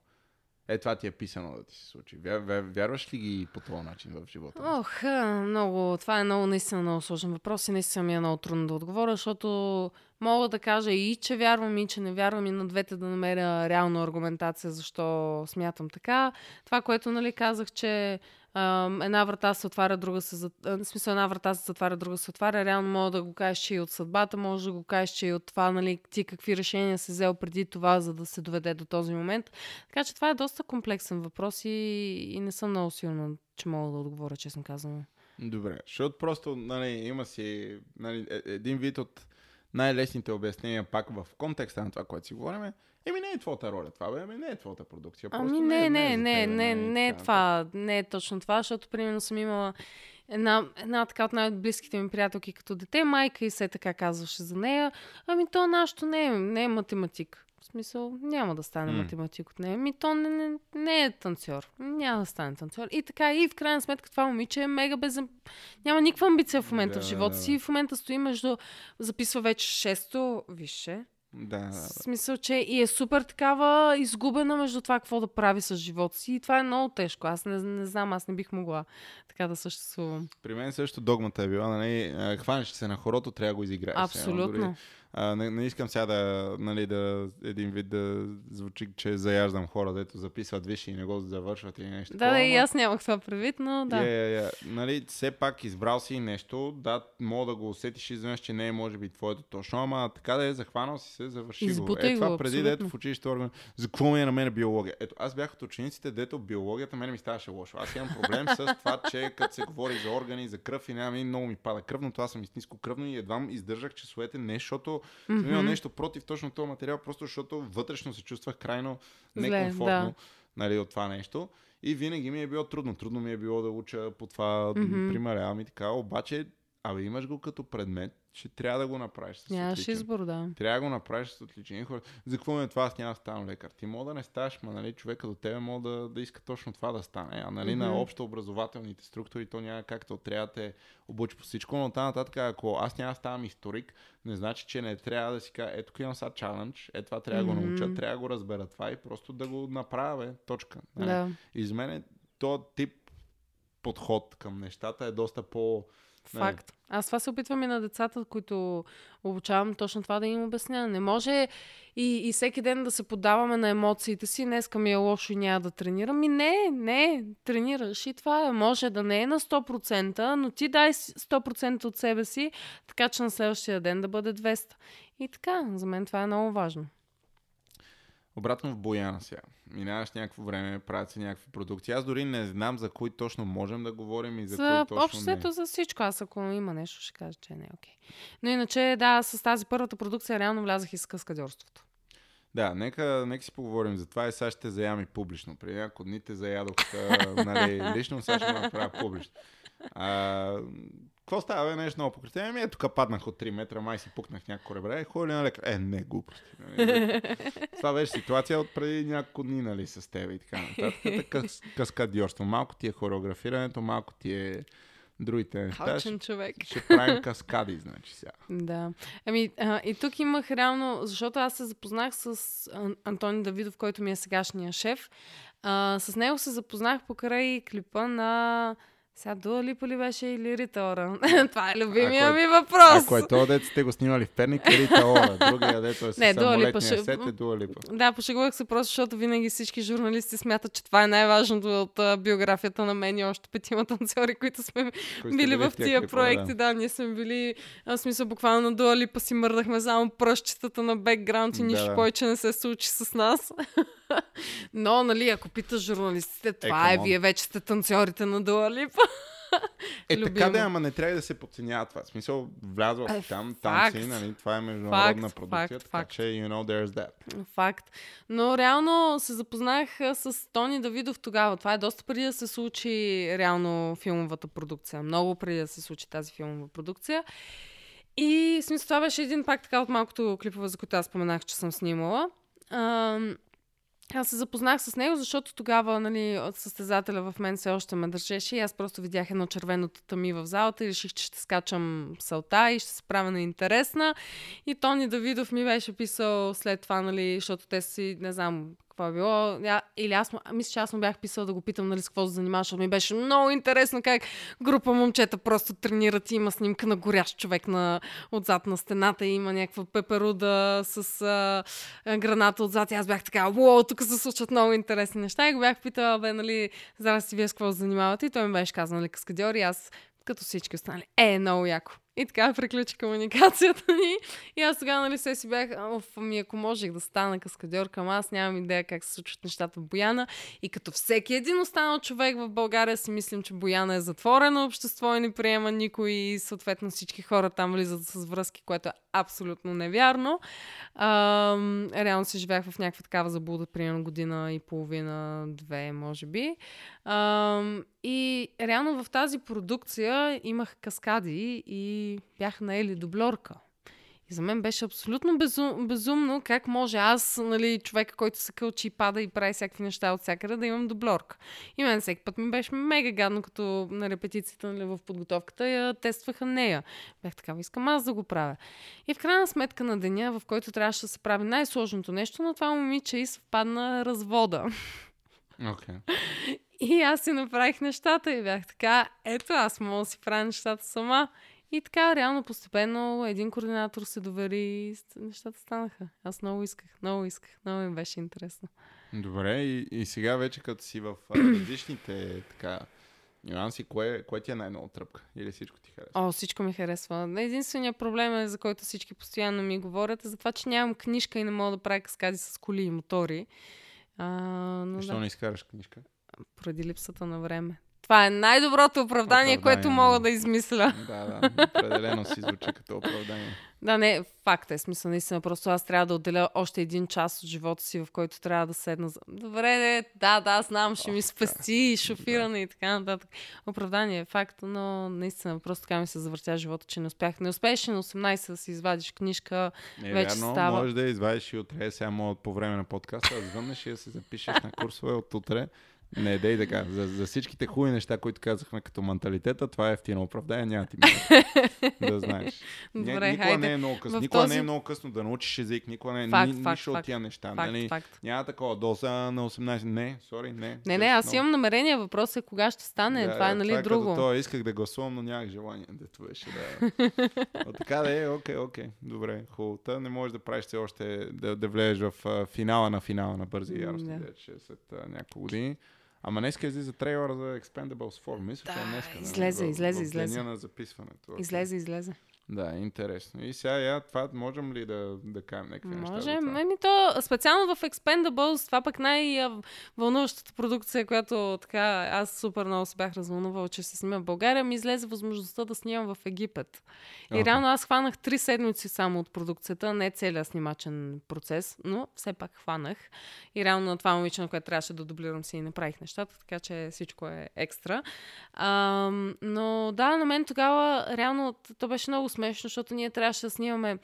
Е, това ти е писано да ти се случи. Вя, вя, вярваш ли ги по този начин в живота? Ох, много, това е много, наистина много сложен въпрос и наистина ми е много трудно да отговоря, защото мога да кажа и че вярвам, и че не вярвам, и на двете да намеря реална аргументация защо смятам така. Това, което нали, казах, че една врата се отваря, друга се затваря. Смисъл, една врата се затваря, друга се отваря. Реално мога да го кажеш, че и от съдбата, може да го кажеш, че и от това, нали, ти какви решения си взел преди това, за да се доведе до този момент. Така че това е доста комплексен въпрос и, и не съм много силна, че мога да отговоря, честно казано. Добре, защото просто нали, има си нали, е, един вид от най-лесните обяснения пак в контекста на това, което си говорим. Еми не е твоята роля това, бе, ами не е твоята продукция. Ами не, не, не, не, не, е това, не е точно това, защото примерно съм имала една, една така от най-близките ми приятелки като дете, майка и се така казваше за нея. Ами то нашето не е, не е математик. Смисъл, няма да стане mm. математик от нея. Ми то не, не, не е танцор. Няма да стане танцор. И така, и в крайна сметка това момиче е мега без... Няма никаква амбиция в момента yeah, в живота си. И в момента стои между... Записва вече шесто висше. Да, да, В смисъл, че и е супер такава изгубена между това какво да прави с живота си. И това е много тежко. Аз не, не знам, аз не бих могла така да съществувам. При мен също догмата е била, нали, хванеш се на хорото, трябва да го изиграеш. Абсолютно. Дори, а, не, не искам сега да, нали, да един вид да звучи, че заяждам хора, дето записват висши и не го завършват или нещо. Да, такова, да, и аз нямах това предвид, но да. Yeah, yeah, yeah. Нали, все пак избрал си нещо, да, мога да го усетиш изведнъж, че не е може би твоето точно, ама така да е захванал си се, завърши Избутай го. Е, това го, преди дето в училище орган. За какво ми е на мен биология? Ето, аз бях от учениците, дето биологията мене ми ставаше лошо. Аз имам проблем с това, че като се говори за органи, за кръв и няма, много ми пада кръвното, аз съм истинско кръвно и едва издържах часовете не, защото mm-hmm. имам нещо против точно този материал, просто защото вътрешно се чувствах крайно некомфортно да. нали, от това нещо. И винаги ми е било трудно. Трудно ми е било да уча по това, mm-hmm. примерявам и така. Обаче, абе имаш го като предмет че трябва да го направиш с Нямаш отличен. избор, да. Трябва да го направиш с отлични хора. За какво е това? Аз няма да ставам лекар. Ти мога да не ставаш, ма нали, човека до тебе мога да, да иска точно това да стане. А нали, mm-hmm. на общо образователните структури то няма как да трябва да те обучи по всичко, но тази нататък, ако аз няма да ставам историк, не значи, че не трябва да си кажа, ето тук имам сега чалендж, е това трябва да mm-hmm. го науча, трябва да го разбера това и просто да го направя, бе, точка. Нали? Да. И за мен то тип подход към нещата е доста по- Факт. Аз това се опитвам и на децата, които обучавам точно това да им обясня. Не може и, и всеки ден да се подаваме на емоциите си. Днеска ми е лошо и няма да тренирам. И не, не, тренираш и това е. Може да не е на 100%, но ти дай 100% от себе си, така че на следващия ден да бъде 200. И така, за мен това е много важно. Обратно в Бояна сега. Минаваш някакво време, правят се някакви продукти. Аз дори не знам за кои точно можем да говорим и за, за кои точно не. за всичко. Аз ако има нещо, ще кажа, че не е окей. Okay. Но иначе, да, с тази първата продукция реално влязах и с каскадьорството. Да, нека, нека си поговорим за това и сега ще заями публично. При няколко дни те заядох нали, лично, сега ще направя публично. А, какво става, бе, нещо много покритие? Ами, тук паднах от 3 метра, май си пукнах някакво ребре. Ходи ли на лекар? Е, не, глупости. Нали? Това беше ситуация от преди няколко дни, нали, с теб и така нататък. Кас, каскадиорство. Малко ти е хореографирането, малко ти е другите неща. Халчен човек. Ще правим каскади, значи сега. Да. Ами, а, и тук имах реално, защото аз се запознах с Антони Давидов, който ми е сегашния шеф. А, с него се запознах покрай клипа на сега Дуа Липа ли беше или Рита Ора? Това е любимия ми въпрос. Ако е то, дете сте го снимали в Перник, е Рита Ора. Другия, дето е с Не, Дуа Липа. Сет е Дуа Липа. Да, пошегувах се просто, защото винаги всички журналисти смятат, че това е най-важното от uh, биографията на мен и още петима танцори, които сме Кои били в тия клипа, проекти. Да. да, ние сме били, в смисъл буквално на Дуа Липа си мърдахме само пръщетата на бекграунд и нищо да. повече не се случи с нас. Но, нали, ако питаш журналистите, това е, е вие вече сте танцорите на Дуалипа. Е, Любимо. така да, ама не трябва да се подценява това. В смисъл, влязла си там, там си, нали, това е международна факт, продукция, факт, така факт. че you know there's that. Факт. Но реално се запознах с Тони Давидов тогава. Това е доста преди да се случи реално филмовата продукция. Много преди да се случи тази филмова продукция. И смисъл, това беше един пак така от малкото клипове, за които аз споменах, че съм снимала. Ам, аз се запознах с него, защото тогава нали, състезателя в мен все още ме държеше и аз просто видях едно червено тами в залата и реших, че ще скачам салта и ще се правя на интересна. И Тони Давидов ми беше писал след това, нали, защото те си, не знам, какво е било. Я, или аз, мисля, че аз му бях писала да го питам, нали, с какво се занимаваш, ми беше много интересно как група момчета просто тренират и има снимка на горящ човек на, отзад на стената и има някаква пеперуда с а, граната отзад. И аз бях така, уау, тук се случват много интересни неща. И го бях питала, бе, нали, здрасти, вие с какво се занимавате? И той ми беше казал, нали, каскадьор и аз като всички останали. Е, много яко. И така приключи комуникацията ни. И аз тогава, нали, се си бях, оф, ами ако можех да стана каскадьор към аз, нямам идея как се случват нещата в Бояна. И като всеки един останал човек в България си мислим, че Бояна е затворено общество и не приема никой и съответно всички хора там влизат с връзки, което е абсолютно невярно. Ам, реално си живях в някаква такава заблуда, примерно година и половина, две, може би. Ам, и реално в тази продукция имах каскади и бях наели дублерка. И за мен беше абсолютно безум, безумно как може аз, нали, човека, който се кълчи и пада и прави всякакви неща от всякъде, да имам дублерка. И мен всеки път ми беше мега гадно, като на репетицията, нали, в подготовката, я тестваха нея. Бях така, искам аз да го правя. И в крайна сметка на деня, в който трябваше да се прави най-сложното нещо, на това момиче и съвпадна развода. Okay. И аз си направих нещата и бях така, ето аз мога да си правя нещата сама. И така, реално постепенно един координатор се довери и нещата станаха. Аз много исках, много исках, много ми беше интересно. Добре, и, и сега вече като си в различните така, нюанси, кое, кое ти е най-много тръпка? Или всичко ти харесва? О, всичко ми харесва. Единственият проблем е, за който всички постоянно ми говорят, е за това, че нямам книжка и не мога да правя каскади с коли и мотори. А, но Защо да, не изкараш книжка? поради липсата на време. Това е най-доброто оправдание, Оправдание, което мога да. да измисля. Да, да, определено си звучи като оправдание. Да, не, факт е, смисъл, наистина, просто аз трябва да отделя още един час от живота си, в който трябва да седна. Добре, не, да, да, знам, ще ми спасти шофиране и така нататък. Оправдание е факт, но наистина просто така ми се завъртя живота, че не успях. Не успееш на 18 да си извадиш книжка. Не, Вече вярно, става. може да извадиш и утре, сега мога по време на подкаста да звъннеш и да се запишеш на курсове от утре. Не, дей така. За, за всичките хубави неща, които казахме като менталитета, това е ефтино оправдание, няма ти мисля. да знаеш. Добре, никога хайде. не е много късно. В Никога този- не е много късно да научиш език, никога не е Факт, ни, факт, нищо от факт. тия неща. Факт, нали? факт. Няма такова доса на 18. Не, сори, не. Не, не, аз имам намерение. Въпросът е кога ще стане. Да, това е, нали, това друго. Като това исках да гласувам, но нямах желание. Дето беше, да. О, така да е, окей, окей. Добре, хубаво. Не можеш да правиш все още, да, да влезеш в а, финала на финала на бързи яростни, да. да. е след а, няколко години. Ама днеска излиза трейлър за Expendables 4. Мисля, че е Да, днеска. нали? излезе, излезе, излезе. на записването. Излезе, излезе. Да, интересно. И сега я, това можем ли да, да кажем някакви неща? Може. за това? Ами то, специално в Expendables, това пък най-вълнуващата продукция, която така аз супер много се бях развълнувала, че се снима в България, ми излезе възможността да снимам в Египет. И реално аз хванах три седмици само от продукцията, не целият снимачен процес, но все пак хванах. И реално на това момиче, на което трябваше да дублирам си и направих нещата, така че всичко е екстра. Ам, но да, на мен тогава реално то беше много смешно, защото ние трябваше да снимаме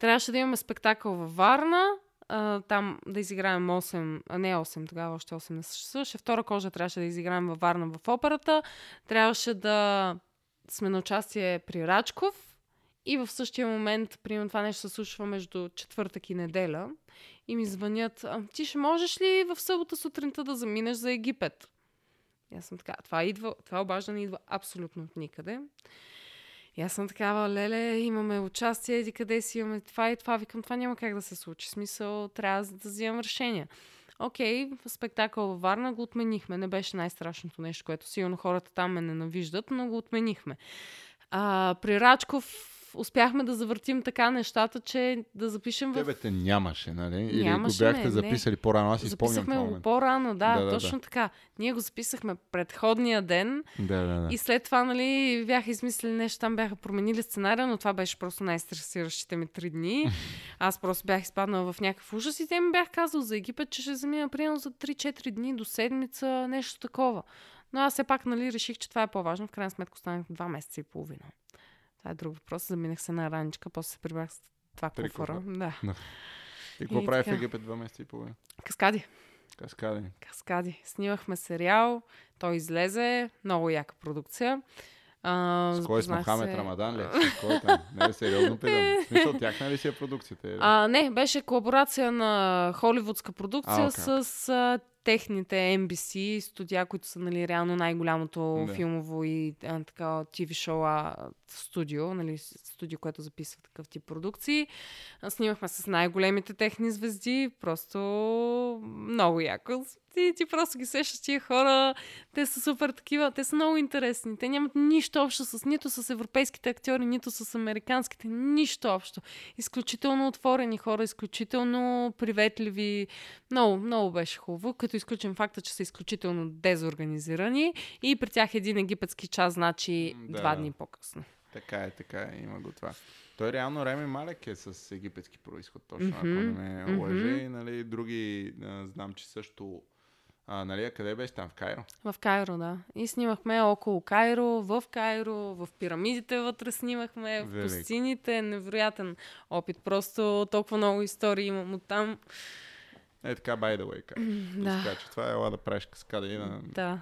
Трябваше да имаме спектакъл във Варна, а, там да изиграем 8, а не 8, тогава още 8 не съществуваше. Втора кожа трябваше да изиграем във Варна в операта. Трябваше да сме на участие при Рачков и в същия момент, примерно това нещо се случва между четвъртък и неделя и ми звънят, ти ще можеш ли в събота сутринта да заминеш за Египет? И аз съм така, това, идва, това обаждане идва абсолютно от никъде. И аз съм такава, леле, имаме участие, еди къде си имаме това и това. Викам, това няма как да се случи. Смисъл, трябва да взимам решение. Окей, в спектакъл във Варна го отменихме. Не беше най-страшното нещо, което сигурно хората там ме ненавиждат, но го отменихме. А, при Рачков успяхме да завъртим така нещата, че да запишем в... Тебе те нямаше, нали? Или Нямаше, го бяхте не, записали по-рано. Аз си спомням Записахме го момент. по-рано, да, Да, да, точно да. така. Ние го записахме предходния ден Да, да, да. и след това, нали, бяха измислили нещо, там бяха променили сценария, но това беше просто най-стресиращите ми три дни. Аз просто бях изпаднала в някакъв ужас и те ми бях казал за Египет, че ще замина примерно за 3-4 дни до седмица, нещо такова. Но аз все пак, нали, реших, че това е по-важно. В крайна сметка останах два месеца и половина. Това е друг въпрос. Заминах се на раничка, после се прибрах с това Три куфара. куфара. Да. И какво прави в така. Египет два месеца и половина? Каскади. Каскади. Каскади. Снимахме сериал, той излезе, много яка продукция. А, С кой с запознах Мохамед се- Рамадан ли? С кой там? Не е сериозно питам. В смисъл, тяхна ли си е продукцията? А, не, беше колаборация на холивудска продукция А, окей, с а, техните NBC студия, които са нали, реално най-голямото Да. филмово и а, така TV шоу студио, нали, студио, което записва такъв тип продукции. Снимахме с най-големите техни звезди, просто много яко. Ти, ти просто ги сещаш тия хора, те са супер такива, те са много интересни. Те нямат нищо общо с нито с европейските актьори, нито с американските, нищо общо изключително отворени хора, изключително приветливи. Много, много беше хубаво, като изключим факта, че са изключително дезорганизирани и при тях един египетски час значи да. два дни по-късно. Така е, така е, има го това. Той реално Реми Малек е с египетски происход, точно, Мгм, ако не ме лъже. И, нали, други, а, знам, че също... А, нали, къде беше там? В Кайро? В Кайро, да. И снимахме около Кайро, в Кайро, в пирамидите вътре снимахме, в Велико. пустините. Невероятен опит. Просто толкова много истории имам от там. Е така, by the way, как. Да. Така, че това е ела да правиш и на... Да.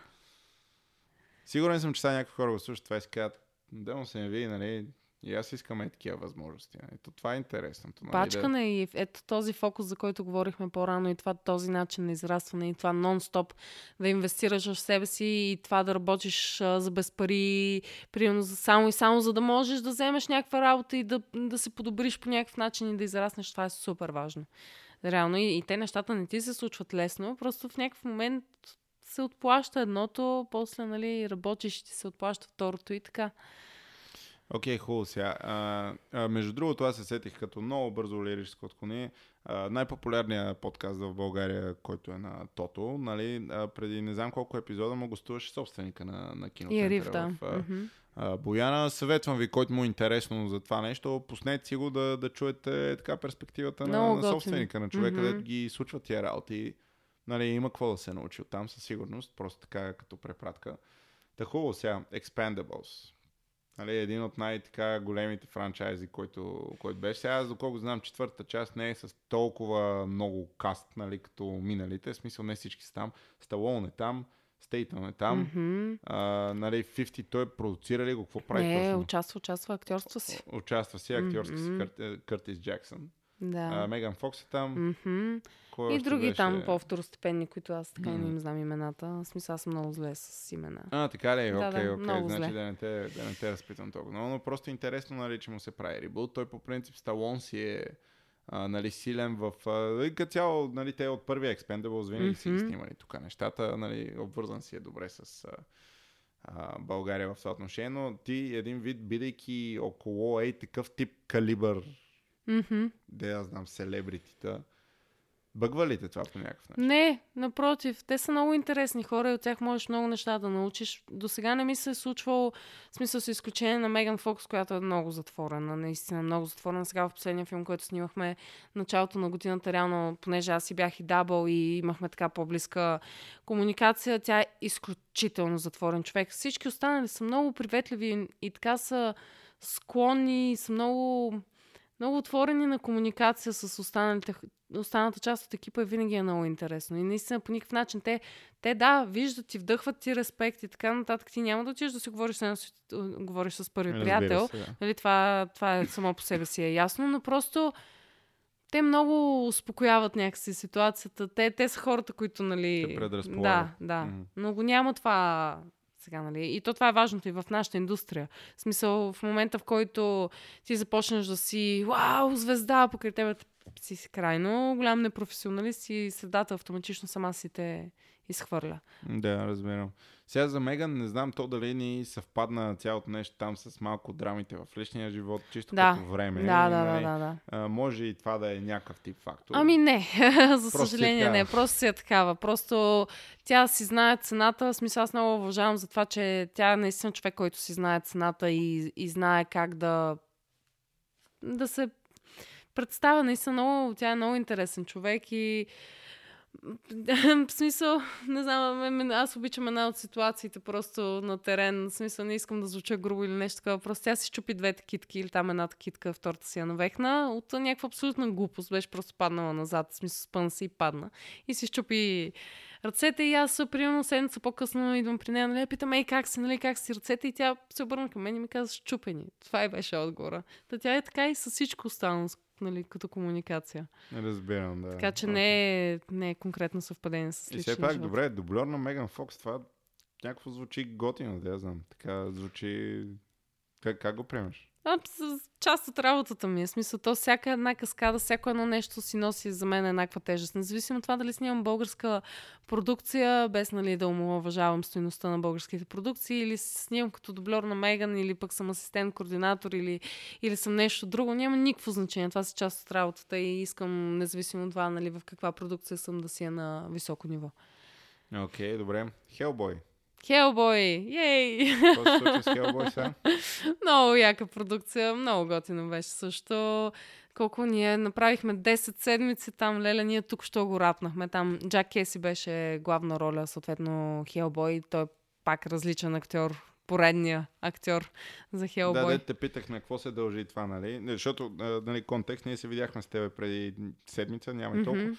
Сигурен съм, че сега някакви хора го слушат това и си казват, да му се не види, нали, и аз искам е такива възможности. Нали. То това е интересното. Нали, да... Пачкане и ето този фокус, за който говорихме по-рано и това този начин на израстване и това нон-стоп да инвестираш в себе си и това да работиш а, за без пари, примерно за само и само за да можеш да вземеш някаква работа и да, да се подобриш по някакъв начин и да израснеш, това е супер важно. Реално и, и те нещата не ти се случват лесно, просто в някакъв момент се отплаща едното, после нали, работиш и ти се отплаща второто и така. Окей, хубаво сега. А, а, между другото, аз се сетих като много бързо лирическо отклонение. Най-популярният подкаст в България, който е на Тото, нали, а, преди не знам колко епизода му гостуваше собственика на, на киноцентъра в а, Мгм. а, Бояна. Съветвам ви, който му е интересно за това нещо, пуснете си го да, да чуете така перспективата на, на собственика, на човека, Мгм. където ги случват тия работи. Нали, има какво да се научи от там със сигурност, просто така като препратка. Та хубаво сега, Expendables. Нали, един от най-така големите франчайзи, който, който беше. Сега, аз доколко знам, четвъртата част не е с толкова много каст, нали, като миналите. В смисъл не всички са там. Сталон е там, Стейтън е там. Мгм. А, нали, 50 той продуцира ли го? Какво прави Не, точно? участва, участва актьорство си. Участва си актьорски си Мгм. Кър, е, Къртис Джаксън. Да. А, Меган Фокс е там. Кой И други беше? там по-второстепенни, които аз така и не им знам имената. В смисъл, аз съм много зле с имена. А, така ли? Да, Окей, да, окей. много Значи зле. да не, те, да не те разпитам толкова. много, но просто интересно, нали, че му се прави ребут. Той по принцип Сталон си е а, нали, силен в... А, като цяло, нали, те от първия Expendables винаги си ги снимали тук нещата. Нали, обвързан си е добре с а, а, България в това отношение, но ти един вид, бидейки около ей такъв тип калибър, Мгм. де аз знам, селебритита, бъгва ли те това по някакъв начин? Не, напротив, те са много интересни хора и от тях можеш много неща да научиш. До сега не ми се е случвало, в смисъл с изключение на Меган Фокс, която е много затворена, наистина много затворена. Сега в последния филм, който снимахме началото на годината, реално, понеже аз си бях и дабъл и имахме така по-близка комуникация, тя е изключително затворен човек. Всички останали са много приветливи и така са склонни, са много много отворени на комуникация с останалите, останалата част от екипа и винаги е много интересно. И наистина по никакъв начин те, те да, виждат ти, вдъхват ти респект и така нататък. Ти няма да отидеш да си говориш едно си- говориш с първи Разбира приятел. се, да. Нали, това, това е само по себе си е ясно, но просто те много успокояват някакси ситуацията. Те, те са хората, които, нали... Те предразполагат. Да, да. Мгм. Но го няма това сега, нали? И то това е важното и в нашата индустрия. В смисъл, в момента, в който ти започнеш да си вау, звезда, покрай тебе си крайно голям непрофесионалист и средата автоматично сама си те изхвърля. Да, разбирам. Сега за Меган не знам то дали ни съвпадна цялото нещо там с малко драмите в личния живот, чисто Да. като време. Да, да, нали? да, да, да. А, може и това да е някакъв тип фактор. Ами не, за Просто е съжаление не, просто си е такава. Просто тя си знае цената. В смисъл аз много уважавам за това, че тя е наистина човек, който си знае цената и, и знае как да да се представя наистина много, тя е много интересен човек и в смисъл, не знам, аз обичам една от ситуациите просто на терен. В смисъл, не искам да звуча грубо или нещо такова. Просто тя си чупи двете китки или там едната китка, втората си я навехна. От някаква абсолютна глупост. Беше просто паднала назад. В смисъл, спъна си и падна. И си щупи ръцете и аз, примерно, седмица по-късно идвам при нея, нали, питам, ей, как си, нали, как си ръцете и тя се обърна към мен и ми каза, щупени. Това и беше отговора. Та тя е така и с всичко останало, нали, като комуникация. Разбирам, да. Така че okay. не, е, не е конкретно съвпадение с личния И все пак, живот. добре, дублер на Меган Фокс, това някакво звучи готино, да я знам. Така звучи... Как, как го приемаш? А, част от работата ми е. Смисъл, то всяка една каскада, всяко едно нещо си носи за мен еднаква тежест. Независимо от това дали снимам българска продукция, без нали, да уважавам стоеността на българските продукции, или снимам като дублер на Меган, или пък съм асистент, координатор, или, или съм нещо друго, няма никакво значение. Това са част от работата и искам, независимо от това, нали, в каква продукция съм да си е на високо ниво. Окей, okay, добре. Хелбой. Хелбой! Ей! Какво се случи с Хелбой сега? много яка продукция, много готино беше също. Колко ние направихме 10 седмици там, леле, ние тук що го рапнахме. Там Джак Кеси беше главна роля, съответно Хелбой. Той е пак различен актьор, поредния актьор за Хелбой. Да, да, те питах на какво се дължи това, нали? Защото, нали, контекст, ние се видяхме с тебе преди седмица, няма и толкова.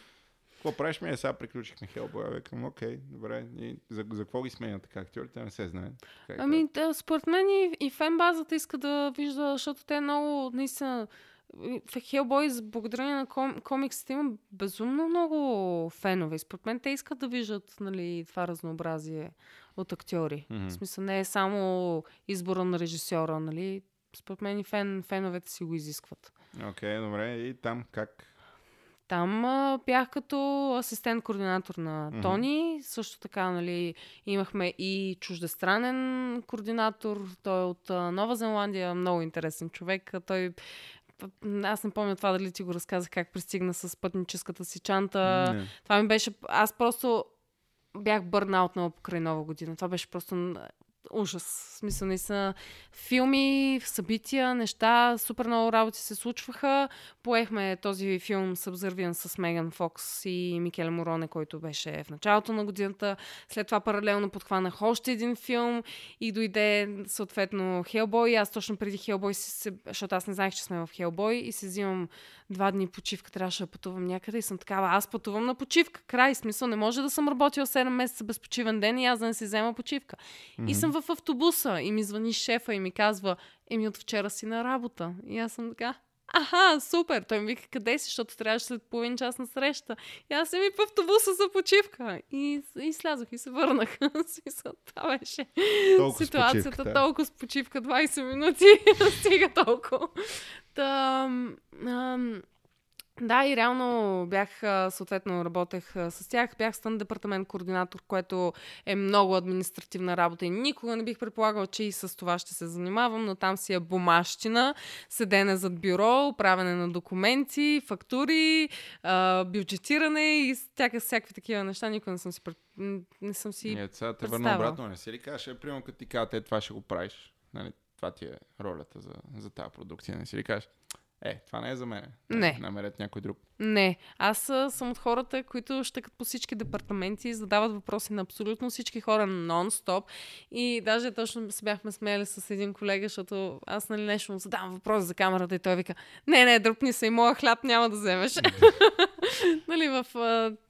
Какво правиш ми? Е, сега приключихме Хелбой. Викам, окей, добре. И за, за какво ги сменят така актьорите? Не се знае. Как ами, да, според мен и, и фен базата иска да вижда, защото те много, наистина, в Хелбой, благодарение на ком, комиксите, има безумно много фенове. според мен те искат да виждат нали, това разнообразие от актьори. Mm-hmm. В смисъл не е само избора на режисьора, нали? Според мен и фен, феновете си го изискват. Окей, okay, добре. И там как там а, бях като асистент-координатор на Тони. Mm-hmm. Също така, нали, имахме и чуждестранен координатор. Той е от а, Нова Зеландия, много интересен човек. Той аз не помня това дали ти го разказах как пристигна с пътническата си чанта. Mm-hmm. Това ми беше... Аз просто бях бърнаут много покрай нова година. Това беше просто ужас. В смисъл, наистина, филми, събития, неща, супер много работи се случваха. Поехме този филм Subservient с Меган Фокс и Микеле Мороне, който беше в началото на годината. След това паралелно подхванах още един филм и дойде съответно Хелбой. Аз точно преди Хелбой, защото аз не знаех, че сме в Хелбой и се взимам два дни почивка, трябваше да пътувам някъде и съм такава, аз пътувам на почивка. Край, смисъл, не може да съм работила 7 месеца без почивен ден и аз да не си взема почивка. Mm-hmm. И съм в автобуса и ми звъни шефа и ми казва, еми от вчера си на работа. И аз съм така, Аха, супер! Той ми вика, къде си, защото трябваше след половин час на среща. И аз съм и в автобуса за почивка. И, и слязох и се върнах. Смисъл, това беше толкова ситуацията. С почивка, толкова с почивка, 20 минути. Стига толкова. Та, ам, да, и реално бях, съответно, работех с тях. Бях стън департамент координатор, което е много административна работа и никога не бих предполагал, че и с това ще се занимавам, но там си е бумащина, седене зад бюро, правене на документи, фактури, бюджетиране и всяка, всякакви такива неща. Никога не съм си, пред... не съм си Нет, сега те върна обратно, не си ли кажеш, е, примерно като ти кажа, те това ще го правиш. Нали? Това ти е ролята за, за тази продукция, не си ли кажеш? Е, това не е за мен. Не. Намерят някой друг. Не. Аз съм от хората, които щекат по всички департаменти задават въпроси на абсолютно всички хора нон-стоп. И даже точно се бяхме смели с един колега, защото аз нали нещо му задавам въпрос за камерата и той вика, не, не, дръпни се и моя хляб няма да вземеш. нали, в,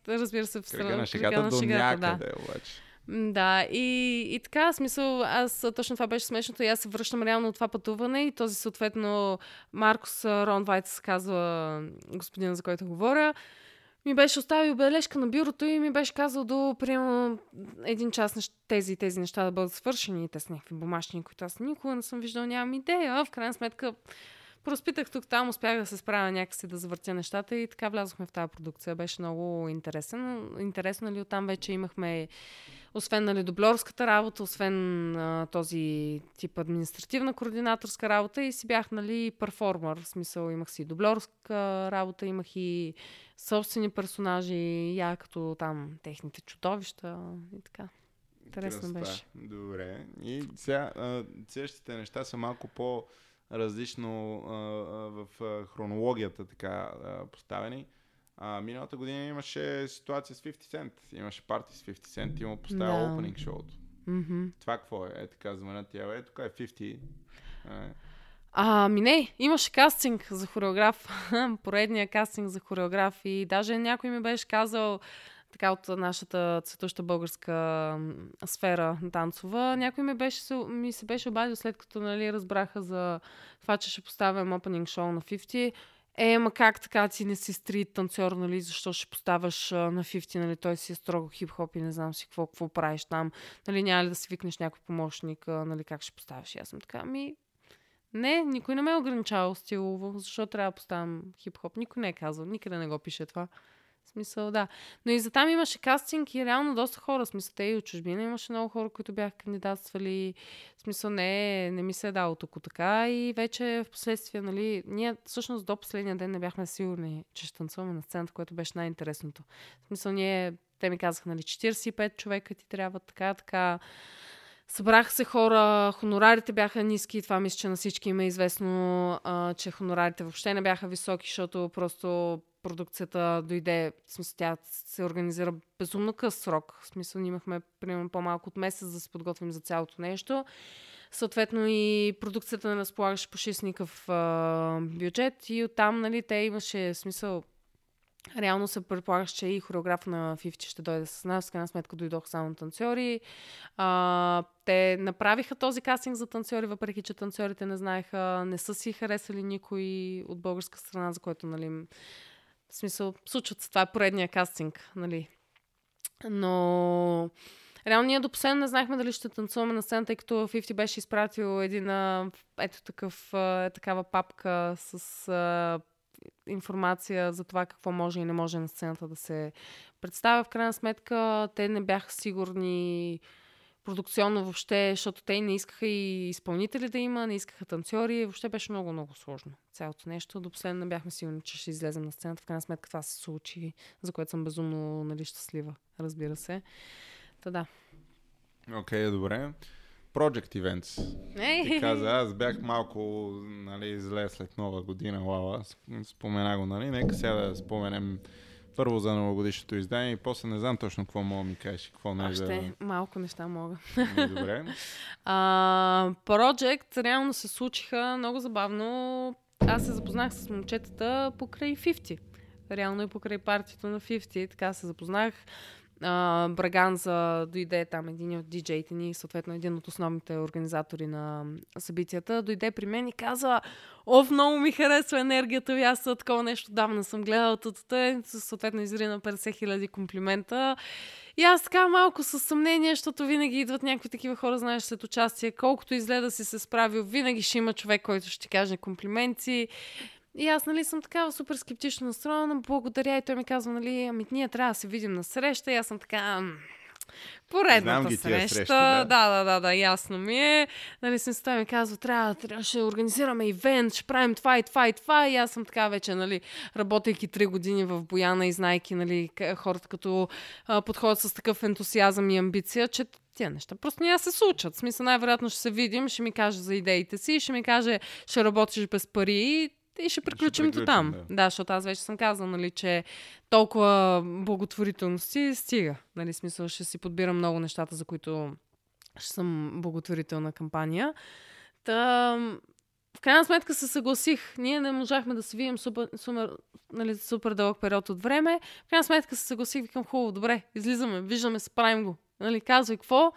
разбира се, в страна. на шегата до някъде, да. обаче. Да, и, и така, смисъл, аз точно това беше смешното и аз се връщам реално от това пътуване и този съответно Маркус Рон Вайтс казва господина, за който говоря, ми беше оставил бележка на бюрото и ми беше казал до примерно един час тези тези неща да бъдат свършени. Те са някакви бумажни, които аз никога не съм виждал, нямам идея. В крайна сметка Проспитах тук там, успях да се справя някакси да завъртя нещата и така влязохме в тази продукция. Беше много интересен. Интересно, нали, оттам вече имахме освен нали, дублерската работа, освен а, този тип административна координаторска работа и си бях нали, перформер. В смисъл имах си дублерска работа, имах и собствени персонажи, я като там техните чудовища и така. Интересно Кръста. беше. Добре. И сега следващите неща са малко по- различно а, а, в хронологията така а, поставени. А, миналата година имаше ситуация с 50 Cent. Имаше парти с 50 Cent, има поставя Да. опенинг шоуто. Мгм. Това какво е? Е така звънят тя, е тук е 50. Е, Ами не, имаше кастинг за хореограф. Поредния кастинг за хореограф. И даже някой ми беше казал, така от нашата цветуща българска сфера танцова, някой ми, беше, ми се беше обадил след като нали, разбраха за това, че ще поставям опенинг шоу на 50. Е, ма как така ти не си стрит танцор, нали, защо ще поставяш на 50, нали, той си е строго хип-хоп и не знам си какво, какво правиш там, нали, няма ли да си викнеш някой помощник, нали, как ще поставяш. И аз съм така, ми, не, никой не ме е ограничавал стилово. Защо трябва да поставям хип-хоп? Никой не е казал. Никъде не го пише това. Смисъл, да. Но и за там имаше кастинг и реално доста хора. В смисъл, те и от чужбина имаше много хора, които бяха кандидатствали. В смисъл, не, не ми се е дало тук така. И вече в последствие, нали, ние всъщност до последния ден не бяхме сигурни, че ще танцуваме на сцената, което беше най-интересното. В смисъл, ние, те ми казаха, нали, 45 човека ти трябва така, така. Събраха се хора, хонорарите бяха ниски, това мисля, че на всички им е известно, а, че хонорарите въобще не бяха високи, защото просто продукцията дойде, в смисъл тя се организира безумно къс срок. В смисъл имахме примерно по-малко от месец да се подготвим за цялото нещо. Съответно и продукцията не разполагаше по 6 никакъв бюджет и оттам, нали, те имаше смисъл Реално се предполагаше, че и хореограф на 50 ще дойде с нас. В крайна сметка дойдоха само танцори. А, те направиха този кастинг за танцори, въпреки че танцорите не знаеха, не са си харесали никой от българска страна, за който, нали, в смисъл, случват се. Това е поредния кастинг, нали. Но реално ние до последно не знаехме дали ще танцуваме на сцена, тъй като 50 беше изпратил един, ето такъв, а, такава папка с а, информация за това какво може и не може на сцената да се представя. В крайна сметка те не бяха сигурни продукционно въобще, защото те не искаха и изпълнители да има, не искаха танцори. Въобще беше много, много сложно цялото нещо. До последно не бяхме сигурни, че ще излезем на сцената. В крайна сметка това се случи, за което съм безумно нали, щастлива, разбира се. Та да. Окей, добре. Project Events. Ти каза, аз бях малко нали, зле след нова година, Лала. Сп- Спомена го, нали? Нека сега да споменем първо за новогодишното издание и после не знам точно какво мога да ми кажеш, и какво не е Още за... малко неща мога. Ами, Добре. А, Project реално се случиха много забавно. Аз се запознах с момчетата покрай 50. Реално и покрай партията на 50. Така се запознах. А, Браганза дойде там един от диджеите ни, съответно един от основните организатори на събитията, дойде при мен и каза Ов, много ми харесва енергията ви, аз такова нещо давна съм гледала, тата, съответно изрина 50 хиляди комплимента. И аз така малко със съмнение, защото винаги идват някакви такива хора, знаеш, след участие. Колкото излезе да си се справил, винаги ще има човек, който ще ти каже комплименти. И аз, нали, съм такава супер скептично настроена. Благодаря. И той ми казва, нали, ами ние трябва да се видим на среща. И аз съм така, «М, поредната Знам ги среща. срещи, да. да, да, да, да, ясно ми е. Нали, съм той ми казва, трябва, трябва, ще организираме ивент, ще правим това и това и това. И аз съм така вече, нали, работейки три години в Бояна и знайки, нали, хората като а, подходят с такъв ентусиазъм и амбиция, че тия неща просто няма се случат. В смисъл, най-вероятно ще се видим, ще ми каже за идеите си, ще ми каже, ще работиш без пари и ще приключим до приключим, там. да. Да. защото аз вече съм казала, нали, че толкова благотворителности стига. Нали, смисъл, ще си подбирам много нещата, за които ще съм благотворителна кампания. Та, в крайна сметка се съгласих. Ние не можахме да се видим супер, супер, нали, супер дълъг период от време. В крайна сметка се съгласих, викам хубаво, добре, излизаме, виждаме се, правим го. Нали, казвай какво.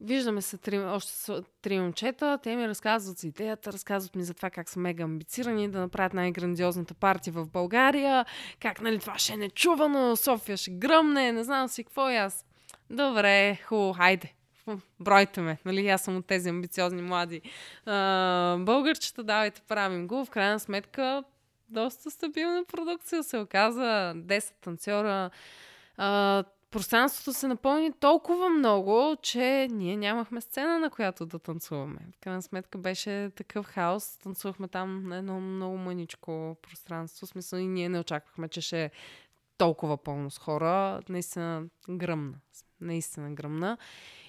Виждаме се три, още с три момчета, те ми разказват за идеята, разказват ми за това как са мега амбицирани да направят най-грандиозната партия в България, как нали това ще е нечувано, София ще гръмне, не знам си какво и аз. Добре, хубаво, хайде. Бройте ме, нали, аз съм от тези амбициозни млади а, българчета, давайте правим го. В крайна сметка, доста стабилна продукция се оказа. 10 танцора. А, пространството се напълни толкова много, че ние нямахме сцена, на която да танцуваме. В крайна сметка беше такъв хаос. Танцувахме там на едно много мъничко пространство. В смисъл и ние не очаквахме, че ще е толкова пълно с хора. Наистина гръмна. Наистина гръмна.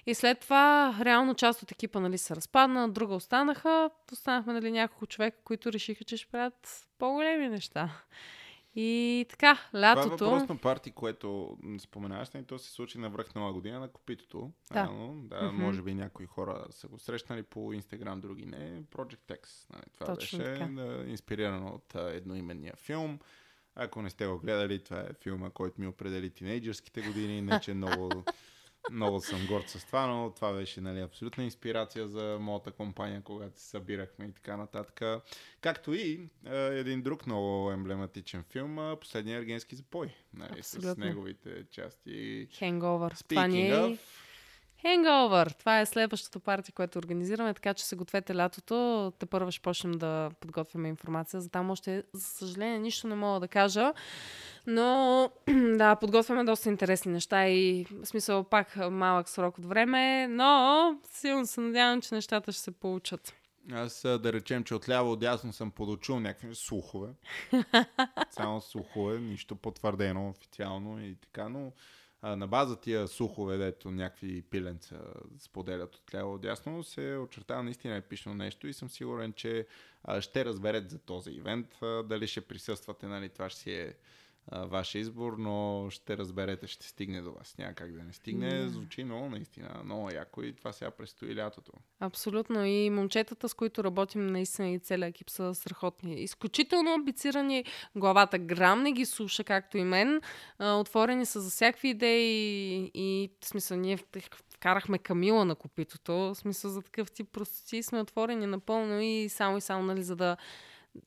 И след това, реално част от екипа нали, се разпадна, друга останаха. Останахме нали, няколко човека, които решиха, че ще правят по-големи неща. И така, лятото... Това е въпрос на парти, което споменаваш, и то се случи на връх нова година на Копитото. Да. Реално, да Мгм. може би някои хора са го срещнали по Инстаграм, други не. Project X. Нали, това Точно беше така. да, инспирирано от а, едноименния филм. Ако не сте го гледали, това е филма, който ми определи тинейджърските години. Не, че много, много съм горд с това, но това беше нали, абсолютна инспирация за моята компания, когато се събирахме и така нататък. Както и а, един друг много емблематичен филм, Последния ергенски запой. Нали, с неговите части. Hangover. Това ни Speaking е... of, Hangover. Това е следващото парти, което организираме, така че се гответе лятото. Те първо ще почнем да подготвяме информация. За там още, за съжаление, нищо не мога да кажа. Но да, подготвяме доста интересни неща и в смисъл пак малък срок от време, но силно се надявам, че нещата ще се получат. Аз да речем, че отляво отдясно съм подочул някакви слухове. Само слухове, нищо потвърдено официално и така, но а, на база тия слухове, дето някакви пиленца споделят отляво отдясно, се очертава наистина епично нещо и съм сигурен, че а, ще разберете за този ивент. А, дали ще присъствате, нали, това ще си е а, избор, но ще разберете, ще стигне до вас. Няма как да не стигне. Да. Звучи много, наистина, много яко и това сега предстои лятото. Абсолютно. И момчетата, с които работим, наистина и целият екип са страхотни. Изключително амбицирани. Главата грам не ги слуша, както и мен. Отворени са за всякакви идеи и в смисъл ние вкарахме Камила на копитото. В смисъл за такъв тип простоти сме отворени напълно и само и само, нали, за да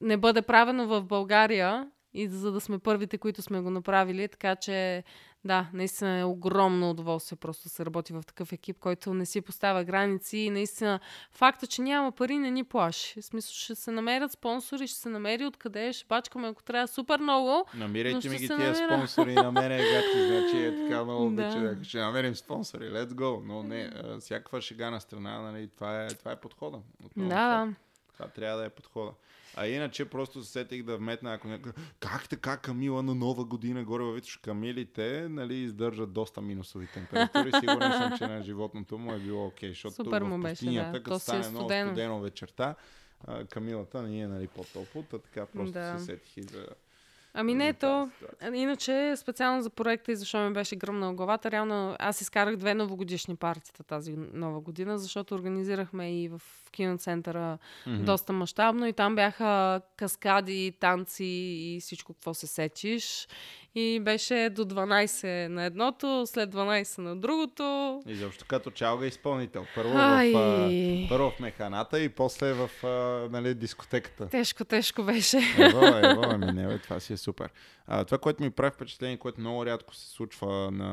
не бъде правено в България и за да сме първите, които сме го направили. Така че, да, наистина е огромно удоволствие просто да се работи в такъв екип, който не си поставя граници и наистина факта, че няма пари, не ни плаши. В смисъл, ще се намерят спонсори, ще се намери откъде, ще бачкаме, ако трябва супер много. Но Намирайте ми ги тия намира. спонсори на мене, гати, значи е така много Да. Да. Ще намерим спонсори, let's go. Но не, всякаква шега на страна, нали, това е, това е подхода. Отново, Да, да. Това трябва да е подхода. А иначе просто се сетих да вметна, ако някой... Как така Камила на нова година горе във Витош? Камилите, нали, издържат доста минусови температури. Сигурен съм, че на животното му е било окей, защото Супер в му беше, пустинята, да. като То си е стане много студено. вечерта, Камилата не е нали, по-топло, та така просто Да. се сетих и за, Ами не, за то... Иначе, специално за проекта и защо ми беше гръмна главата, реално аз изкарах две новогодишни партита тази нова година, защото организирахме и в киноцентъра Мгм. доста мащабно и там бяха каскади, танци и всичко, какво се сечиш. И беше до 12 на едното, след 12 на другото. И защо като чалга изпълнител. Първо Ай, в, а, първо в механата и после в а, нали, дискотеката. тежко, тежко беше. Ево, ево, ами не, бе, това си е супер. А, това, което ми прави впечатление, което много рядко се случва на,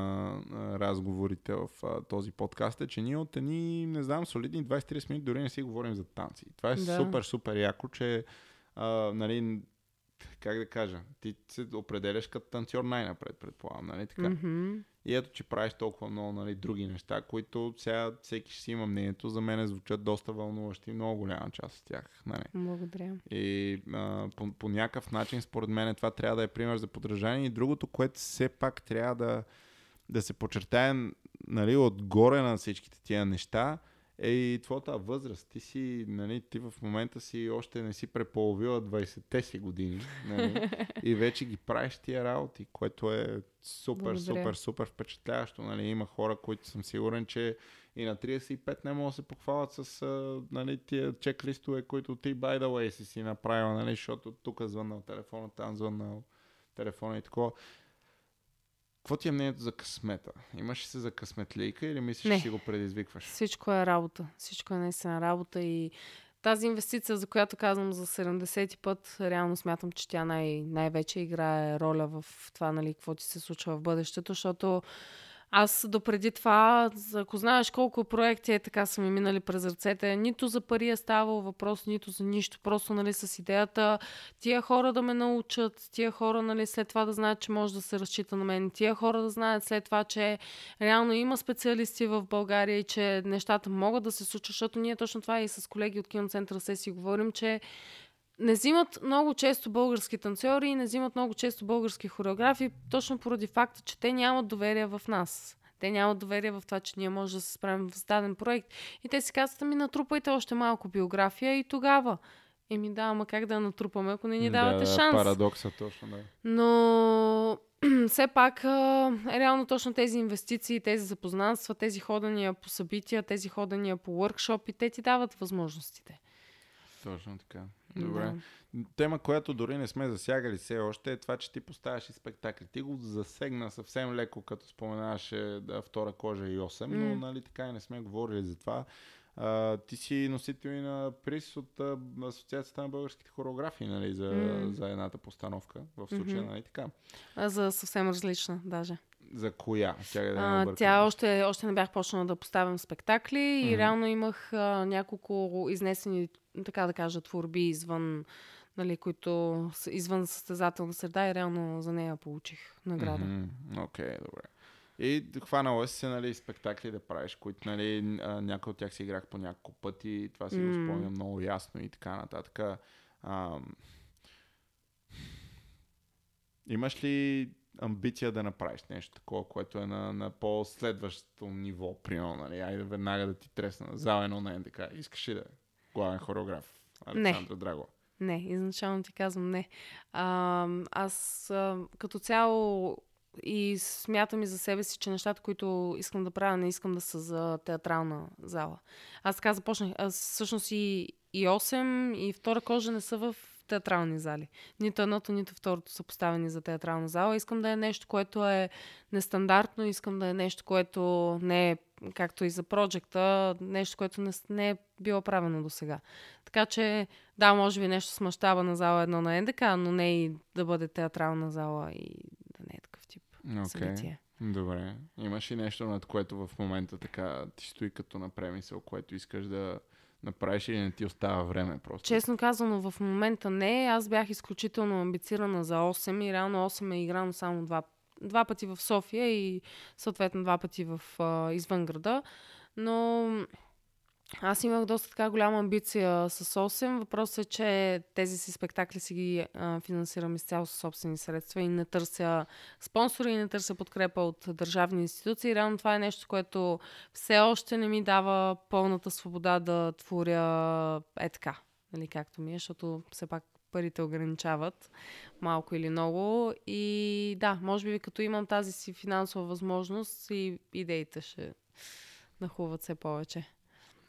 на разговорите в а, този подкаст е, че ние от едни, не знам, солидни 20-30 минути дори не си говорим за танци. Това е Да. супер, супер яко, че а, нали, как да кажа, ти се определяш като танцор най-напред, предполагам, нали така? Мгм. И ето, че правиш толкова много нали, други неща, които сега всеки ще си има мнението. За мен звучат доста вълнуващи, много голяма част от тях. Нали. Благодаря. И а, по, по някакъв начин, според мен, това трябва да е пример за подражание. И другото, което все пак трябва да, да се подчертае нали, отгоре на всичките тия неща, е и твоята възраст. Ти си, нали, ти в момента си още не си преполовила 20-те си години. Нали, и вече ги правиш тия работи, което е супер, Благодаря. супер, супер впечатляващо. Нали, има хора, които съм сигурен, че и на 35 не могат да се похвалят с нали, тия чек-листове, които ти, by the way, си си направила, нали, защото тук звъннал телефона, там звъннал телефона и такова. Какво ти е мнението за късмета? Имаш ли се за късметлийка или мислиш, че си го предизвикваш? Всичко е работа. Всичко е наистина работа и тази инвестиция, за която казвам за 70 път, реално смятам, че тя най- най-вече играе роля в това, нали, какво ти се случва в бъдещето, защото аз допреди това, ако знаеш колко проекти е така са ми минали през ръцете, нито за пари е ставало въпрос, нито за нищо. Просто нали, с идеята тия хора да ме научат, тия хора нали, след това да знаят, че може да се разчита на мен, тия хора да знаят след това, че реално има специалисти в България и че нещата могат да се случат, защото ние точно това и с колеги от киноцентъра се си говорим, че не взимат много често български танцори и не взимат много често български хореографи, точно поради факта, че те нямат доверие в нас. Те нямат доверие в това, че ние може да се справим в даден проект. И те си казват, ми натрупайте още малко биография и тогава. Еми да, ама как да натрупаме, ако не ни давате да, шанс? Парадокса точно, да. Но все пак, а, реално точно тези инвестиции, тези запознанства, тези ходания по събития, тези ходания по workshop, те ти дават възможностите. Точно така. Добре. Да. Тема, която дори не сме засягали все още е това, че ти поставяш и спектакли. Ти го засегна съвсем леко, като споменаваше да, втора кожа и 8, но М. нали, така и не сме говорили за това. А, ти си носител и на приз от а, Асоциацията на българските хореографии нали, за, М. за едната постановка. В случая, Мгм. нали така. А, за съвсем различна, даже. За коя? Тя, да не А, тя още, още не бях почнала да поставям спектакли и Мгм. реално имах а, няколко изнесени, така да кажа, творби извън, нали, които са извън състезателна среда и реално за нея получих награда. Окей, добре. И хванала си се, нали, спектакли да правиш, които, нали, а, някои от тях си играх по няколко пъти, това си го М. спомням много ясно и така нататък. Ам... Имаш ли амбиция да направиш нещо такова, което е на, на по-следващото ниво, примерно, нали? Айде веднага да ти тресна. Зал едно на НДК. Искаш ли да е главен хореограф? Александра Драгова. Не, изначално ти казвам не. А, аз а, като цяло и смятам и за себе си, че нещата, които искам да правя, не искам да са за театрална зала. Аз така започнах. Аз всъщност и, и 8, и втора кожа не са в театрални зали. Нито едното, нито второто са поставени за театрална зала. Искам да е нещо, което е нестандартно, искам да е нещо, което не е, както и за проекта, нещо, което не, не е било правено до сега. Така че, да, може би нещо с мащаба на зала едно на НДК, но не и да бъде театрална зала и да не е такъв тип Окей. събитие. Добре. Имаш ли нещо, над което в момента така ти стои като на премисъл, което искаш да направиш или не ти остава време просто? Честно казано, в момента не. Аз бях изключително амбицирана за 8 и реално 8 е играно само два, два пъти в София и съответно два пъти в а, извън града. Но аз имах доста така голяма амбиция с 8. Въпросът е, че тези си спектакли си ги а, финансирам изцяло със собствени средства и не търся спонсори и не търся подкрепа от държавни институции. Реално това е нещо, което все още не ми дава пълната свобода да творя е така, нали, както ми е, защото все пак парите ограничават малко или много. И да, може би като имам тази си финансова възможност и идеите ще нахуват все повече.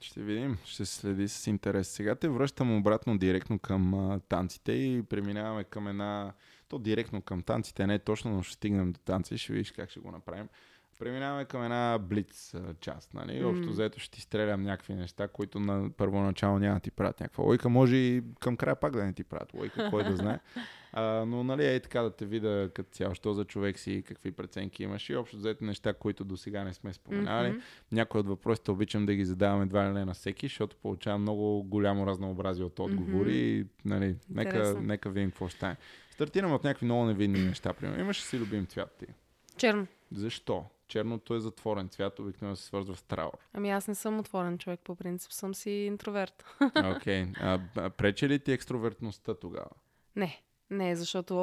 Ще видим, ще се следи с интерес. Сега те връщам обратно директно към а, танците и преминаваме към една... То директно към танците, не точно, но ще стигнем до танци, ще видиш как ще го направим. Преминаваме към една блиц част, нали? М. Общо взето ще ти стрелям някакви неща, които на първоначално няма да ти правят някаква лойка. Може и към края пак да не ти правят лойка, кой да знае. А, но нали е така да те видя като цяло, що за човек си, какви преценки имаш и общо взето неща, които до сега не сме споменали. Мгм. Някои от въпросите обичам да ги задавам едва ли не на всеки, защото получавам много голямо разнообразие от отговори. И, нали, нека, Интересно. нека видим какво ще стане. Стартираме от някакви много невидни неща. Примерно. Имаш ли си любим цвят ти? Черно. Защо? Черното е затворен цвят, обикновено се свързва с траур. Ами аз не съм отворен човек, по принцип съм си интроверт. Окей. А, а пречи ли ти екстровертността тогава? Не, не, защото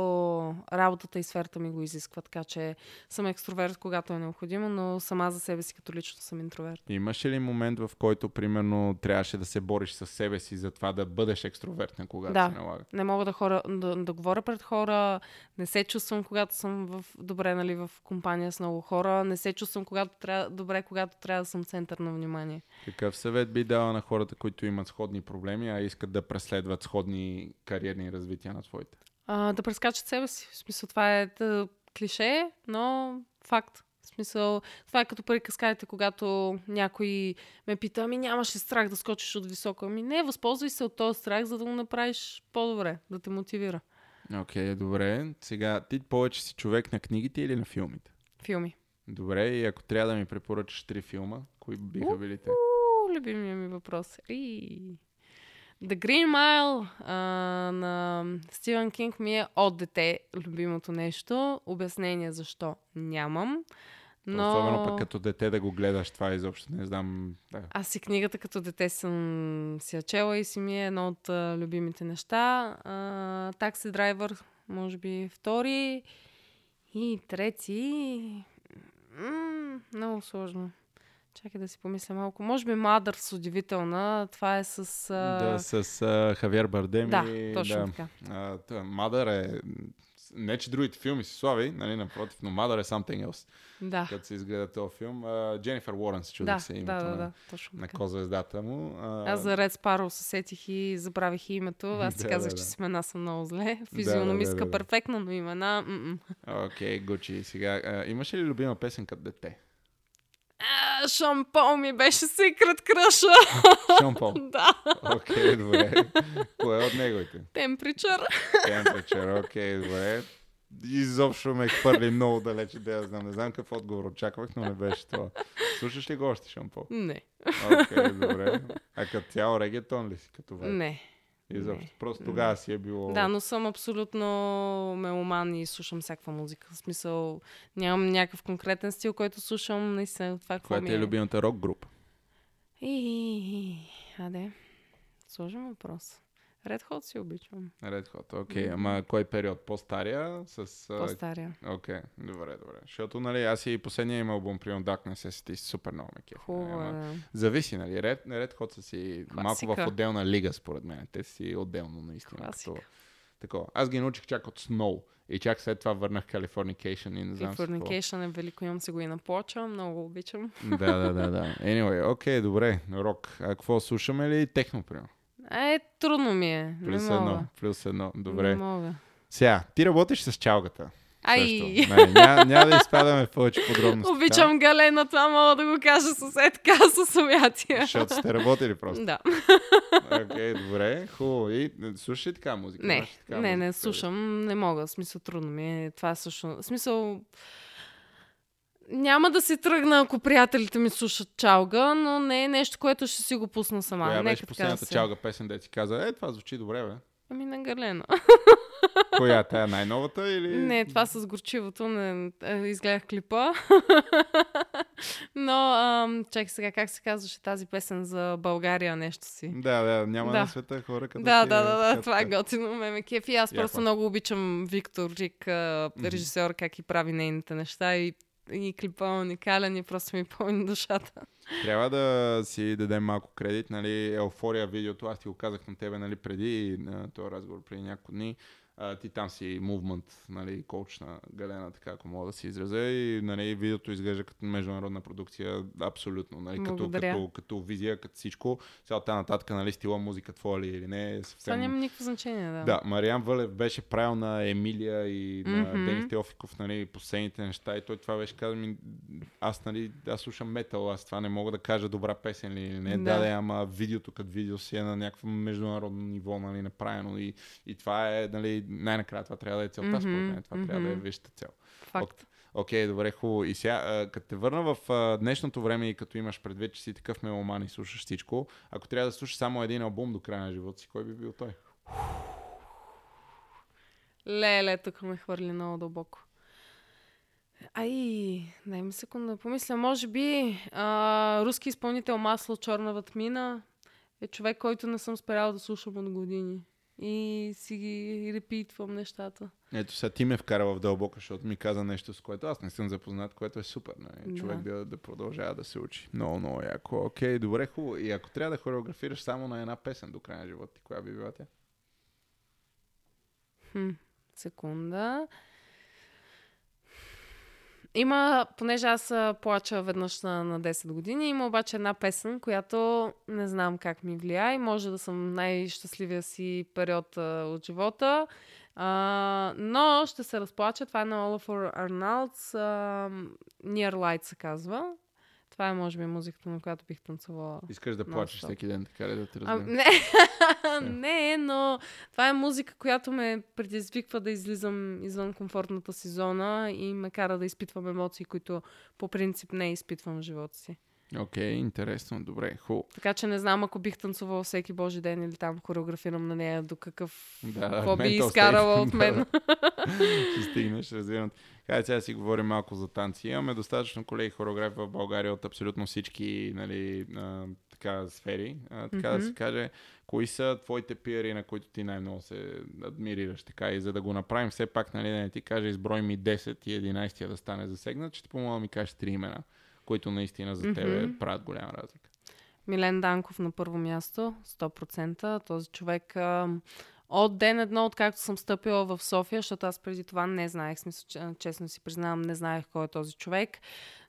работата и сферата ми го изисква, така че съм екстроверт, когато е необходимо, но сама за себе си като лично съм интроверт. Имаше ли момент, в който, примерно, трябваше да се бориш с себе си за това да бъдеш екстровертен, когато Да. се налага? Не мога да, хора, да, да говоря пред хора, не се чувствам, когато съм в, добре нали, в компания с много хора, не се чувствам когато трябва, добре, когато трябва да съм център на внимание. Какъв съвет би дала на хората, които имат сходни проблеми, а искат да преследват сходни кариерни развития на своите? А, да прескачат себе си. В смисъл, това е да, клише, но факт. В смисъл, това е като каскадите, когато някой ме пита, ами нямаш ли страх да скочиш от високо? Ами не, възползвай се от този страх, за да го направиш по-добре, да те мотивира. Окей, okay, добре. Сега, ти повече си човек на книгите или на филмите? Филми. Добре, и ако трябва да ми препоръчаш три филма, кои биха били те? Любимия ми въпрос. И... The Green Mile а, на Стивен Кинг ми е от дете любимото нещо. Обяснение защо нямам. Но... Особено пък като дете да го гледаш, това изобщо не знам. Да. Аз и книгата като дете съм си я чела и си ми е едно от а, любимите неща. А, Такси драйвер, може би втори. И трети... М- много сложно. Чакай да си помисля малко. Може би Мадърс удивителна. Това е с... А... Да, с а, Хавиер Бардем Да, точно да. така. А, Мадър е... Не, че другите филми си слави, нали, напротив, но Мадър е something else, Да. като се изгледа този филм. А, Дженнифър Уоренс, чудих Да, се да, името да, на, да, точно на ко-звездата му. А, Аз за Ред Спаро се сетих и забравих и името. Аз си Да, казах, да, че да. с имена съм много зле. да, Физиономистка да, да. перфектна, но имена... Окей, Гучи. Сега, а, имаш ли любима песен като дете? А, Шон Пол ми беше секрет кръша. Шон Пол. да. Окей, добре. Кое е от неговите? Темперичър. Temperature, окей, добре. Изобщо ме хвърли много далече, да я знам. Не знам какъв отговор очаквах, но не беше това. Слушаш ли го още, Шон Пол? Не. Окей, добре. А като цяло регетон ли си като вайб? Не. Изобщо. Просто не. тогава си е било... Да, но съм абсолютно меломан и слушам всякаква музика. В смисъл, нямам някакъв конкретен стил, който слушам. Наистина, това Коя ми ти е любимата рок група? И, и, и. Аде, сложен въпрос. Red Hot си обичам. Red Hot, окей. Мгм. Ама кой период? По-стария? С... По-стария. Окей, добре, добре. Защото, нали, аз и последния им албум, примерно Dark Necessity, супер много ме. Хубаво нали, е. ама да. Зависи, нали? Red, Red Hot са си малко в Класика. отделна лига, според мен. Те си отделно, наистина. Класика. Като, такова. Аз ги научих чак от Snow. И чак след това върнах Californication и не знам. Californication е велико, имам си го и на плоча, много го обичам. да, да, да, да. Anyway, окей, добре. Рок. А какво слушаме ли? Техно, примерно. Е, трудно ми е. Плюс не мога. едно. Плюс едно. Не Добре. мога. Сега, ти работиш с чалгата. Ай, Също. Нали, няма, няма да изпадаме в повече подробности. обичам Галена, това мога да го кажа с така, с обятия. Защото сте работили просто. Да. Окей, добре, хубаво. И слушаш ли така музика? Не, така не, не музика? слушам, не мога. Смисъл, трудно ми е. Това е също. Смисъл, няма да си тръгна, ако приятелите ми слушат чалга, но не е нещо, което ще си го пусна сама. Коя Нека беше последната чалга песен, да ти каза, е, това звучи добре, бе. Ами на Галена. Коя, тая най-новата или... Не, това с горчивото, не, е, изгледах клипа. Но, ам, чакай сега, как се казваше тази песен за България, нещо си. Да, да, няма Да. на света хора като Да, ти, да, да, да, това е готино, ме ме кефи. Аз Яко просто много обичам Виктор Рик, режисьор, как и прави нейните неща и, и клипа е уникален и просто ми пълни душата. Трябва да си дадем малко кредит, нали, Еуфория видеото, аз ти го казах на тебе, нали, преди на този разговор, преди няколко дни. А, ти там си мувмент, нали, коуч на Галена, така ако мога да се изразя. И нали, видеото изглежда като международна продукция, абсолютно. Нали, като, като, като, визия, като всичко. Сега тази нататък, нали, стила музика твоя ли или не, е Това съвсем... няма никакво значение, да. Да, Мариан Вълев беше правил на Емилия и на Мгм. Денис Теофиков, нали, последните неща и той това беше казал ми, аз, нали, аз слушам метал, аз това не мога да кажа добра песен ли или не. Да, Да. да, ама видеото като видео си е на някакво международно ниво, нали, направено и, и това е, нали, най-накрая това трябва да е целта, според мен, това трябва да е висшата цел. Факт. Окей, добре, хубаво. И сега, като те върна в а, днешното време и като имаш предвид, че си такъв меломан и слушаш всичко, ако трябва да слушаш само един албум до края на живота си, кой би бил той? Леле, тук ме хвърли много дълбоко. Ай, дай ми секунда да помисля. Може би а, руски изпълнител Масло Черна Тмина е човек, който не съм спряла да слушам от години. И си ги репитвам нещата. Ето сега ти ме вкара в дълбока, защото ми каза нещо, с което аз не съм запознат, което е супер. Нали? Да. Човек да, да продължава да се учи. Много, много яко. Окей, добре, хубаво. И ако трябва да хореографираш само на една песен до края на живота ти, коя би била тя? Хм, секунда. Има, понеже аз плача веднъж на, на 10 години, има обаче една песен, която не знам как ми влияе може да съм най-щастливия си период а, от живота. А, но ще се разплача. Това е на Olafur Arnolds. А, Near Light се казва. Това е, може би, музиката, на която бих танцувала. Искаш да плачеш всеки ден, така ли да те А, разберем? не, не, но това е музика, която ме предизвиква да излизам извън комфортната си зона и ме кара да изпитвам емоции, които по принцип не изпитвам в живота си. Окей, интересно, добре, хубаво. Така че не знам, ако бих танцувала всеки божи ден или там хореографирам на нея, до какъв... Да, Какво би изкарала от мен? Ще стигнеш, разбирам. Хайде сега си говорим малко за танци. Имаме достатъчно колеги хореографи в България от абсолютно всички нали, а, така, сфери. А, така да Мгм. се каже, кои са твоите пиери, на които ти най-много се адмирираш? Така, и за да го направим все пак, нали, да не ти кажа, изброй ми 10 и 11 да стане засегнат, ще ти помоля да ми кажеш три имена. Които наистина за тебе mm-hmm. правят голяма разлика? Милен Данков на първо място, 100%. Този човек а, от ден едно, откакто съм стъпила в София, защото аз преди това не знаех, смисъл, честно си признавам, не знаех кой е този човек.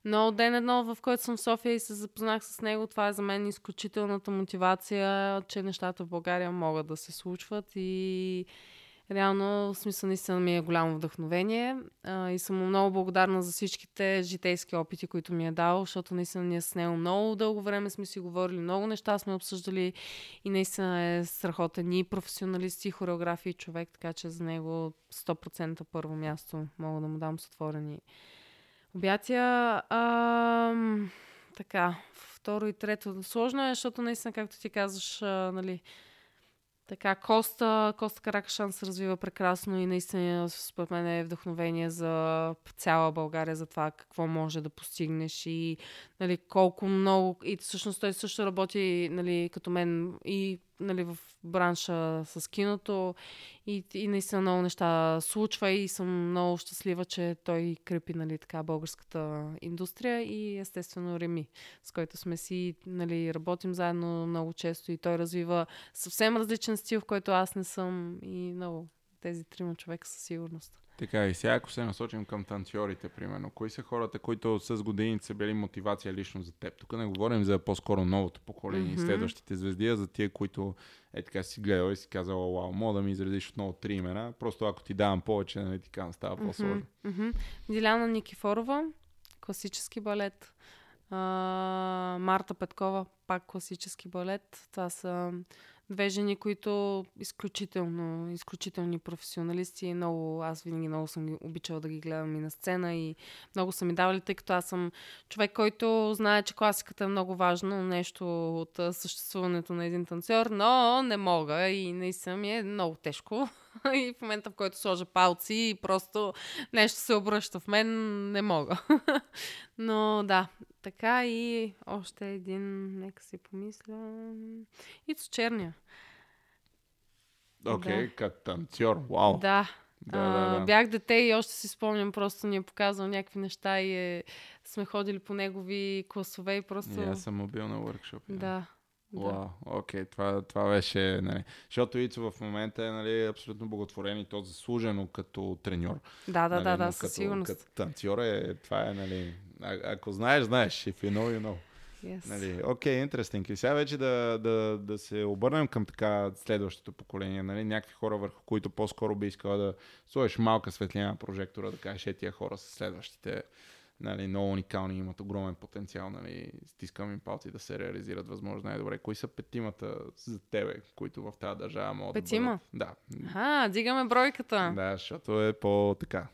Но от ден едно, в който съм в София и се запознах с него, това е за мен изключителната мотивация, че нещата в България могат да се случват и реално, в смисъл, наистина ми е голямо вдъхновение а, и съм много благодарна за всичките житейски опити, които ми е дал, защото наистина ние с него много дълго време сме си говорили, много неща сме обсъждали и наистина е страхотен и професионалист и хореографи и човек, така че за него 100% първо място мога да му дам с отворени обятия. А, така, второ и трето. Сложно е, защото наистина, както ти казваш, а, нали, така, Коста, Коста Каракашан се развива прекрасно и наистина според мен е вдъхновение за цяла България, за това какво може да постигнеш и нали, колко много... И всъщност той също работи нали, като мен и нали, в бранша с киното и, и наистина много неща случва и съм много щастлива, че той крепи нали, така, българската индустрия и естествено Реми, с който сме си нали, работим заедно много често и той развива съвсем различен стил, в който аз не съм и много тези трима човека със сигурност. Така и сега, ако се насочим към танцорите, примерно, кои са хората, които с години са били мотивация лично за теб? Тук не говорим за по-скоро новото поколение mm-hmm. и следващите звезди, а за тия, които е така си гледал и си казал, вау, мога да ми изредиш отново три имена, просто ако ти давам повече, нали така става по-сложно. Mm-hmm. Mm-hmm. Диляна Никифорова, класически балет. А, Марта Петкова, пак класически балет. Това са две жени, които изключително, изключителни професионалисти. Много, аз винаги много съм обичала да ги гледам и на сцена и много са ми давали, тъй като аз съм човек, който знае, че класиката е много важно нещо от съществуването на един танцор, но не мога и наистина ми е много тежко. и в момента, в който сложа палци и просто нещо се обръща в мен, не мога. но да, така и още един, нека си помисля. Ицо Черния. Окей, okay, да. като танцор, вау. Да. Да, а, да, да. Бях дете и още си спомням, просто ни е показал някакви неща и е, сме ходили по негови класове и просто... И аз съм мобил на workshop. Да. Вау, окей, okay, това, това беше, нали, защото Ицо в момента е, нали, абсолютно благотворен и то заслужено като треньор. Да, да, нали, да, да, със сигурност. Като танцор е, това е, нали, а, ако знаеш, знаеш, if you know, you know. Yes. Нали, окей, okay, interesting. И сега вече да, да, да се обърнем към така следващото поколение. Нали? Някакви хора, върху които по-скоро би искала да сложиш малка светлина на прожектора, да кажеш, е тия хора са следващите нали, много уникални, имат огромен потенциал, нали, стискам им палци да се реализират възможно най-добре. Кои са петимата за тебе, които в тази държава могат Петима? да бъдат? Да. А, дигаме бройката. Да, защото е по-така.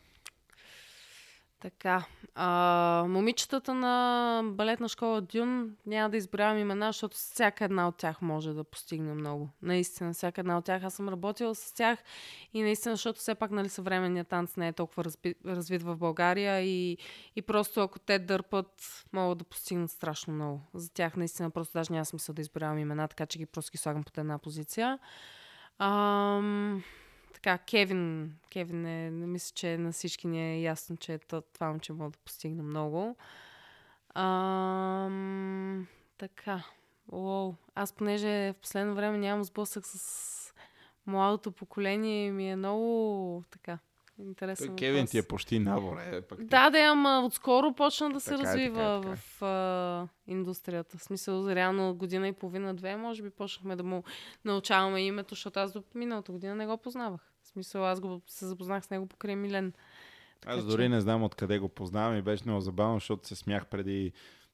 Така. А, момичетата на балетна школа Дюн няма да изброявам имена, защото всяка една от тях може да постигне много. Наистина, всяка една от тях. Аз съм работила с тях и наистина, защото все пак нали, съвременният танц не е толкова разби, развит в България и, и просто ако те дърпат, могат да постигнат страшно много. За тях наистина просто даже няма смисъл да изброявам имена, така че ги просто ги слагам под една позиция. Ам така, Кевин, Кевин е, не мисля, че на всички ни е ясно, че това момче може да постигне много. Ам, така, Уоу. Аз понеже в последно време нямам сблъсък с младото поколение ми е много така интересен Той Кевин ти е почти набор. Е, пък ти... Да, да, ама отскоро почна да се така развива е, така е, така. в а, индустрията. В смисъл, реално година и половина-две, може би почнахме да му научаваме името, защото аз до миналата година не го познавах. Смисъл, аз го се запознах с него покрай Милен. Така, аз дори че... не знам откъде го познавам и беше много забавно, защото се смях преди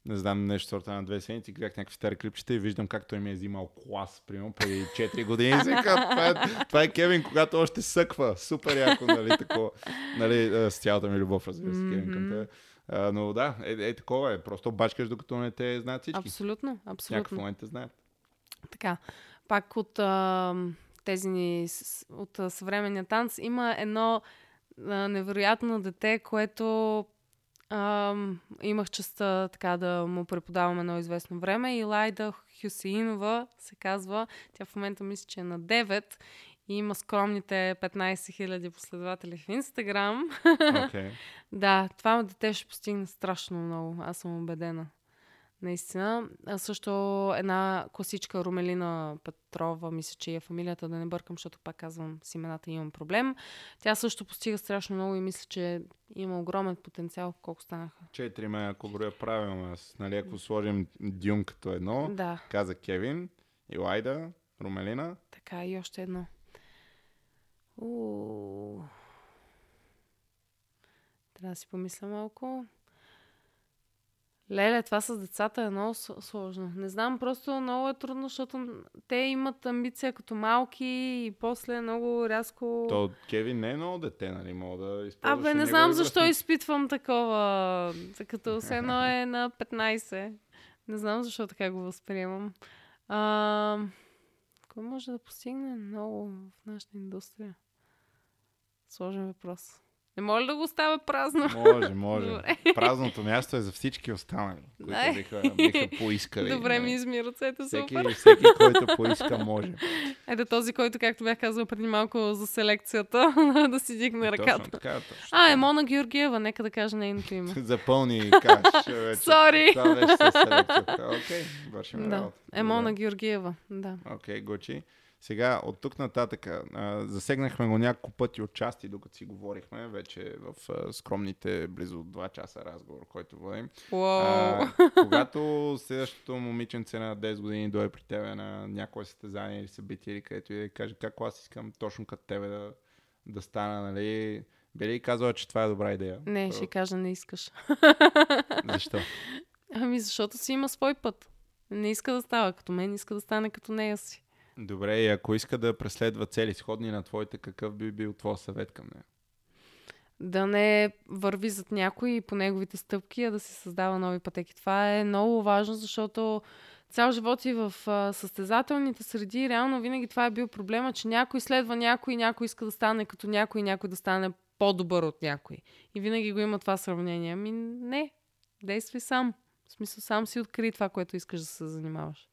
не знам, нещо сорта на две седмици, гледах някакви стари клипчета и виждам как той ми е взимал клас, примерно, преди 4 години. И това, е, това е Кевин, когато още съква. Супер яко, нали, такова. Нали, с цялата ми любов, разбира се, Кевин към теб. Uh, но да, е, е, такова е. Просто бачкаш, докато не те знаят всички. Абсолютно, абсолютно. Някакъв момент те знаят. Така, пак от а, тези ни, от съвременния танц, има едно а, невероятно дете, което а, имах честа така да му преподавам едно известно време. Илайда Хюсеинова се казва. Тя в момента мисля, че е на 9 и има скромните 15 000 последователи в Инстаграм. Okay. да, това дете ще постигне страшно много. Аз съм убедена. Наистина. А също една класичка Румелина Петрова, мисля, че е фамилията, да не бъркам, защото пак казвам с имената имам проблем. Тя също постига страшно много и мисля, че има огромен потенциал, колко станаха. Четири ме, ако броя правилно, аз, нали, ако сложим Дюн като едно, да. каза Кевин, Илайда, Румелина. Така, и още едно. У... Трябва да си помисля малко. Леле, това с децата е много сложно. Не знам, просто много е трудно, защото те имат амбиция като малки и после много рязко... То Кевин не е много дете, нали? Мога да използваш Абе, не знам защо изпитвам такова, като все едно е на 15. Не знам защо така го възприемам. А, кой може да постигне много в нашата индустрия? Сложен въпрос. Не може да го оставя празно. Може, може. Добре. Празното място е за всички останали, които биха, биха поискали. Добре ми изми ръцете, всеки, супер. всеки, който поиска, може. Ето този, който, както бях казал преди малко за селекцията, да си дигне Точно ръката. така, точно. А, Емона Георгиева, нека да кажа нейното име. Запълни каш. Сори! Това беше селекцията. Окей, вършим Да, работа. Емона. Георгиева, да. Окей, гочи. Сега, от тук нататък, а, засегнахме го няколко пъти от части, докато си говорихме, вече в а, скромните близо 2 часа разговор, който водим. А, когато следващото момиченце на 10 години дойде при тебе на някое състезание или събитие, или където и да каже как аз искам точно като тебе да, да стана, нали? Би ли казала, че това е добра идея? Не, ще кажа, не искаш. Защо? Ами, защото си има свой път. Не иска да става като мен, иска да стане като нея си. Добре, и ако иска да преследва цели сходни на твоите, какъв би бил твой съвет към нея? Да не върви зад някой по неговите стъпки, а да си създава нови пътеки. Това е много важно, защото цял живот и в състезателните среди, реално винаги това е бил проблема, че някой следва някой, някой иска да стане като някой, някой да стане по-добър от някой. И винаги го има това сравнение. Ами не, действай сам. В смисъл, сам си откри това, което искаш да се занимаваш.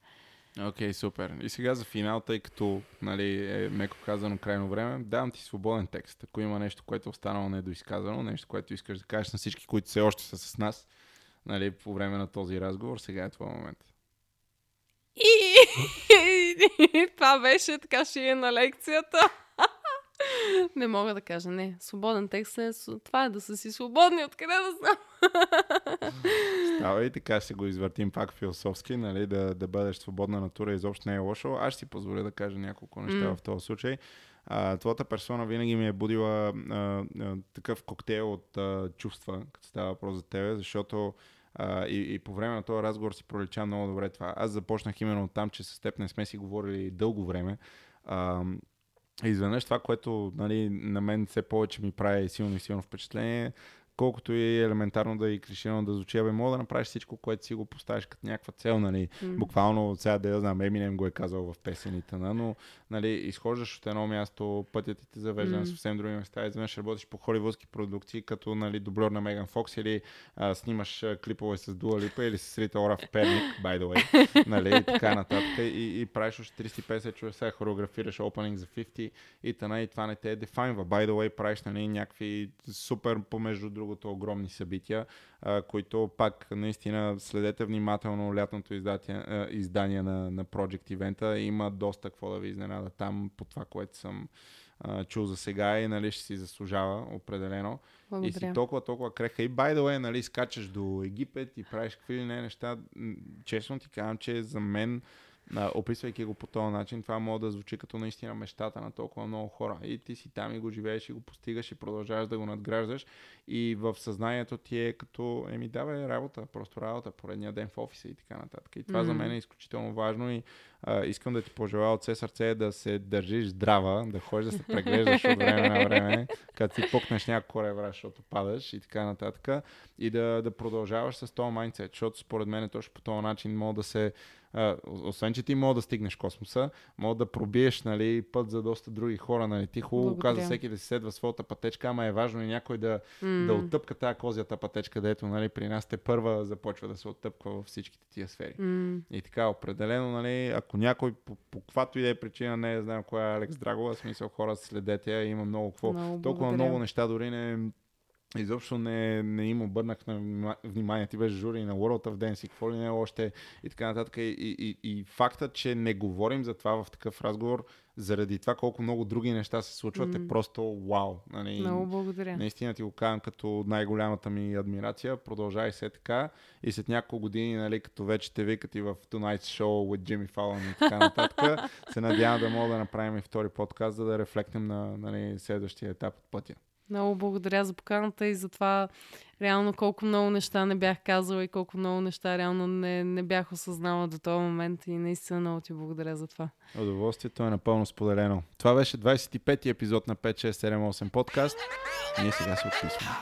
Окей, okay, супер. И сега за финал, тъй като, нали, е меко казано крайно време, давам ти свободен текст. Ако има нещо, което е останало недоизказано, нещо, което искаш да кажеш на всички, които все още са с нас, нали, по време на този разговор, сега е твой момент. И това беше така ще е на лекцията. Не мога да кажа, не. Свободен текст е... Това е да са си свободни. Откъде да знам? Става и така ще го извъртим пак философски, нали, да, да бъдеш свободна натура изобщо не е лошо. Аз ще си позволя да кажа няколко неща М. в този случай. А, твоята персона винаги ми е будила а, а, такъв коктейл от а, чувства, като става въпрос за тебе, защото а, и, и по време на този разговор си пролича много добре това. Аз започнах именно от там, че с теб не сме си говорили дълго време. А, изведнъж това, което нали, на мен все повече ми прави силно и силно впечатление, колкото и елементарно да и клиширано да звучи, бе, мога да направиш всичко, което си го поставиш като някаква цел, нали, М. буквално сега да я знам, Еминем го е казал в песените, на, но нали, изхождаш от едно място, пътят ти те завежда на М. съвсем други места, изведнъж работиш по холивудски продукции, като нали, дублер на Меган Фокс или а, снимаш а, клипове с Дуа Липа или с Рита Ора в Перник, by the way, нали, и така нататък, и, и правиш още 350 часа, хореографираш opening за 50 и тъна, и това не те дефайнва. By the way, правиш нали, някакви супер, помежду другото, огромни събития, а, които пак наистина следете внимателно лятното издатие, а, издание на, на Project Event. Има доста какво да ви изненада там по това, което съм а, чул за сега и нали, ще си заслужава определено. И си Благодаря. толкова, толкова креха. И by the way, нали, скачаш до Египет и правиш какви ли не неща. Честно ти казвам, че за мен, описвайки го по този начин, това може да звучи като наистина мечтата на толкова много хора. И ти си там и го живееш и го постигаш и продължаваш да го надграждаш. И в съзнанието ти е като, еми давай работа, просто работа, поредния ден в офиса и така нататък. И това за Мгм. мен е изключително важно и а, искам да ти пожелая от все сърце да се държиш здрава, да ходиш да се преглеждаш от време на време, като си пукнеш няколко ребра, защото падаш и така нататък. И да, да продължаваш с този майндсет, защото според мен точно по този начин мога да се а, освен, че ти мога да стигнеш космоса, мога да пробиеш нали, път за доста други хора. Нали. Ти хубаво Благодаря. каза всеки да си следва своята пътечка, ама е важно и някой да, mm. да оттъпка тази козята пътечка, дето нали, при нас те първа започва да се оттъпква във всичките тия сфери. Mm. И така, определено, нали, ако някой по, по каквато и да е причина не знам коя е Алекс Драгова, смисъл хора следете има много какво. Много Толкова много неща дори не, изобщо не, не им обърнах на внима- внимание. Ти беше жури на World of Dance и какво ли не още и така нататък. И, и, и, и факта, че не говорим за това в такъв разговор, заради това колко много други неща се случват, М. е просто вау. Нали? Много благодаря. Наистина ти го казвам като най-голямата ми адмирация. Продължай се така. И след няколко години, нали, като вече те викат и в Tonight's Show with Jimmy Fallon и така нататък, се надявам да мога да направим и втори подкаст, за да рефлектнем на нали, следващия етап от пътя. Много благодаря за поканата и за това реално колко много неща не бях казала и колко много неща реално не, не бях осъзнала до този момент и наистина много ти благодаря за това. Удоволствието е напълно споделено. Това беше 25-ти епизод на 5678 подкаст. Ние сега се отписваме.